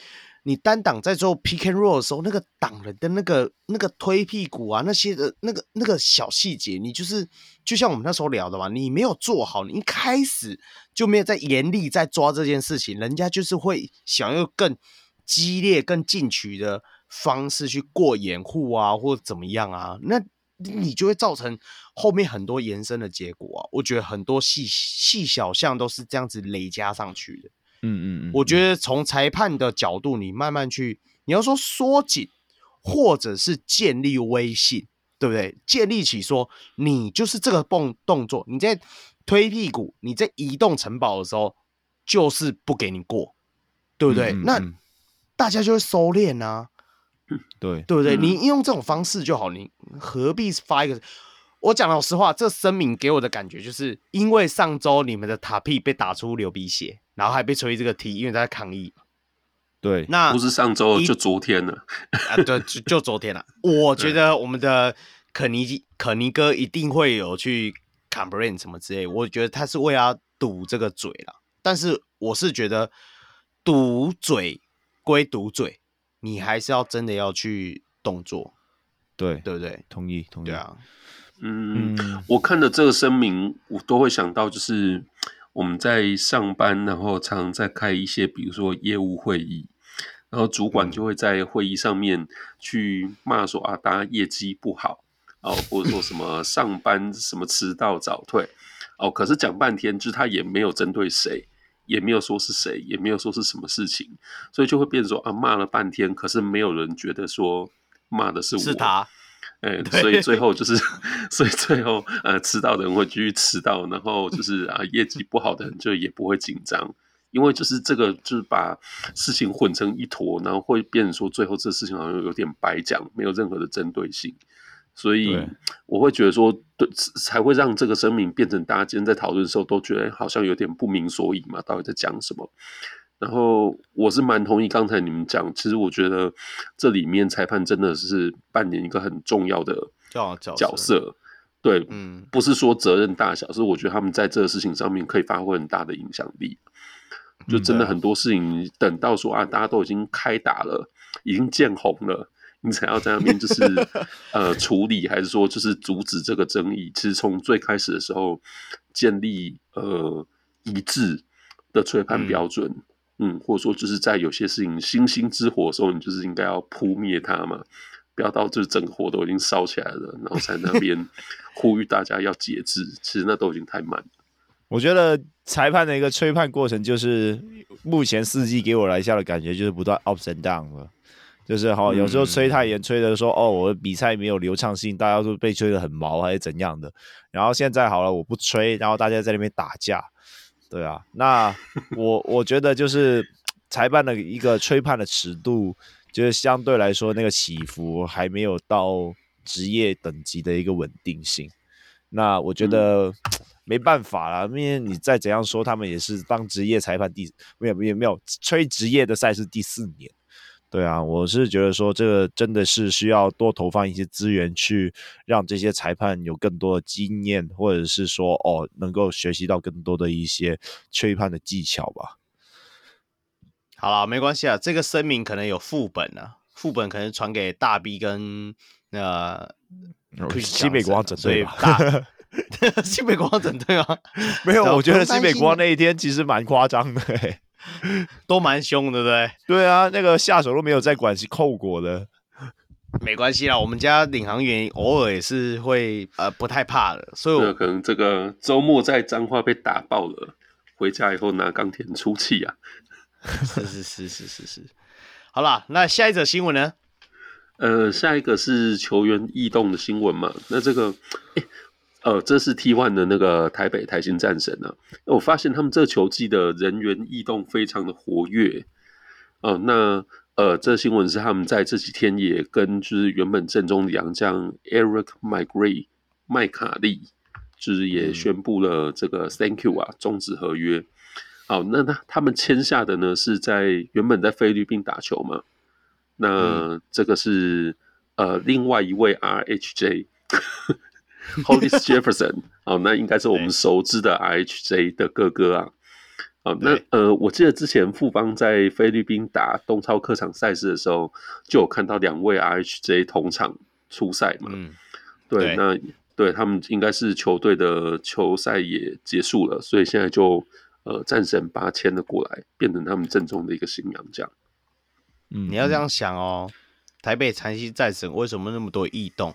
你单挡在做 pick and roll 的时候，那个挡人的那个那个推屁股啊，那些的那个那个小细节，你就是就像我们那时候聊的嘛，你没有做好，你一开始就没有在严厉在抓这件事情，人家就是会想要更激烈、更进取的方式去过掩护啊，或者怎么样啊，那。你就会造成后面很多延伸的结果啊！我觉得很多细细小项都是这样子累加上去的。嗯嗯嗯，我觉得从裁判的角度，你慢慢去，你要说缩紧，或者是建立威信，对不对？建立起说你就是这个动动作，你在推屁股，你在移动城堡的时候，就是不给你过，对不对？嗯嗯嗯，那大家就会收敛啊。对对不对？你用这种方式就好，你何必发一个？我讲老实话，这声明给我的感觉就是，因为上周你们的塔皮被打出流鼻血，然后还被吹这个 T，因为他在抗议。对，那不是上周就昨天了啊？对，就就昨天了。我觉得我们的肯尼肯尼哥一定会有去 complain 什么之类，我觉得他是为了堵这个嘴了。但是我是觉得堵嘴归堵嘴。你还是要真的要去动作，对对不对？同意同意。对啊，嗯，嗯我看的这个声明，我都会想到，就是我们在上班，然后常常在开一些，比如说业务会议，然后主管就会在会议上面去骂说啊，大家业绩不好，哦，或者说什么 上班什么迟到早退，哦，可是讲半天，就是他也没有针对谁。也没有说是谁，也没有说是什么事情，所以就会变成说啊，骂了半天，可是没有人觉得说骂的是我，是他，哎，所以最后就是，所以最后呃，迟到的人会继续迟到，然后就是啊，业绩不好的人就也不会紧张，因为就是这个就是把事情混成一坨，然后会变成说最后这事情好像有点白讲，没有任何的针对性。所以我会觉得说，对，才会让这个声明变成大家今天在讨论的时候都觉得好像有点不明所以嘛，到底在讲什么？然后我是蛮同意刚才你们讲，其实我觉得这里面裁判真的是扮演一个很重要的角色。对，嗯，不是说责任大小，是我觉得他们在这个事情上面可以发挥很大的影响力。就真的很多事情，等到说啊，大家都已经开打了，已经见红了。你才要在那边就是呃处理，还是说就是阻止这个争议？其实从最开始的时候建立呃一致的吹判标准，嗯，嗯，或者说就是在有些事情星星之火的时候，你就是应该要扑灭它嘛，不要到就是整个火都已经烧起来了，然后在那边 呼吁大家要节制，其实那都已经太慢了。我觉得裁判的一个吹判过程，就是目前四季给我来下的感觉就是不断 ups and down 了。就是好，有时候吹太严，吹的说哦，我的比赛没有流畅性，大家都被吹的很毛还是怎样的。然后现在好了，我不吹，然后大家在那边打架，对啊。那 我我觉得就是裁判的一个吹判的尺度，就是相对来说那个起伏还没有到职业等级的一个稳定性。那我觉得 没办法啦，因为你再怎样说，他们也是当职业裁判第没有没有没有吹职业的赛事第四年。对啊，我是觉得说这个真的是需要多投放一些资源，去让这些裁判有更多的经验，或者是说哦，能够学习到更多的一些吹判的技巧吧。好了，没关系啊，这个声明可能有副本啊，副本可能传给大 B 跟那个西北国王整队吧。西北国王整队吗？没有，我觉得西北国王那一天其实蛮夸张的，欸，都蛮凶，对不对？对啊，那个下手都没有在管是扣果的。没关系啦，我们家领航员偶尔也是会呃不太怕的，所以我可能这个周末在彰化被打爆了，回家以后拿钢铁出气啊。是是是是是是。好啦，那下一则新闻呢？呃，下一个是球员异动的新闻嘛？那这个，欸呃，这是 T1 的那个台北台新战神啊。我发现他们这球季的人员异动非常的活跃。哦、呃，那呃，这新闻是他们在这几天也跟就是原本正中的洋将 Eric McGray 麦卡利，就是也宣布了这个 Thank you 啊，终止合约。好，那他他们签下的呢是在原本在菲律宾打球嘛？那这个是呃另外一位 RHJ。Hollis Jefferson，哦，那应该是我们熟知的 RHJ 的哥哥啊。哦，那呃，我记得之前富邦在菲律宾打东超客场赛事的时候，就有看到两位 RHJ 同场出赛嘛。嗯，对，对那对他们应该是球队的球赛也结束了，所以现在就呃战神把他签了过来，变成他们正宗的一个新洋将。嗯，你要这样想哦，台北长期战神为什么那么多异动？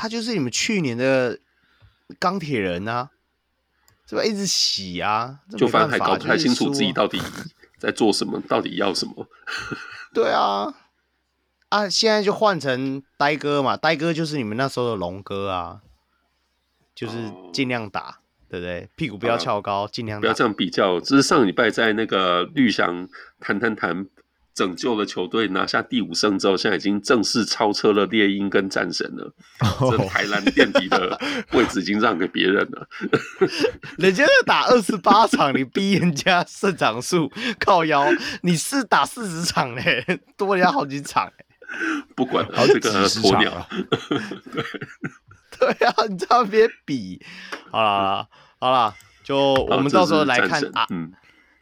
他就是你们去年的钢铁人啊，是吧？一直洗啊，就反正还搞不太清楚自己到底在做什么，到底要什么。对啊，啊，现在就换成呆哥嘛，呆哥就是你们那时候的龙哥啊，就是尽量打，哦、对不对？屁股不要翘高，尽、啊、量。不要这样比较。这是上礼拜在那个绿翔谈谈谈。拯救了球队拿下第五胜之后，现在已经正式超车了猎鹰跟战神了。这台篮垫底的 位置已经让给别人了。人家在打二十八场，你逼人家胜场数靠腰，你是打四十场嘞，多人家好几场。不管好这个鸵鸟，对对啊，你这边比好了好了，就我们到时候来看啊。嗯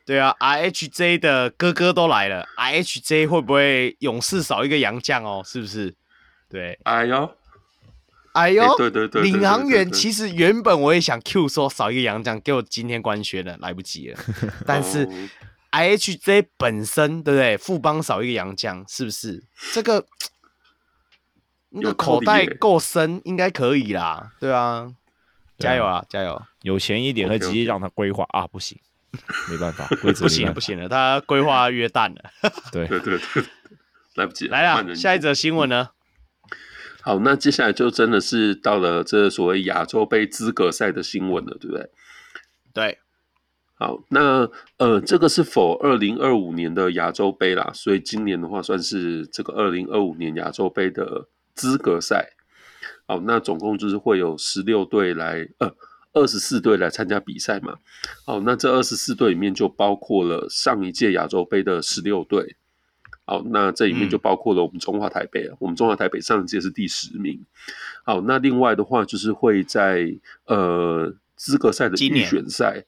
对啊，RHJ 的哥哥都来了，RHJ 会不会勇士少一个洋将哦？是不是？对，哎呦，哎呦，对对对，领航员其实原本我也想 Q 说少一个洋将，给我今天官宣了，来不及了。但是 RHJ 本身对不对？富邦少一个洋将，是不是？这个那个口袋够深，应该可以啦。对啊，加油啊，加油！有钱一点会直接让他规划啊，不行。没办法，不行不行了，他规划约旦了。对对对对，来不及了。来了，下一则新闻呢？好，那接下来就真的是到了这所谓亚洲杯资格赛的新闻了，对不对？对。好，那呃，这个是 for 二零二五年的亚洲杯啦，所以今年的话算是这个二零二五年亚洲杯的资格赛。好，那总共就是会有十六队来呃。二十四队来参加比赛嘛？哦，那这二十四队里面就包括了上一届亚洲杯的十六队。好，那这里面就包括了我们中华台北，嗯、我们中华台北上一届是第十名。好，那另外的话就是会在呃资格赛的预选赛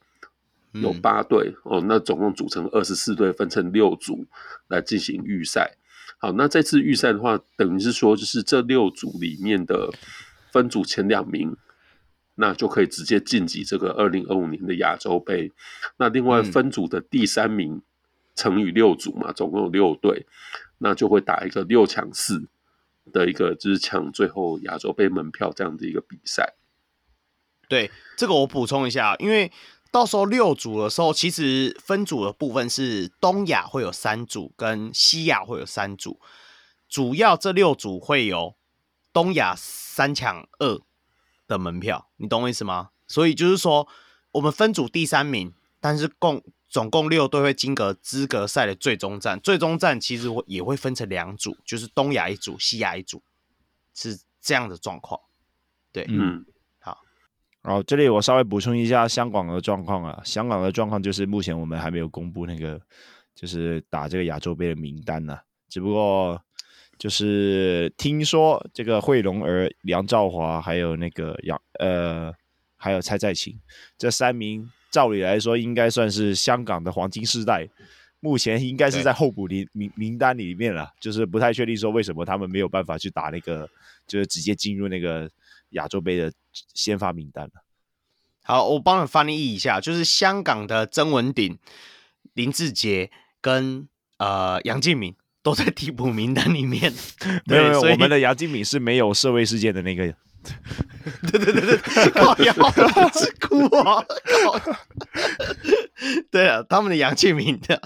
有八队、嗯、哦，那总共组成二十四队，分成六组来进行预赛。好，那这次预赛的话，等于是说就是这六组里面的分组前两名。那就可以直接晋级这个二零二五年的亚洲杯。那另外分组的第三名乘以六组嘛，总共有六队，那就会打一个六抢四的一个，就是抢最后亚洲杯门票这样的一个比赛。对，这个我补充一下，因为到时候六组的时候，其实分组的部分是东亚会有三组，跟西亚会有三组，主要这六组会有东亚三抢二。的门票，你懂我意思吗？所以就是说，我们分组第三名，但是共总共六队会经过资格赛的最终战，最终战其实也会分成两组，就是东亚一组，西亚一组，是这样的状况。对，嗯，好，然后这里我稍微补充一下香港的状况啊，香港的状况就是目前我们还没有公布那个就是打这个亚洲杯的名单呢、啊，只不过就是听说这个惠龙儿、梁兆华还有那个杨呃还有蔡再勤这三名，照理来说应该算是香港的黄金世代。目前应该是在候补名名名单里面了，就是不太确定说为什么他们没有办法去打那个，就是直接进入那个亚洲杯的先发名单了。好，我帮你翻译一下，就是香港的曾文鼎、林志杰跟呃杨敬敏都在替补名单里面。没有没有，我们的杨敬敏是没有社会事件的那个。对对对对，靠腰是哭啊！对啊，他们的杨建明的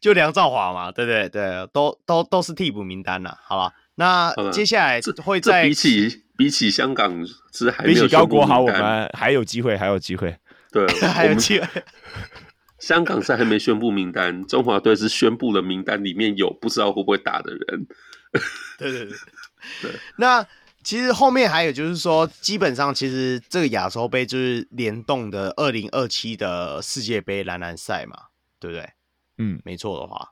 就梁兆华嘛，对对对，都都都是替补名单了，好了？那接下来会在比起比起香港是还比起高国豪，我们还有机会，还有机会，对，还有机会。香港赛还没宣布名单，中华队是宣布了名单里面有不知道会不会打的人。对对对 对，那。其实后面还有就是说，基本上其实这个亚洲杯就是联动的二零二七的世界杯男篮赛嘛，对不对？嗯，没错的话，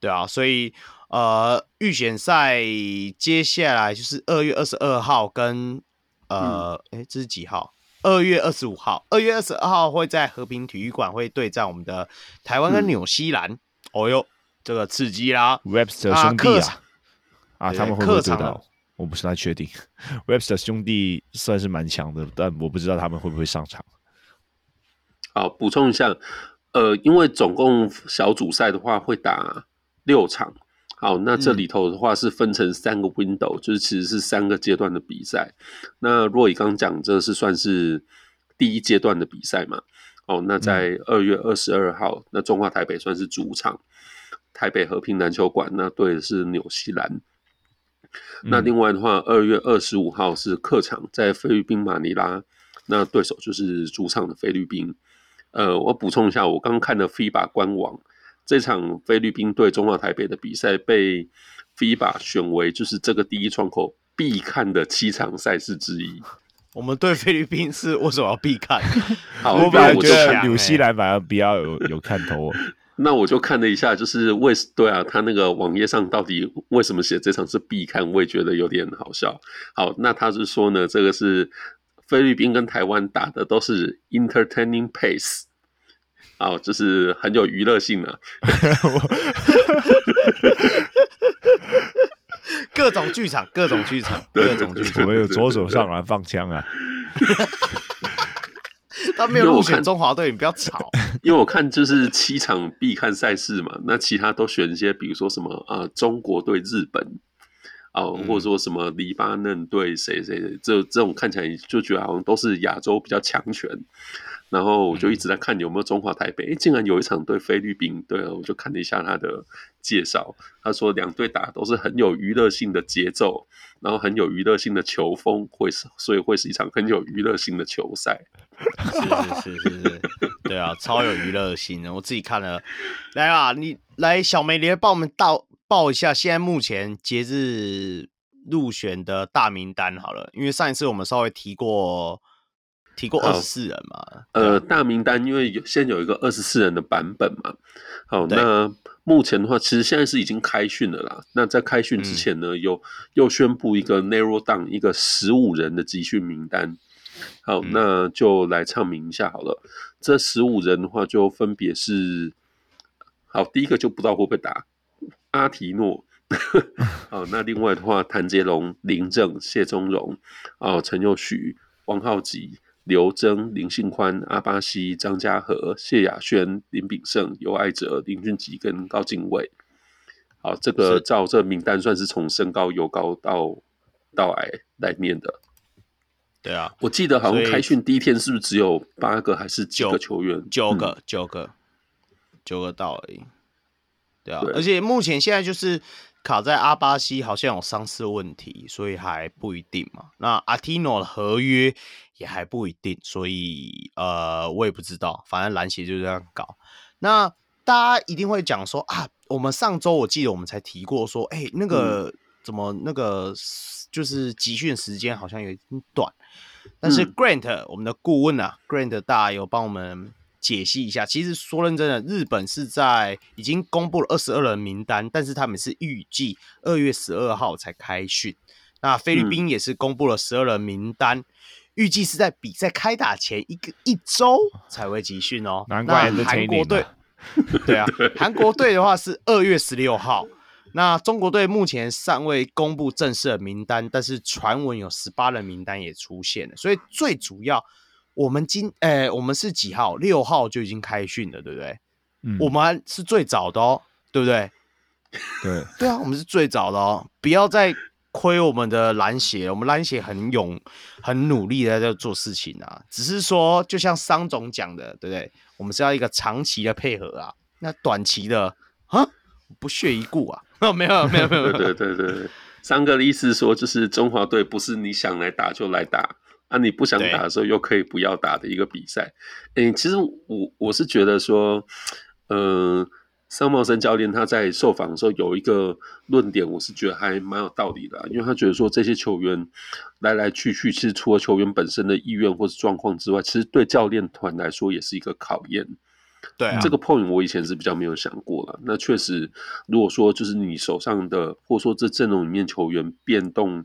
对啊，所以呃预选赛接下来就是二月二十二号跟呃，哎、嗯，这是几号？二月二十五号，二月二十二号会在和平体育馆会对战我们的台湾跟纽西兰。嗯、哦哟，这个刺激啦！Webster 兄弟啊，啊，他们会不会知道？我不是太确定，Webster 兄弟算是蛮强的，但我不知道他们会不会上场。好，补充一下，呃，因为总共小组赛的话会打六场，好，那这里头的话是分成三个 window，、嗯、就是其实是三个阶段的比赛。那若以刚讲，这是算是第一阶段的比赛嘛？哦，那在二月二十二号，那中华台北算是主场，台北和平篮球馆，那对的是纽西兰。那另外的话，二月二十五号是客场，在菲律宾马尼拉，那对手就是主场的菲律宾。呃，我补充一下，我刚看了 FIBA 官网，这场菲律宾对中华台北的比赛被 FIBA 选为就是这个第一窗口必看的七场赛事之一。我们对菲律宾是为什么要必看？好，我本来觉得纽西兰反而比较有有看头。那我就看了一下，就是为对啊，他那个网页上到底为什么写这场是必看，我也觉得有点好笑。好，那他是说呢，这个是菲律宾跟台湾打的都是 entertaining pace，好，就是很有娱乐性啊，各种剧场，各种剧场，各种剧场，我有左手上来放枪啊。他没有入选中华队，你不要吵。因为我看就是七场必看赛事嘛，那其他都选一些，比如说什么啊、呃，中国对日本啊、呃，或者说什么黎巴嫩对谁谁谁，这这种看起来就觉得好像都是亚洲比较强权。然后我就一直在看有没有中华台北，哎、嗯，竟然有一场对菲律宾，对啊，我就看了一下他的介绍，他说两队打都是很有娱乐性的节奏，然后很有娱乐性的球风，会是所以会是一场很有娱乐性的球赛。是是是是是，对啊，超有娱乐性的，我自己看了。来啊，你来小梅，你来帮我们报报一下现在目前截至入选的大名单好了，因为上一次我们稍微提过。提过二十四人嘛？呃，大名单因为有先有一个二十四人的版本嘛。好，那目前的话，其实现在是已经开训了啦。那在开训之前呢，又、嗯、又宣布一个 narrow down 一个十五人的集训名单。好，嗯、那就来唱名一下好了。这十五人的话，就分别是：好，第一个就不知道会不会打阿提诺。好，那另外的话，谭杰龙、林政、谢宗荣、哦，陈又许、王浩吉。刘铮、林信宽、阿巴西、张家和、谢亚轩、林炳胜、尤爱哲、林俊吉跟高敬伟。好，这个照这名单算是从身高由高到到矮来念的。对啊，我记得好像开训第一天是不是只有八个还是九个球员？九个，九个，九个到而已。对啊，对而且目前现在就是。卡在阿巴西好像有伤势问题，所以还不一定嘛。那阿提诺的合约也还不一定，所以呃，我也不知道。反正篮协就这样搞。那大家一定会讲说啊，我们上周我记得我们才提过说，哎、欸，那个、嗯、怎么那个就是集训时间好像有点短。但是 Grant、嗯、我们的顾问啊，Grant 大有帮我们解析一下。其实说认真的，日本是在已经公布了二十二人名单，但是他们是预计二月十二号才开训。那菲律宾也是公布了十二人名单，预计、嗯、是在比赛开打前一个一周才会集训哦。难怪韩国队，对啊，韩国队的话是二月十六号。那中国队目前尚未公布正式的名单，但是传闻有十八人名单也出现了。所以最主要，我们今诶、欸，我们是几号？六号就已经开训了，对不对？嗯，我们是最早的哦，对不对？对 对啊，我们是最早的哦，不要再亏我们的蓝血，我们蓝血很勇、很努力的在做事情啊。只是说，就像桑总讲的，对不对？我们是要一个长期的配合啊，那短期的啊，不屑一顾啊。哦，没有，没有，没有，对对对对，三哥的意思说，就是中华队不是你想来打就来打，啊，你不想打的时候又可以不要打的一个比赛。哎对，其实我我是觉得说，嗯、呃，桑茂森教练他在受访的时候有一个论点，我是觉得还蛮有道理的，因为他觉得说这些球员来来去去，其实除了球员本身的意愿或是状况之外，其实对教练团来说也是一个考验。对、啊，这个 point 我以前是比较没有想过了。那确实，如果说就是你手上的，或者说这阵容里面球员变动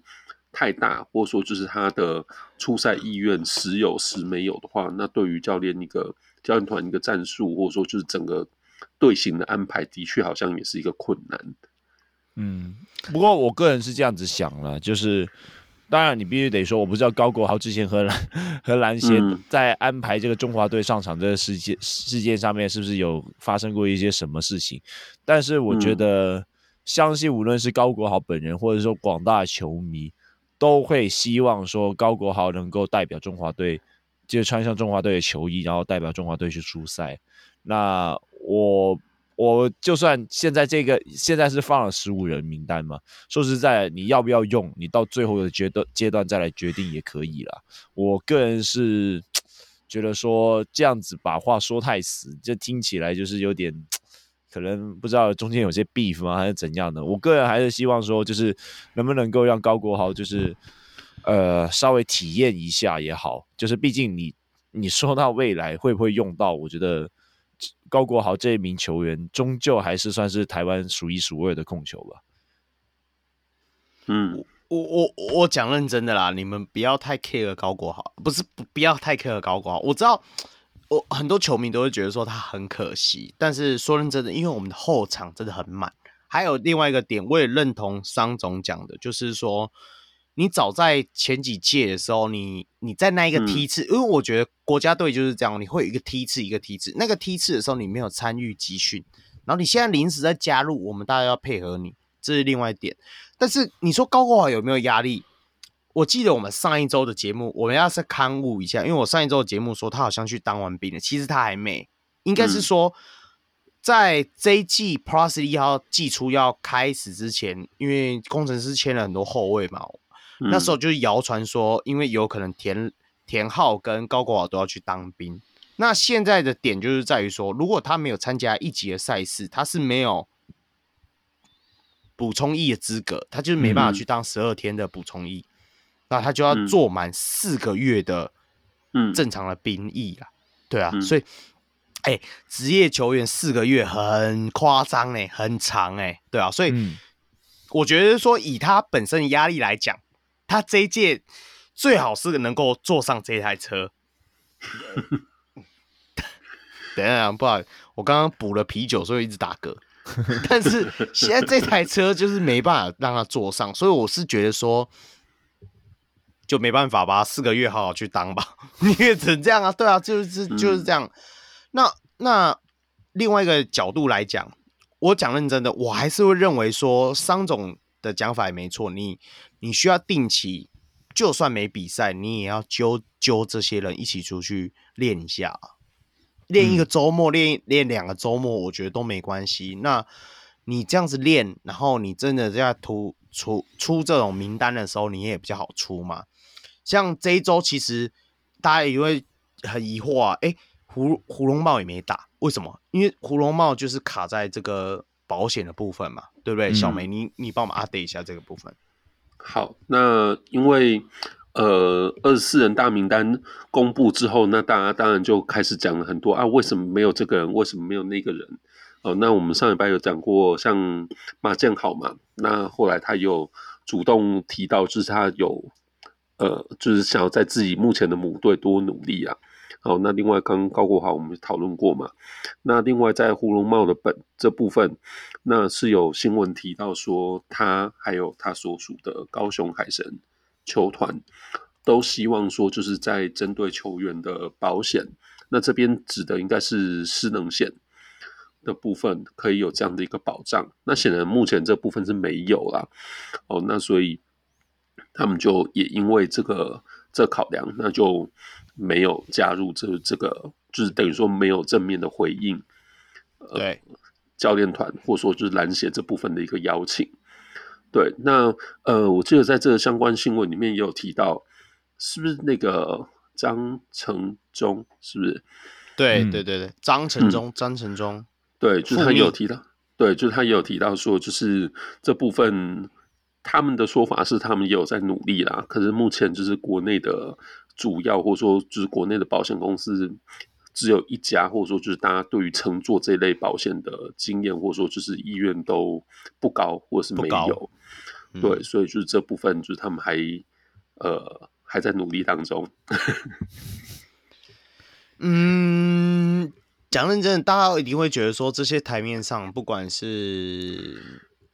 太大，或者说就是他的出赛意愿时有时没有的话，那对于教练一个教练团一个战术，或者说就是整个队形的安排，的确好像也是一个困难。嗯，不过我个人是这样子想了，就是。当然，你必须得说，我不知道高国豪之前和蓝和蓝协在安排这个中华队上场这个事件事件上面是不是有发生过一些什么事情？但是我觉得，相信无论是高国豪本人，或者说广大球迷，都会希望说高国豪能够代表中华队，就穿上中华队的球衣，然后代表中华队去出赛。那我。我就算现在这个现在是放了十五人名单嘛，说实在，你要不要用，你到最后的阶段阶段再来决定也可以啦。我个人是 觉得说这样子把话说太死，这听起来就是有点可能不知道中间有些 beef 吗，还是怎样的？我个人还是希望说，就是能不能够让高国豪就是呃稍微体验一下也好，就是毕竟你你说到未来会不会用到，我觉得。高国豪这一名球员，终究还是算是台湾数一数二的控球吧。嗯，我我我讲认真的啦，你们不要太 care 高国豪，不是不不要太 care 高国豪。我知道，我很多球迷都会觉得说他很可惜，但是说认真的，因为我们的后场真的很满。还有另外一个点，我也认同桑总讲的，就是说。你早在前几届的时候，你你在那一个梯次，嗯、因为我觉得国家队就是这样，你会有一个梯次一个梯次，那个梯次的时候你没有参与集训，然后你现在临时再加入，我们大家要配合你，这是另外一点。但是你说高国豪有没有压力？我记得我们上一周的节目，我们要是刊物一下，因为我上一周的节目说他好像去当完兵了，其实他还没，应该是说在这一季 Plus 一号季初要开始之前，因为工程师签了很多后卫嘛。那时候就是谣传说，因为有可能田田浩跟高国豪都要去当兵。那现在的点就是在于说，如果他没有参加一级的赛事，他是没有补充役的资格，他就是没办法去当十二天的补充役。嗯、那他就要做满四个月的正常的兵役了。对啊，嗯、所以，哎、欸，职业球员四个月很夸张哎，很长哎、欸，对啊，所以、嗯、我觉得说以他本身的压力来讲。他这一届最好是能够坐上这台车。等一下，不好意思，我刚刚补了啤酒，所以一直打嗝。但是现在这台车就是没办法让他坐上，所以我是觉得说，就没办法吧，四个月好好去当吧。你也只能这样啊，对啊，就是就是这样。嗯、那那另外一个角度来讲，我讲认真的，我还是会认为说，商总的讲法也没错，你。你需要定期，就算没比赛，你也要揪揪这些人一起出去练一下，练一个周末，练练两个周末，我觉得都没关系。那你这样子练，然后你真的在突出出这种名单的时候，你也比较好出嘛。像这一周，其实大家也会很疑惑啊，诶，胡胡龙茂也没打，为什么？因为胡龙茂就是卡在这个保险的部分嘛，对不对？嗯、小梅，你你帮我们 update 一下这个部分。好，那因为呃二十四人大名单公布之后，那大家当然就开始讲了很多啊，为什么没有这个人？为什么没有那个人？哦，那我们上礼拜有讲过，像马建好嘛，那后来他有主动提到，就是他有呃，就是想要在自己目前的母队多努力啊。好，那另外刚刚高国豪我们讨论过嘛，那另外在胡珑贸的本这部分，那是有新闻提到说，他还有他所属的高雄海神球团，都希望说就是在针对球员的保险，那这边指的应该是失能险的部分，可以有这样的一个保障。那显然目前这部分是没有啦，哦，那所以他们就也因为这个这考量，那就。没有加入这这个，就是等于说没有正面的回应，对、呃、教练团或者说就是篮协这部分的一个邀请。对，那呃，我记得在这个相关新闻里面也有提到，是不是那个张成忠？是不是？对对对对，张成忠，张成忠，对，就是他也有提到，对，就是他也有提到说，就是这部分他们的说法是他们也有在努力啦，可是目前就是国内的。主要或者说就是国内的保险公司只有一家，或者说就是大家对于乘坐这类保险的经验，或者说就是意愿都不高，或者是没有。嗯、对，所以就是这部分就是他们还呃还在努力当中。嗯，讲认真的，大家一定会觉得说这些台面上不管是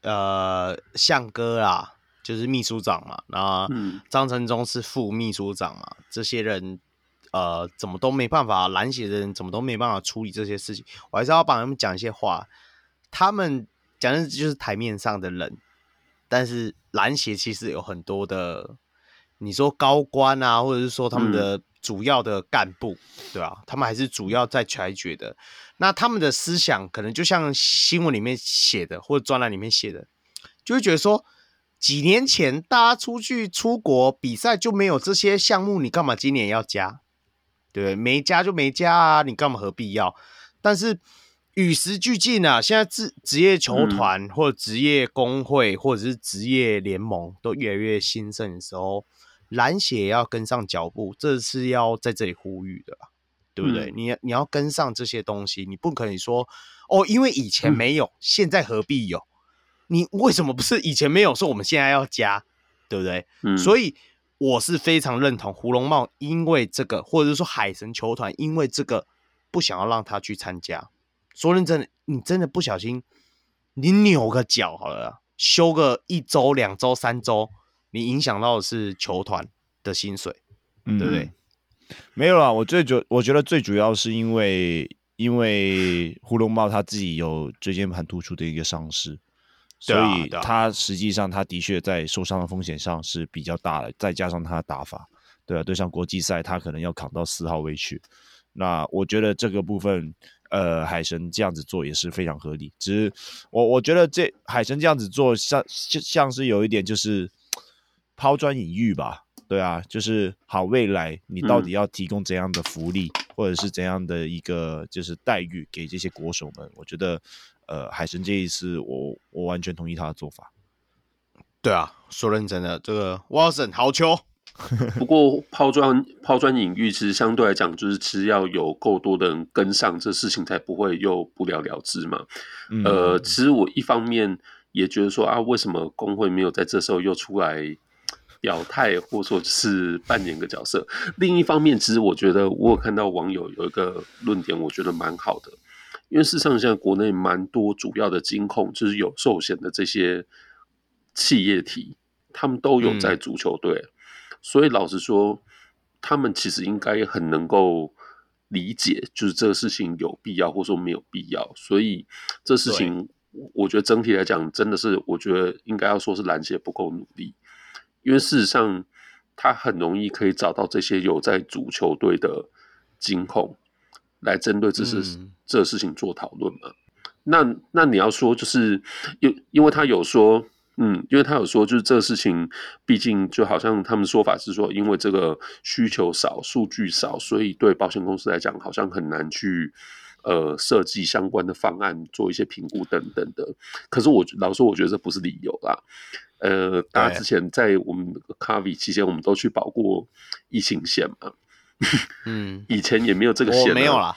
呃向哥啦。就是秘书长嘛，然后张成忠是副秘书长嘛，嗯、这些人呃怎么都没办法，篮协的人怎么都没办法处理这些事情，我还是要帮他们讲一些话。他们讲的就是台面上的人，但是篮协其实有很多的，你说高官啊，或者是说他们的主要的干部，嗯、对吧？他们还是主要在裁决的。那他们的思想可能就像新闻里面写的，或者专栏里面写的，就会觉得说。几年前大家出去出国比赛就没有这些项目，你干嘛今年要加？对不对？没加就没加啊，你干嘛何必要？但是与时俱进啊，现在职职业球团或者职业工会或者是职业联盟都越来越兴盛的时候，篮协也要跟上脚步，这是要在这里呼吁的，对不对？嗯、你你要跟上这些东西，你不可以说哦，因为以前没有，嗯、现在何必有？你为什么不是以前没有说我们现在要加，对不对？嗯，所以我是非常认同胡龙茂，因为这个，或者是说海神球团因为这个不想要让他去参加。说认真的，你真的不小心，你扭个脚好了，休个一周、两周、三周，你影响到的是球团的薪水，嗯、对不对？没有啦，我最主我觉得最主要是因为因为胡龙茂他自己有椎间盘突出的一个伤势。所以他实际上他的确在受伤的风险上是比较大的，再加上他的打法，对啊，对上国际赛他可能要扛到四号位去。那我觉得这个部分，呃，海神这样子做也是非常合理。只是我我觉得这海神这样子做像就像是有一点就是抛砖引玉吧，对啊，就是好未来你到底要提供怎样的福利，嗯、或者是怎样的一个就是待遇给这些国手们，我觉得。呃，海神这一次，我我完全同意他的做法。对啊，说认真的，这个 Watson 好球。不过抛砖抛砖引玉，其实相对来讲，就是其实要有够多的人跟上，这事情才不会又不了了之嘛。嗯、呃，其实我一方面也觉得说啊，为什么工会没有在这时候又出来表态，或者说是扮演个角色？另一方面，其实我觉得我有看到网友有一个论点，我觉得蛮好的。因为事实上，现在国内蛮多主要的金控，就是有寿险的这些企业体，他们都有在足球队，嗯、所以老实说，他们其实应该很能够理解，就是这个事情有必要，或者说没有必要。所以这事情，我觉得整体来讲，真的是我觉得应该要说是篮协不够努力，因为事实上，他很容易可以找到这些有在主球队的金控。来针对这事、嗯、这事情做讨论嘛？那那你要说，就是因因为他有说，嗯，因为他有说，就是这个事情，毕竟就好像他们说法是说，因为这个需求少，数据少，所以对保险公司来讲，好像很难去呃设计相关的方案，做一些评估等等的。可是我老实说，我觉得这不是理由啦，呃，大家之前在我们咖啡期间，我们都去保过疫情险嘛。嗯，以前也没有这个险、啊，没有啦。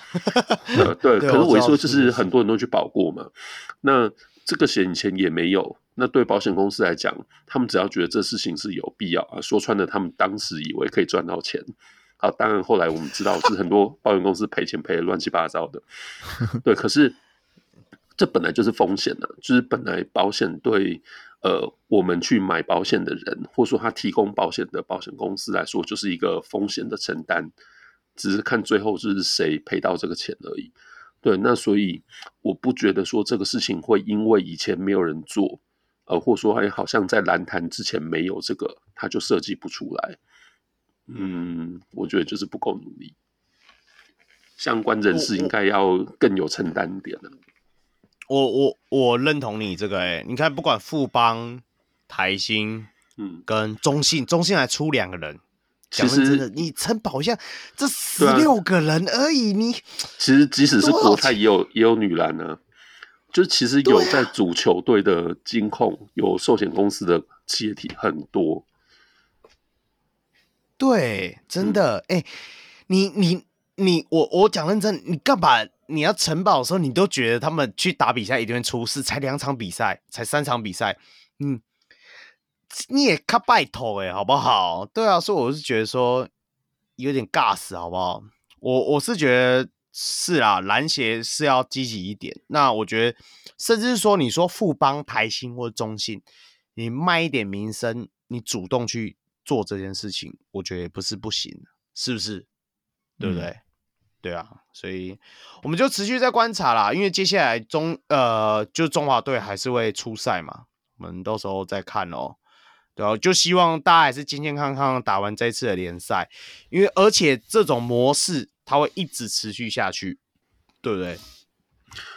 呃，对，可是我一说就是很多人都去保过嘛。那这个险以前也没有，那对保险公司来讲，他们只要觉得这事情是有必要啊，说穿了，他们当时以为可以赚到钱。好，当然后来我们知道是很多 保险公司赔钱赔的乱七八糟的。对，可是这本来就是风险呢、啊，就是本来保险对。呃，我们去买保险的人，或者说他提供保险的保险公司来说，就是一个风险的承担，只是看最后就是谁赔到这个钱而已。对，那所以我不觉得说这个事情会因为以前没有人做，呃，或者说哎，好像在蓝坛之前没有这个，他就设计不出来。嗯，我觉得就是不够努力，相关人士应该要更有承担一点的。我我我认同你这个哎、欸，你看不管富邦、台新，嗯，跟中信，中信还出两个人，其实真的，你承保一下，这十六个人而已，你其实即使是国泰也有也有女篮呢、啊，就其实有在主球队的金控、啊、有寿险公司的企业体很多，对，真的哎、嗯欸，你你你我我讲认真，你干嘛？你要城堡的时候，你都觉得他们去打比赛一定会出事，才两场比赛，才三场比赛，嗯，你也卡拜托哎，好不好？对啊，所以我是觉得说有点尬死，好不好？我我是觉得是啊，篮协是要积极一点。那我觉得，甚至是说，你说富邦、台新或中信，你卖一点名声，你主动去做这件事情，我觉得也不是不行，是不是？对不对？对啊，所以我们就持续在观察啦，因为接下来中呃，就中华队还是会出赛嘛，我们到时候再看哦。对啊，就希望大家还是健健康康打完这次的联赛，因为而且这种模式它会一直持续下去，对不对？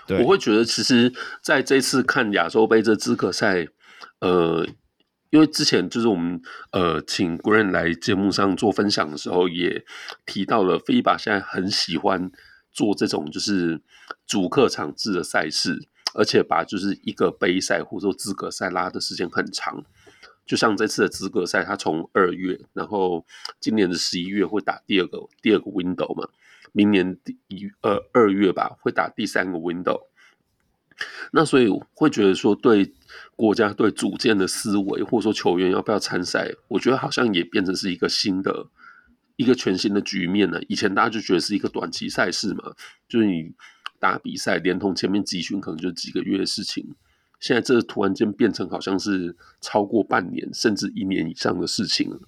对，我会觉得其实在这次看亚洲杯这资格赛，呃。因为之前就是我们呃请 g r a n 来节目上做分享的时候，也提到了 FIBA 现在很喜欢做这种就是主客场制的赛事，而且把就是一个杯赛或者说资格赛拉的时间很长。就像这次的资格赛，它从二月，然后今年的十一月会打第二个第二个 window 嘛，明年第一呃二月吧会打第三个 window。那所以会觉得说，对国家队组建的思维，或者说球员要不要参赛，我觉得好像也变成是一个新的、一个全新的局面了。以前大家就觉得是一个短期赛事嘛，就是你打比赛，连同前面集训，可能就几个月的事情。现在这突然间变成好像是超过半年甚至一年以上的事情了。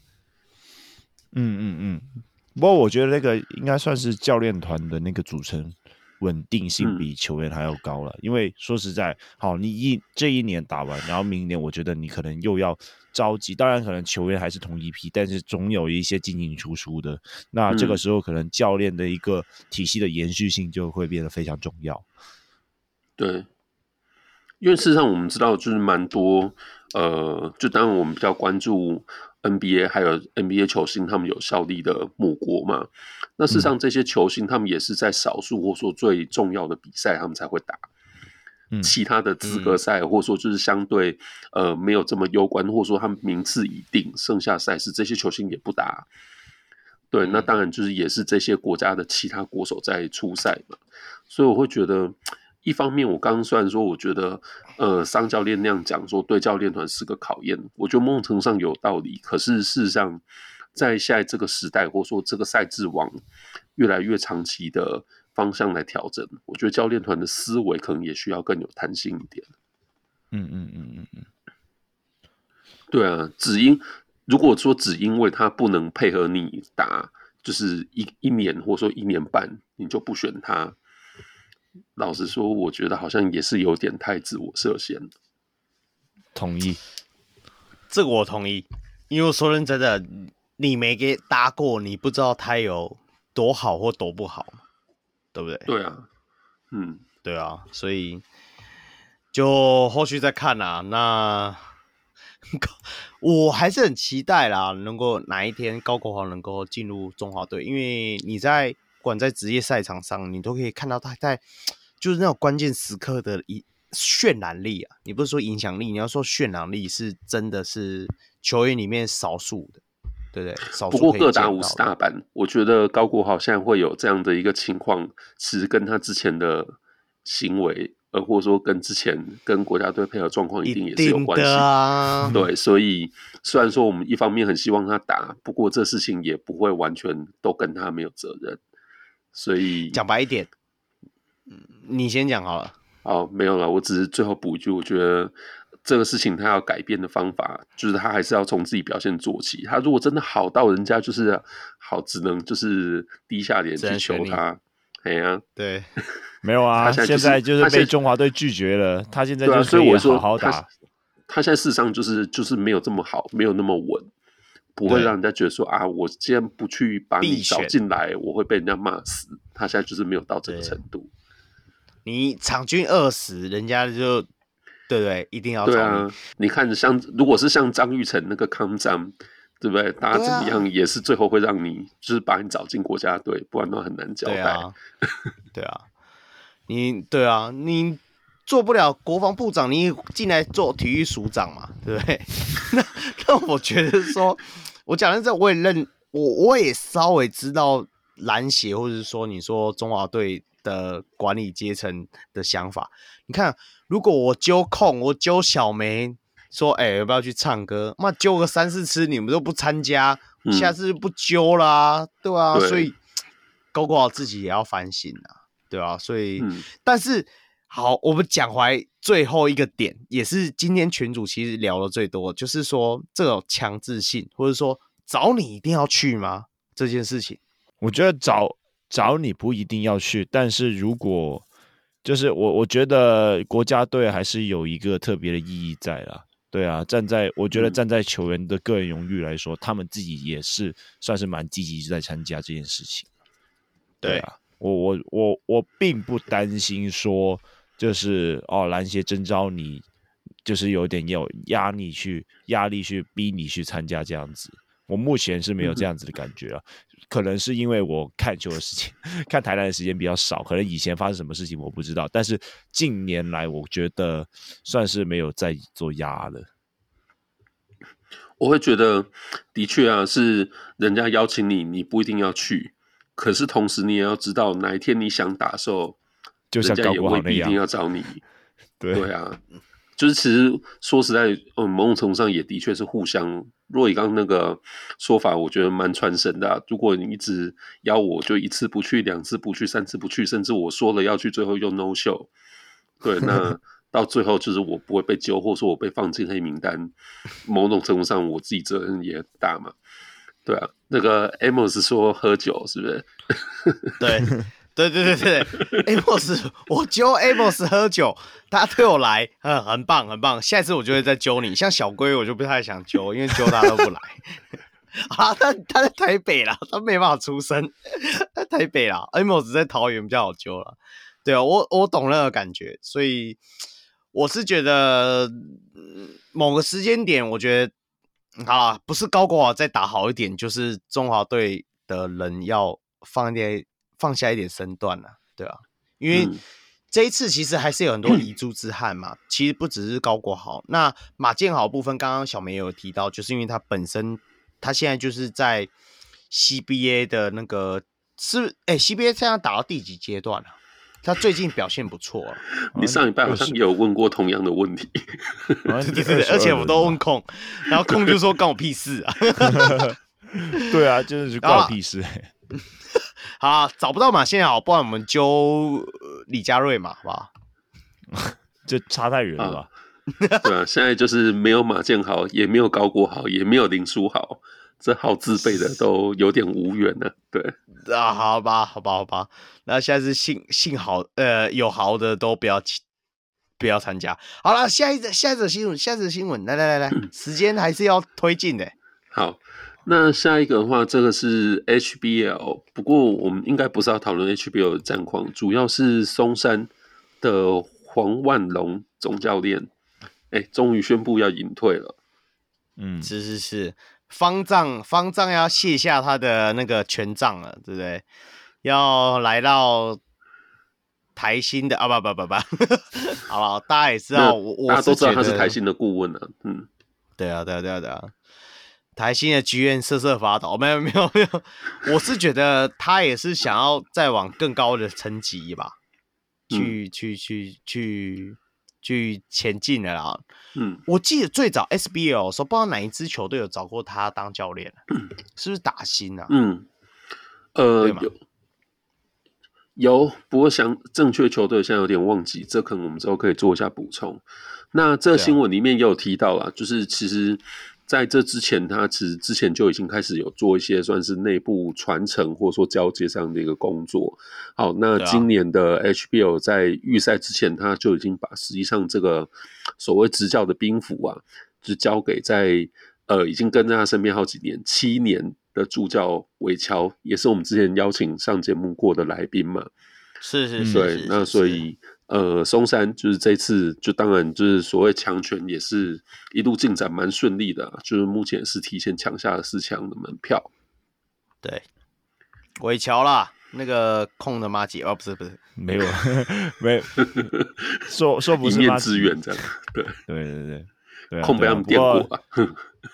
嗯嗯嗯，不过我觉得那个应该算是教练团的那个组成。稳定性比球员还要高了，嗯、因为说实在，好，你一这一年打完，然后明年我觉得你可能又要着急，当然可能球员还是同一批，但是总有一些进进出出的，那这个时候可能教练的一个体系的延续性就会变得非常重要。对，因为事实上我们知道，就是蛮多，呃，就当然我们比较关注。NBA 还有 NBA 球星，他们有效力的母国嘛？那事实上，这些球星他们也是在少数或者说最重要的比赛，他们才会打。其他的资格赛，或者说就是相对呃没有这么攸关，或者说他们名次已定，剩下赛事这些球星也不打。对，那当然就是也是这些国家的其他国手在出赛嘛。所以我会觉得。一方面，我刚刚虽然说，我觉得，呃，桑教练那样讲说，对教练团是个考验，我觉得某种程度上有道理。可是事实上，在现在这个时代，或者说这个赛制往越来越长期的方向来调整，我觉得教练团的思维可能也需要更有弹性一点。嗯嗯嗯嗯嗯，对啊，只因如果说只因为他不能配合你打，就是一一年或者说一年半，你就不选他。老实说，我觉得好像也是有点太自我设限了。同意，这个我同意，因为说认真的，你没给搭过，你不知道他有多好或多不好，对不对？对啊，嗯，对啊，所以就后续再看啦。那 我还是很期待啦，能够哪一天高国豪能够进入中华队，因为你在。不管在职业赛场上，你都可以看到他在就是那种关键时刻的一渲染力啊，你不是说影响力，你要说渲染力是真的是球员里面少数的，对不对？少。不过各打五十大板，我觉得高国豪现在会有这样的一个情况，其实跟他之前的行为。呃，或者说跟之前跟国家队配合状况一定也是有关系，啊、对，所以虽然说我们一方面很希望他打，不过这事情也不会完全都跟他没有责任，所以讲白一点，你先讲好了。哦，没有了，我只是最后补一句，我觉得这个事情他要改变的方法，就是他还是要从自己表现做起。他如果真的好到人家就是好，只能就是低下脸去求他，哎呀，对。没有啊，现在，就是、现在就是被中华队拒绝了。他，他现在就所以我说好好打。他，他现在事实上就是就是没有这么好，没有那么稳，不会让人家觉得说啊，我既然不去把你找进来，我会被人家骂死。他现在就是没有到这个程度。你场均二十，人家就对不对？一定要对啊。你看像如果是像张玉成那个康张，对不对？大家怎么样也是最后会让你就是把你找进国家队，不然的话很难交代。对啊。对啊你对啊，你做不了国防部长，你进来做体育署长嘛，对不对？那那我觉得说，我讲的这，我也认我我也稍微知道篮协或者是说你说中华队的管理阶层的想法。你看，如果我揪空，我揪小梅说，哎、欸，要不要去唱歌？那揪个三四次，你们都不参加，下次就不揪啦，嗯、对啊，所以高国豪自己也要反省啊。对啊，所以，嗯、但是好，我们讲回最后一个点，也是今天群主其实聊的最多，就是说这种强制性，或者说找你一定要去吗？这件事情，我觉得找找你不一定要去，但是如果就是我，我觉得国家队还是有一个特别的意义在啦。对啊，站在我觉得站在球员的个人荣誉来说，嗯、他们自己也是算是蛮积极在参加这件事情。对啊。我我我我并不担心说，就是哦，篮协征召你，就是有点有压力去压力去逼你去参加这样子。我目前是没有这样子的感觉啊，嗯、可能是因为我看球的时间看台篮的时间比较少，可能以前发生什么事情我不知道，但是近年来我觉得算是没有在做压了。我会觉得，的确啊，是人家邀请你，你不一定要去。可是同时，你也要知道，哪一天你想打的时候，就像人家也未必一定要找你。对对啊，就是其实说实在，嗯，某种程度上也的确是互相。若以刚刚那个说法，我觉得蛮传神的啊。如果你一直邀我，就一次不去，两次不去，三次不去，甚至我说了要去，最后又 no show。对，那 到最后就是我不会被揪，或者说我被放进黑名单。某种程度上，我自己责任也很大嘛。对啊，那个 Amos 说喝酒是不是？对，对对对对，Amos，我揪 Amos 喝酒，他对我来，嗯，很棒很棒，下一次我就会再揪你。像小龟，我就不太想揪，因为揪他都不来。啊，他他在台北啦，他没办法出声，在台北啦。Amos 在桃园比较好揪了。对啊，我我懂那个感觉，所以我是觉得某个时间点，我觉得。好啦，不是高国华再打好一点，就是中华队的人要放一点放下一点身段了，对啊，因为这一次其实还是有很多遗 珠之憾嘛。其实不只是高国豪，那马建豪部分，刚刚小梅有提到，就是因为他本身他现在就是在 CBA 的那个是哎、欸、CBA 现在打到第几阶段了？他最近表现不错，你上礼拜好像也有问过同样的问题，对对对，而且我都问控，然后控就说关我屁事啊，对啊，真的是关我屁事。好啊，找不到马宪豪，不然我们揪李佳瑞嘛，好不好？这差太远了吧？对啊，现在就是没有马建豪，也没有高国豪，也没有林书豪。这号自备的都有点无缘了，对啊，好吧，好吧，好吧，那现在是幸幸好，呃，有豪的都不要不要参加。好了，下一则下一则新闻，下一则新闻，来来来来，嗯、时间还是要推进的。好，那下一个的话，这个是 HBL，不过我们应该不是要讨论 HBL 的战况，主要是松山的黄万龙总教练，哎，终于宣布要隐退了。嗯，是是是。方丈，方丈要卸下他的那个权杖了，对不对？要来到台新的啊，不不不不，好了，大家也知道，我我大家都知道他是台新的顾问啊，嗯，对啊，对啊，对啊，对啊，台新的剧院瑟瑟发抖，没有没有没有，我是觉得他也是想要再往更高的层级吧，去、嗯、去去去去前进的啦。嗯，我记得最早 SBL 的时候，不知道哪一支球队有找过他当教练，是不是打新啊？嗯，呃，有有，不过想正确球队现在有点忘记，这可能我们之后可以做一下补充。那这新闻里面也有提到啦，就是其实。在这之前，他其实之前就已经开始有做一些算是内部传承或者说交接上的一个工作。好，那今年的 HBO 在预赛之前，他就已经把实际上这个所谓执教的兵符啊，就交给在呃已经跟在他身边好几年、七年的助教韦乔，也是我们之前邀请上节目过的来宾嘛。是是是，对，那所以。呃，松山就是这次，就当然就是所谓强权，也是一路进展蛮顺利的，就是目前是提前抢下了四强的门票。对，韦桥啦，那个空的马吉哦，不是不是，没有 没有，说说不是一面之缘这样，对对对对对，空被他们电过，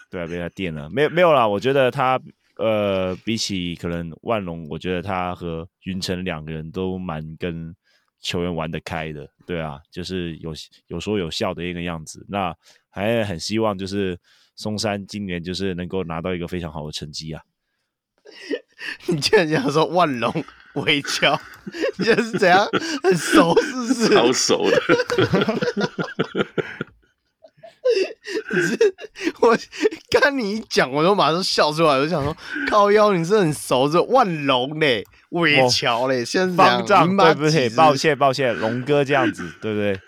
对啊，被他电了，没有没有啦，我觉得他呃，比起可能万隆，我觉得他和云城两个人都蛮跟。球员玩得开的，对啊，就是有有说有笑的一个样子。那还很希望就是松山今年就是能够拿到一个非常好的成绩啊！你竟然讲说万隆韦乔，你这是怎样？很熟是不是？超熟的。是我刚你一讲，我都马上笑出来。我想说，靠腰，你是很熟是万隆嘞，韦乔嘞，现在方丈对不起，抱歉抱歉，龙哥这样子对不对？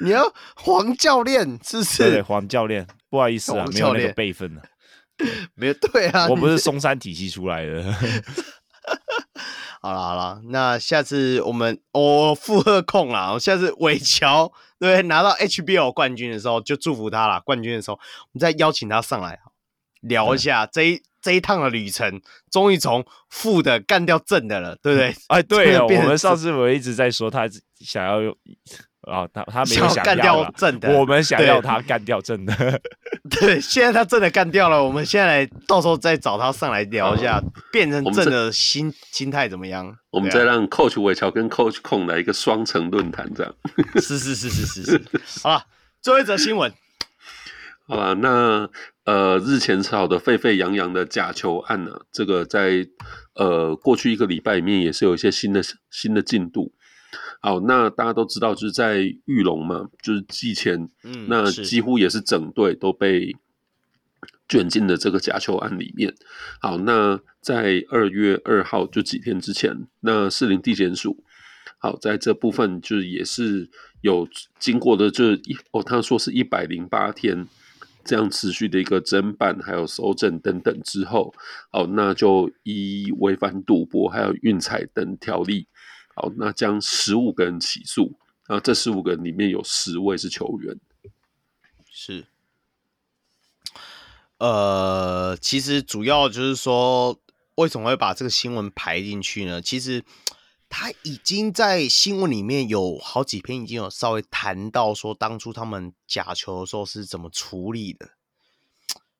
你要黄教练是不是？对，对黄教练，不好意思啊，没有那个辈分了，没有对啊，我不是松山体系出来的。好了好了，那下次我们我负荷控啦，我下次韦乔对拿到 HBL 冠军的时候，就祝福他啦。冠军的时候，我们再邀请他上来聊一下这一这一趟的旅程，终于从负的干掉正的了，对不对？哎，对 哦，我们上次我一直在说他想要用。啊、哦，他他没有想干掉正的，我们想要他干掉正的。对，对，现在他真的干掉了，我们现在来到时候再找他上来聊一下，哦、变成正的心心态怎么样？我们再让 Coach 韦乔跟 Coach 控来一个双层论坛，这样。是是是是是是。好了，最后一则新闻。好了，那呃，日前炒的沸沸扬扬的假球案呢、啊，这个在呃过去一个礼拜里面也是有一些新的新的进度。好，那大家都知道，就是在玉龙嘛，就是季前，嗯，那几乎也是整队都被卷进了这个假球案里面。好，那在二月二号就几天之前，那士林地检署，好，在这部分就是也是有经过的，就是一哦，他说是一百零八天这样持续的一个侦办，还有搜证等等之后，好，那就依违反赌博还有运彩等条例。好，那将十五个人起诉，啊，这十五个人里面有十位是球员，是，呃，其实主要就是说，为什么会把这个新闻排进去呢？其实他已经在新闻里面有好几篇已经有稍微谈到说，当初他们假球的时候是怎么处理的，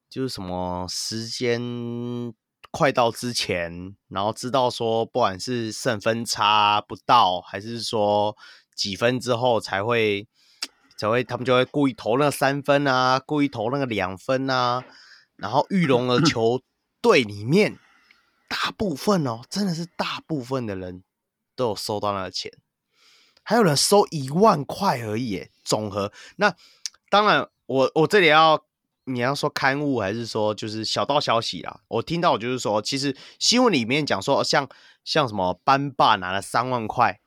就是什么时间。快到之前，然后知道说，不管是胜分差不到，还是说几分之后才会才会，他们就会故意投那个三分啊，故意投那个两分啊。然后裕隆的球队里面，大部分哦，真的是大部分的人都有收到那个钱，还有人收一万块而已，总和。那当然我，我我这里要。你要说刊物还是说就是小道消息啦？我听到就是说，其实新闻里面讲说，像像什么班霸拿了三万块，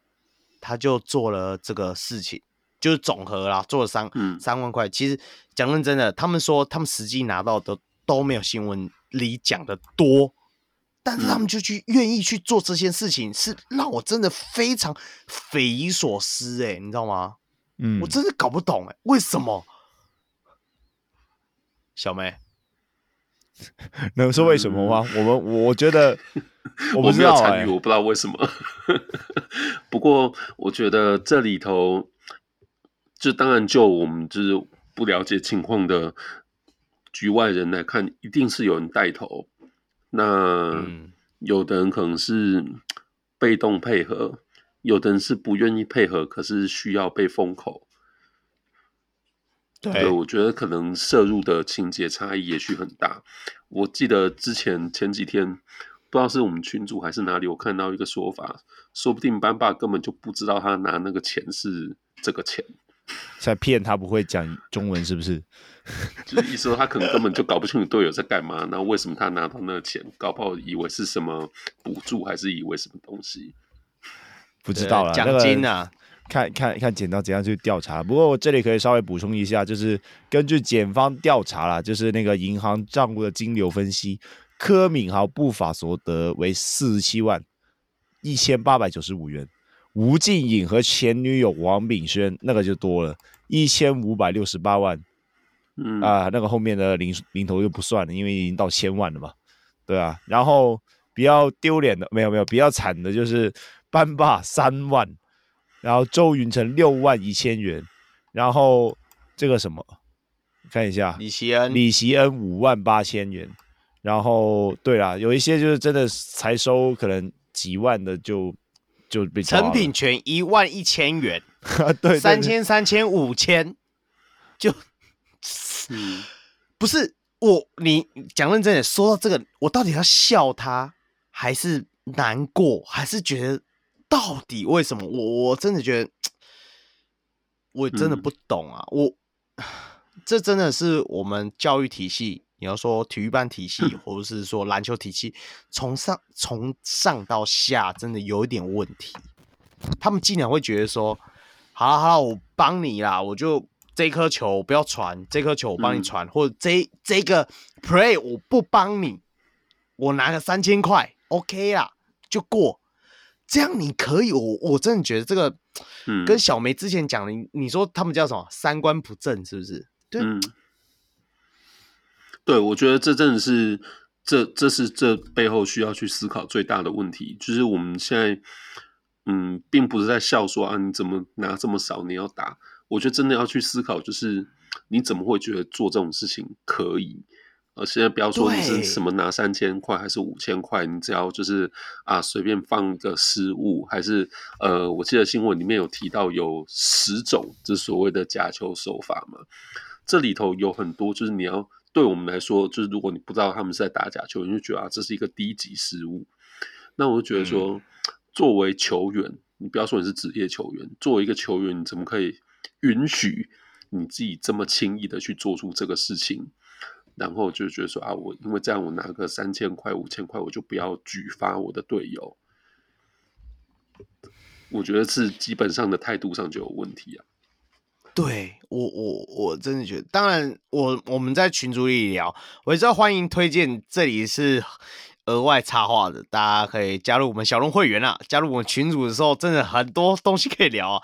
他就做了这个事情，就是总和啦，做了三、嗯、三万块。其实讲认真的，他们说他们实际拿到的都没有新闻里讲的多，但是他们就去愿意去做这件事情，是让我真的非常匪夷所思诶、欸，你知道吗？嗯，我真的搞不懂诶、欸，为什么？小梅，能说为什么吗？嗯、我们我觉得 我不知道、欸、我没有参与，我不知道为什么。不过我觉得这里头，就当然就我们就是不了解情况的局外人来看，一定是有人带头。那有的人可能是被动配合，有的人是不愿意配合，可是需要被封口。对，我觉得可能摄入的情节差异也许很大。我记得之前前几天，不知道是我们群主还是哪里，我看到一个说法，说不定班霸根本就不知道他拿那个钱是这个钱，在骗他不会讲中文，是不是？就是意思说他可能根本就搞不清楚队友在干嘛，然后为什么他拿到那个钱，搞不好以为是什么补助，还是以为什么东西，不知道了。奖金啊。看看看检方怎样去调查，不过我这里可以稍微补充一下，就是根据检方调查啦，就是那个银行账户的金流分析，柯敏豪不法所得为四十七万一千八百九十五元，吴静颖和前女友王炳轩那个就多了一千五百六十八万，嗯。啊、呃，那个后面的零零头就不算了，因为已经到千万了嘛，对啊，然后比较丢脸的没有没有，比较惨的就是班霸三万。然后周云成六万一千元，然后这个什么，看一下李奇恩，李奇恩五万八千元，然后对啦，有一些就是真的才收可能几万的就就被成品权一万一千元，对，对，对，三千三千五千，就，嗯，不是我你讲认真点，说到这个，我到底要笑他，还是难过，还是觉得？到底为什么？我我真的觉得，我真的不懂啊！嗯、我 这真的是我们教育体系，你要说体育班体系，或者是说篮球体系，从上从上到下，真的有一点问题。他们竟然会觉得说，好了好了，我帮你啦，我就这颗球不要传，这颗球我帮你传，嗯、或者这这个 play 我不帮你，我拿个三千块，OK 啦，就过。这样你可以，我我真的觉得这个，跟小梅之前讲的，你你说他们叫什么三观不正，是不是？对，嗯，对，我觉得这真的是这这是这背后需要去思考最大的问题，就是我们现在，嗯，并不是在笑说啊，你怎么拿这么少，你要打？我觉得真的要去思考，就是你怎么会觉得做这种事情可以？呃，现在不要说你是什么拿三千块还是五千块，你只要就是啊随便放一个失误，还是呃，我记得新闻里面有提到有十种，就是所谓的假球手法嘛。这里头有很多，就是你要对我们来说，就是如果你不知道他们是在打假球，你就觉得啊这是一个低级失误。那我就觉得说，嗯、作为球员，你不要说你是职业球员，作为一个球员，你怎么可以允许你自己这么轻易的去做出这个事情？然后就觉得说啊，我因为这样，我拿个三千块、五千块，我就不要举发我的队友。我觉得是基本上的态度上就有问题啊。对我，我我真的觉得，当然我我们在群组里聊，我也知道欢迎推荐，这里是额外插话的，大家可以加入我们小龙会员啊。加入我们群组的时候，真的很多东西可以聊啊。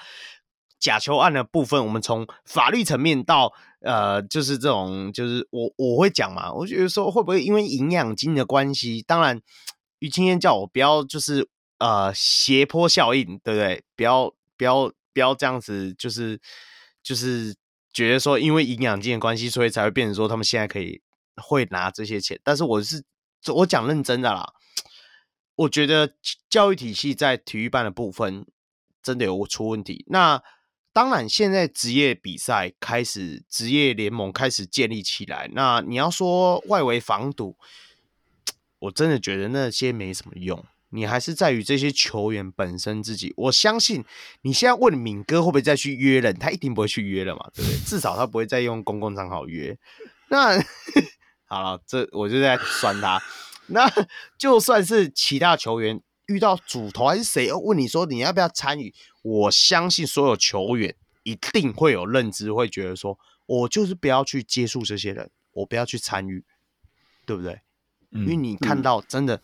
假球案的部分，我们从法律层面到。呃，就是这种，就是我我会讲嘛，我觉得说会不会因为营养金的关系？当然，于青燕叫我不要就是呃斜坡效应，对不对？不要不要不要这样子，就是就是觉得说因为营养金的关系，所以才会变成说他们现在可以会拿这些钱。但是我是我讲认真的啦，我觉得教育体系在体育班的部分真的有出问题。那当然，现在职业比赛开始，职业联盟开始建立起来。那你要说外围防堵，我真的觉得那些没什么用。你还是在于这些球员本身自己。我相信你现在问敏哥会不会再去约人，他一定不会去约了嘛，对不对？至少他不会再用公共账号约。那 好了，这我就在酸他。那就算是其他球员。遇到主投还是谁要问你说你要不要参与？我相信所有球员一定会有认知，会觉得说我就是不要去接触这些人，我不要去参与，对不对？嗯、因为你看到真的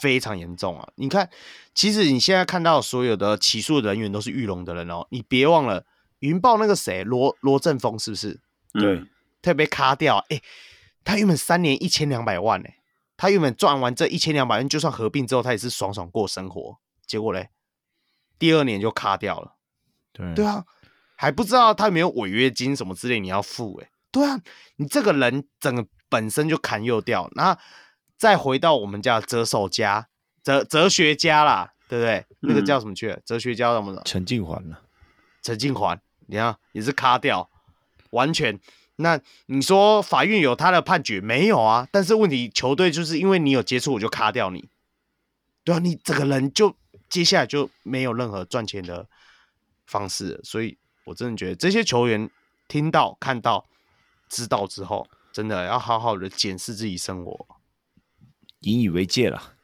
非常严重啊！嗯、你看，其实你现在看到所有的起诉人员都是玉龙的人哦，你别忘了云豹那个谁罗罗振峰是不是？对，特别卡掉哎。他原本三年一千两百万呢，他原本赚完这一千两百万，就算合并之后，他也是爽爽过生活。结果嘞，第二年就卡掉了。对对啊，还不知道他有没有违约金什么之类，你要付哎。对啊，你这个人整个本身就砍又掉，然后再回到我们家哲手家、哲哲学家啦，对不对？那个叫什么去？嗯、哲学家什么的？陈静环了。陈静环，你看也是卡掉，完全。那你说法院有他的判决没有啊？但是问题球队就是因为你有接触，我就卡掉你。对啊，你这个人就接下来就没有任何赚钱的方式，所以我真的觉得这些球员听到、看到。知道之后，真的要好好的检视自己生活，引以为戒了。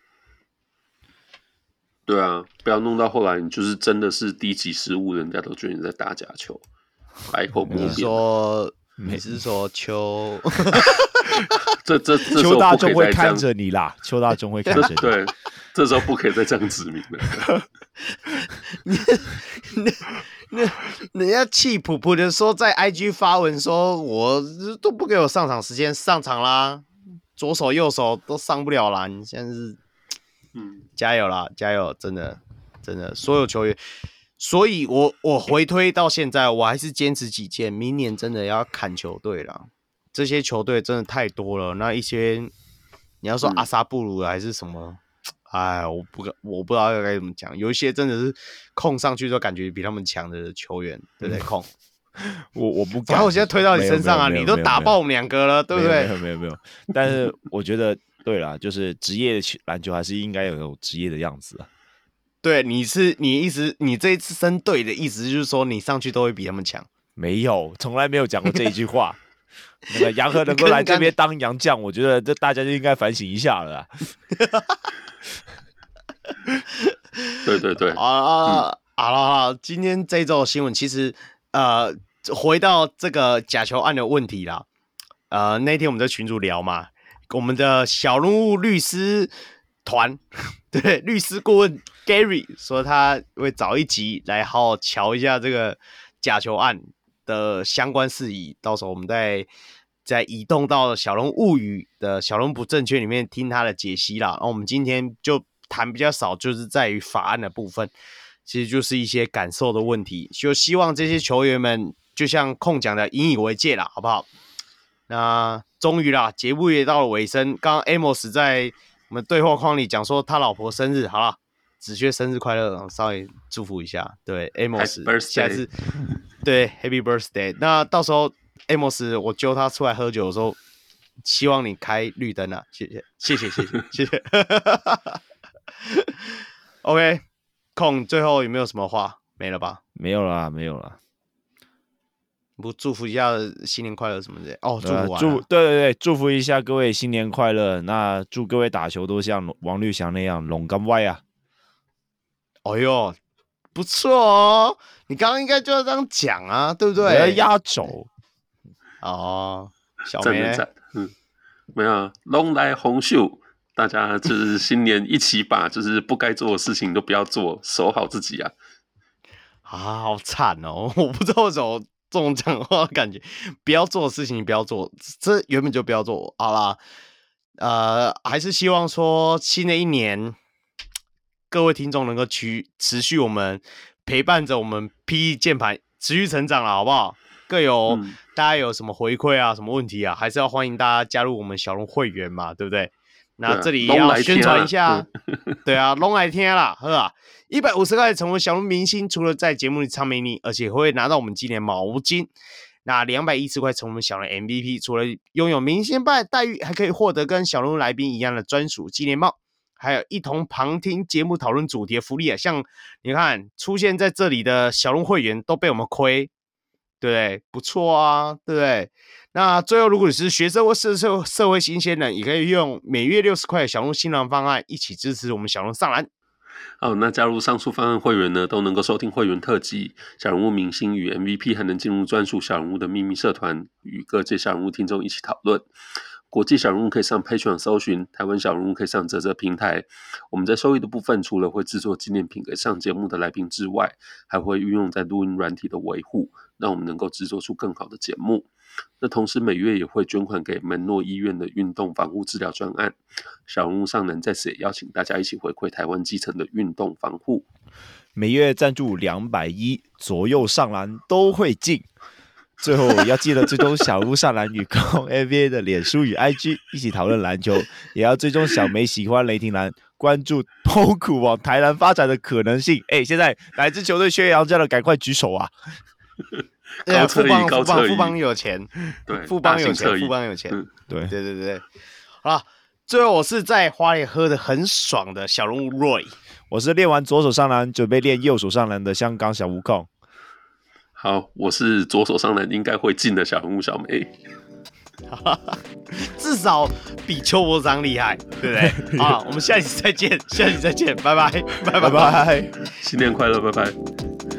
对啊，不要弄到后来，你就是真的是低级失误，人家都觉得你在打假球，百口莫辩。你说，你是说邱？这这这邱大众会看着你啦，邱大众会看着你。对，这时候不可以再这样指名了。你你。那人家气噗噗的说，在 IG 发文说，我都不给我上场时间，上场啦，左手右手都上不了篮。现在是，嗯，加油啦，加油，真的，真的，所有球员，所以我我回推到现在，我还是坚持己见，明年真的要砍球队了，这些球队真的太多了，那一些你要说阿萨布鲁还是什么？嗯哎，我不，我不知道该怎么讲。有一些真的是控上去就感觉比他们强的球员，对不对？控，我我不敢。然后我现在推到你身上啊，你都打爆我们两个了，对不对？没有没有没有。但是我觉得，对啦，就是职业篮球还是应该有职业的样子啊。对，你是你意思，你这一次升队的意思就是说，你上去都会比他们强？没有，从来没有讲过这一句话。那个杨和能够来这边当杨将，我觉得这大家就应该反省一下了。对对对，啊啊，好了好了，今天这一周的新闻其实呃，回到这个假球案的问题啦。呃，那天我们在群组聊嘛，我们的小人物律师团，对律师顾问 Gary 说他会找一集来好好瞧一下这个假球案的相关事宜，到时候我们再再移动到小龙物语的小龙不正确里面听他的解析啦。然后我们今天就。谈比较少，就是在于法案的部分，其实就是一些感受的问题。就希望这些球员们，就像空讲的，引以为戒了，好不好？那终于啦，节目也到了尾声。刚刚 Amos 在我们对话框里讲说他老婆生日，好了，子轩生日快乐，稍微祝福一下。对，Amos，下次对，Happy Birthday。那到时候 Amos，我揪他出来喝酒的时候，希望你开绿灯啊！谢谢，谢谢，谢谢，谢谢。OK，空最后有没有什么话？没了吧？没有啦，没有啦。不祝福一下新年快乐什么的哦，祝福祝对对对，祝福一下各位新年快乐。那祝各位打球都像王绿翔那样龙跟歪啊！哎呦，不错哦，你刚刚应该就要这样讲啊，对不对？要压轴哦，小梅，嗯，没有龙来红袖。大家就是新年一起把 就是不该做的事情都不要做，守好自己啊！啊，好惨哦！我不知道为什么这种讲话感觉，不要做的事情你不要做，这原本就不要做。好啦，呃，还是希望说新的一年，各位听众能够持持续我们陪伴着我们 PTT 键盘持续成长了，好不好？各有、嗯、大家有什么回馈啊，什么问题啊，还是要欢迎大家加入我们小龙会员嘛，对不对？那这里也要宣传一下，对啊，龙来天啦，呵啊，一百五十块成为小龙明星，除了在节目里唱美你，而且会拿到我们今年毛巾。那两百一十块成为小龙 MVP，除了拥有明星派待遇，还可以获得跟小龙来宾一样的专属纪念帽，还有一同旁听节目讨论主题的福利啊！像你看出现在这里的小龙会员都被我们亏，对不对？不错啊，对不对？那最后，如果你是学生或社社社会新鲜人，也可以用每月六十块小龙新浪方案一起支持我们小龙上篮。好，那加入上述方案会员呢，都能够收听会员特辑、小人物明星与 MVP，还能进入专属小人物的秘密社团，与各界小人物听众一起讨论。国际小人物可以上 patron 搜寻，台湾小人物可以上啧啧平台。我们在收益的部分，除了会制作纪念品给上节目的来宾之外，还会运用在录音软体的维护，让我们能够制作出更好的节目。那同时每月也会捐款给门诺医院的运动防护治疗专案。小人物上篮在此也邀请大家一起回馈台湾基层的运动防护。每月赞助两百一左右上篮都会进。最后要记得追踪小屋上篮与高 NBA 的脸书与 IG，一起讨论篮球。也要追踪小梅喜欢雷霆篮，关注痛苦往台篮发展的可能性。哎、现在哪支球队缺洋将的，赶快举手啊！高富邦，富邦，富邦有钱，对，富邦有钱，富邦有钱，对，对，对，对，对。好了，最后我是在花莲喝的很爽的小人物 Roy，我是练完左手上篮，准备练右手上篮的香港小吴控。好，我是左手上篮应该会进的小人物小梅，至少比邱伯章厉害，对不对？好，我们下期再见，下期再见，拜拜，拜拜。拜，拜，新年快乐，拜拜。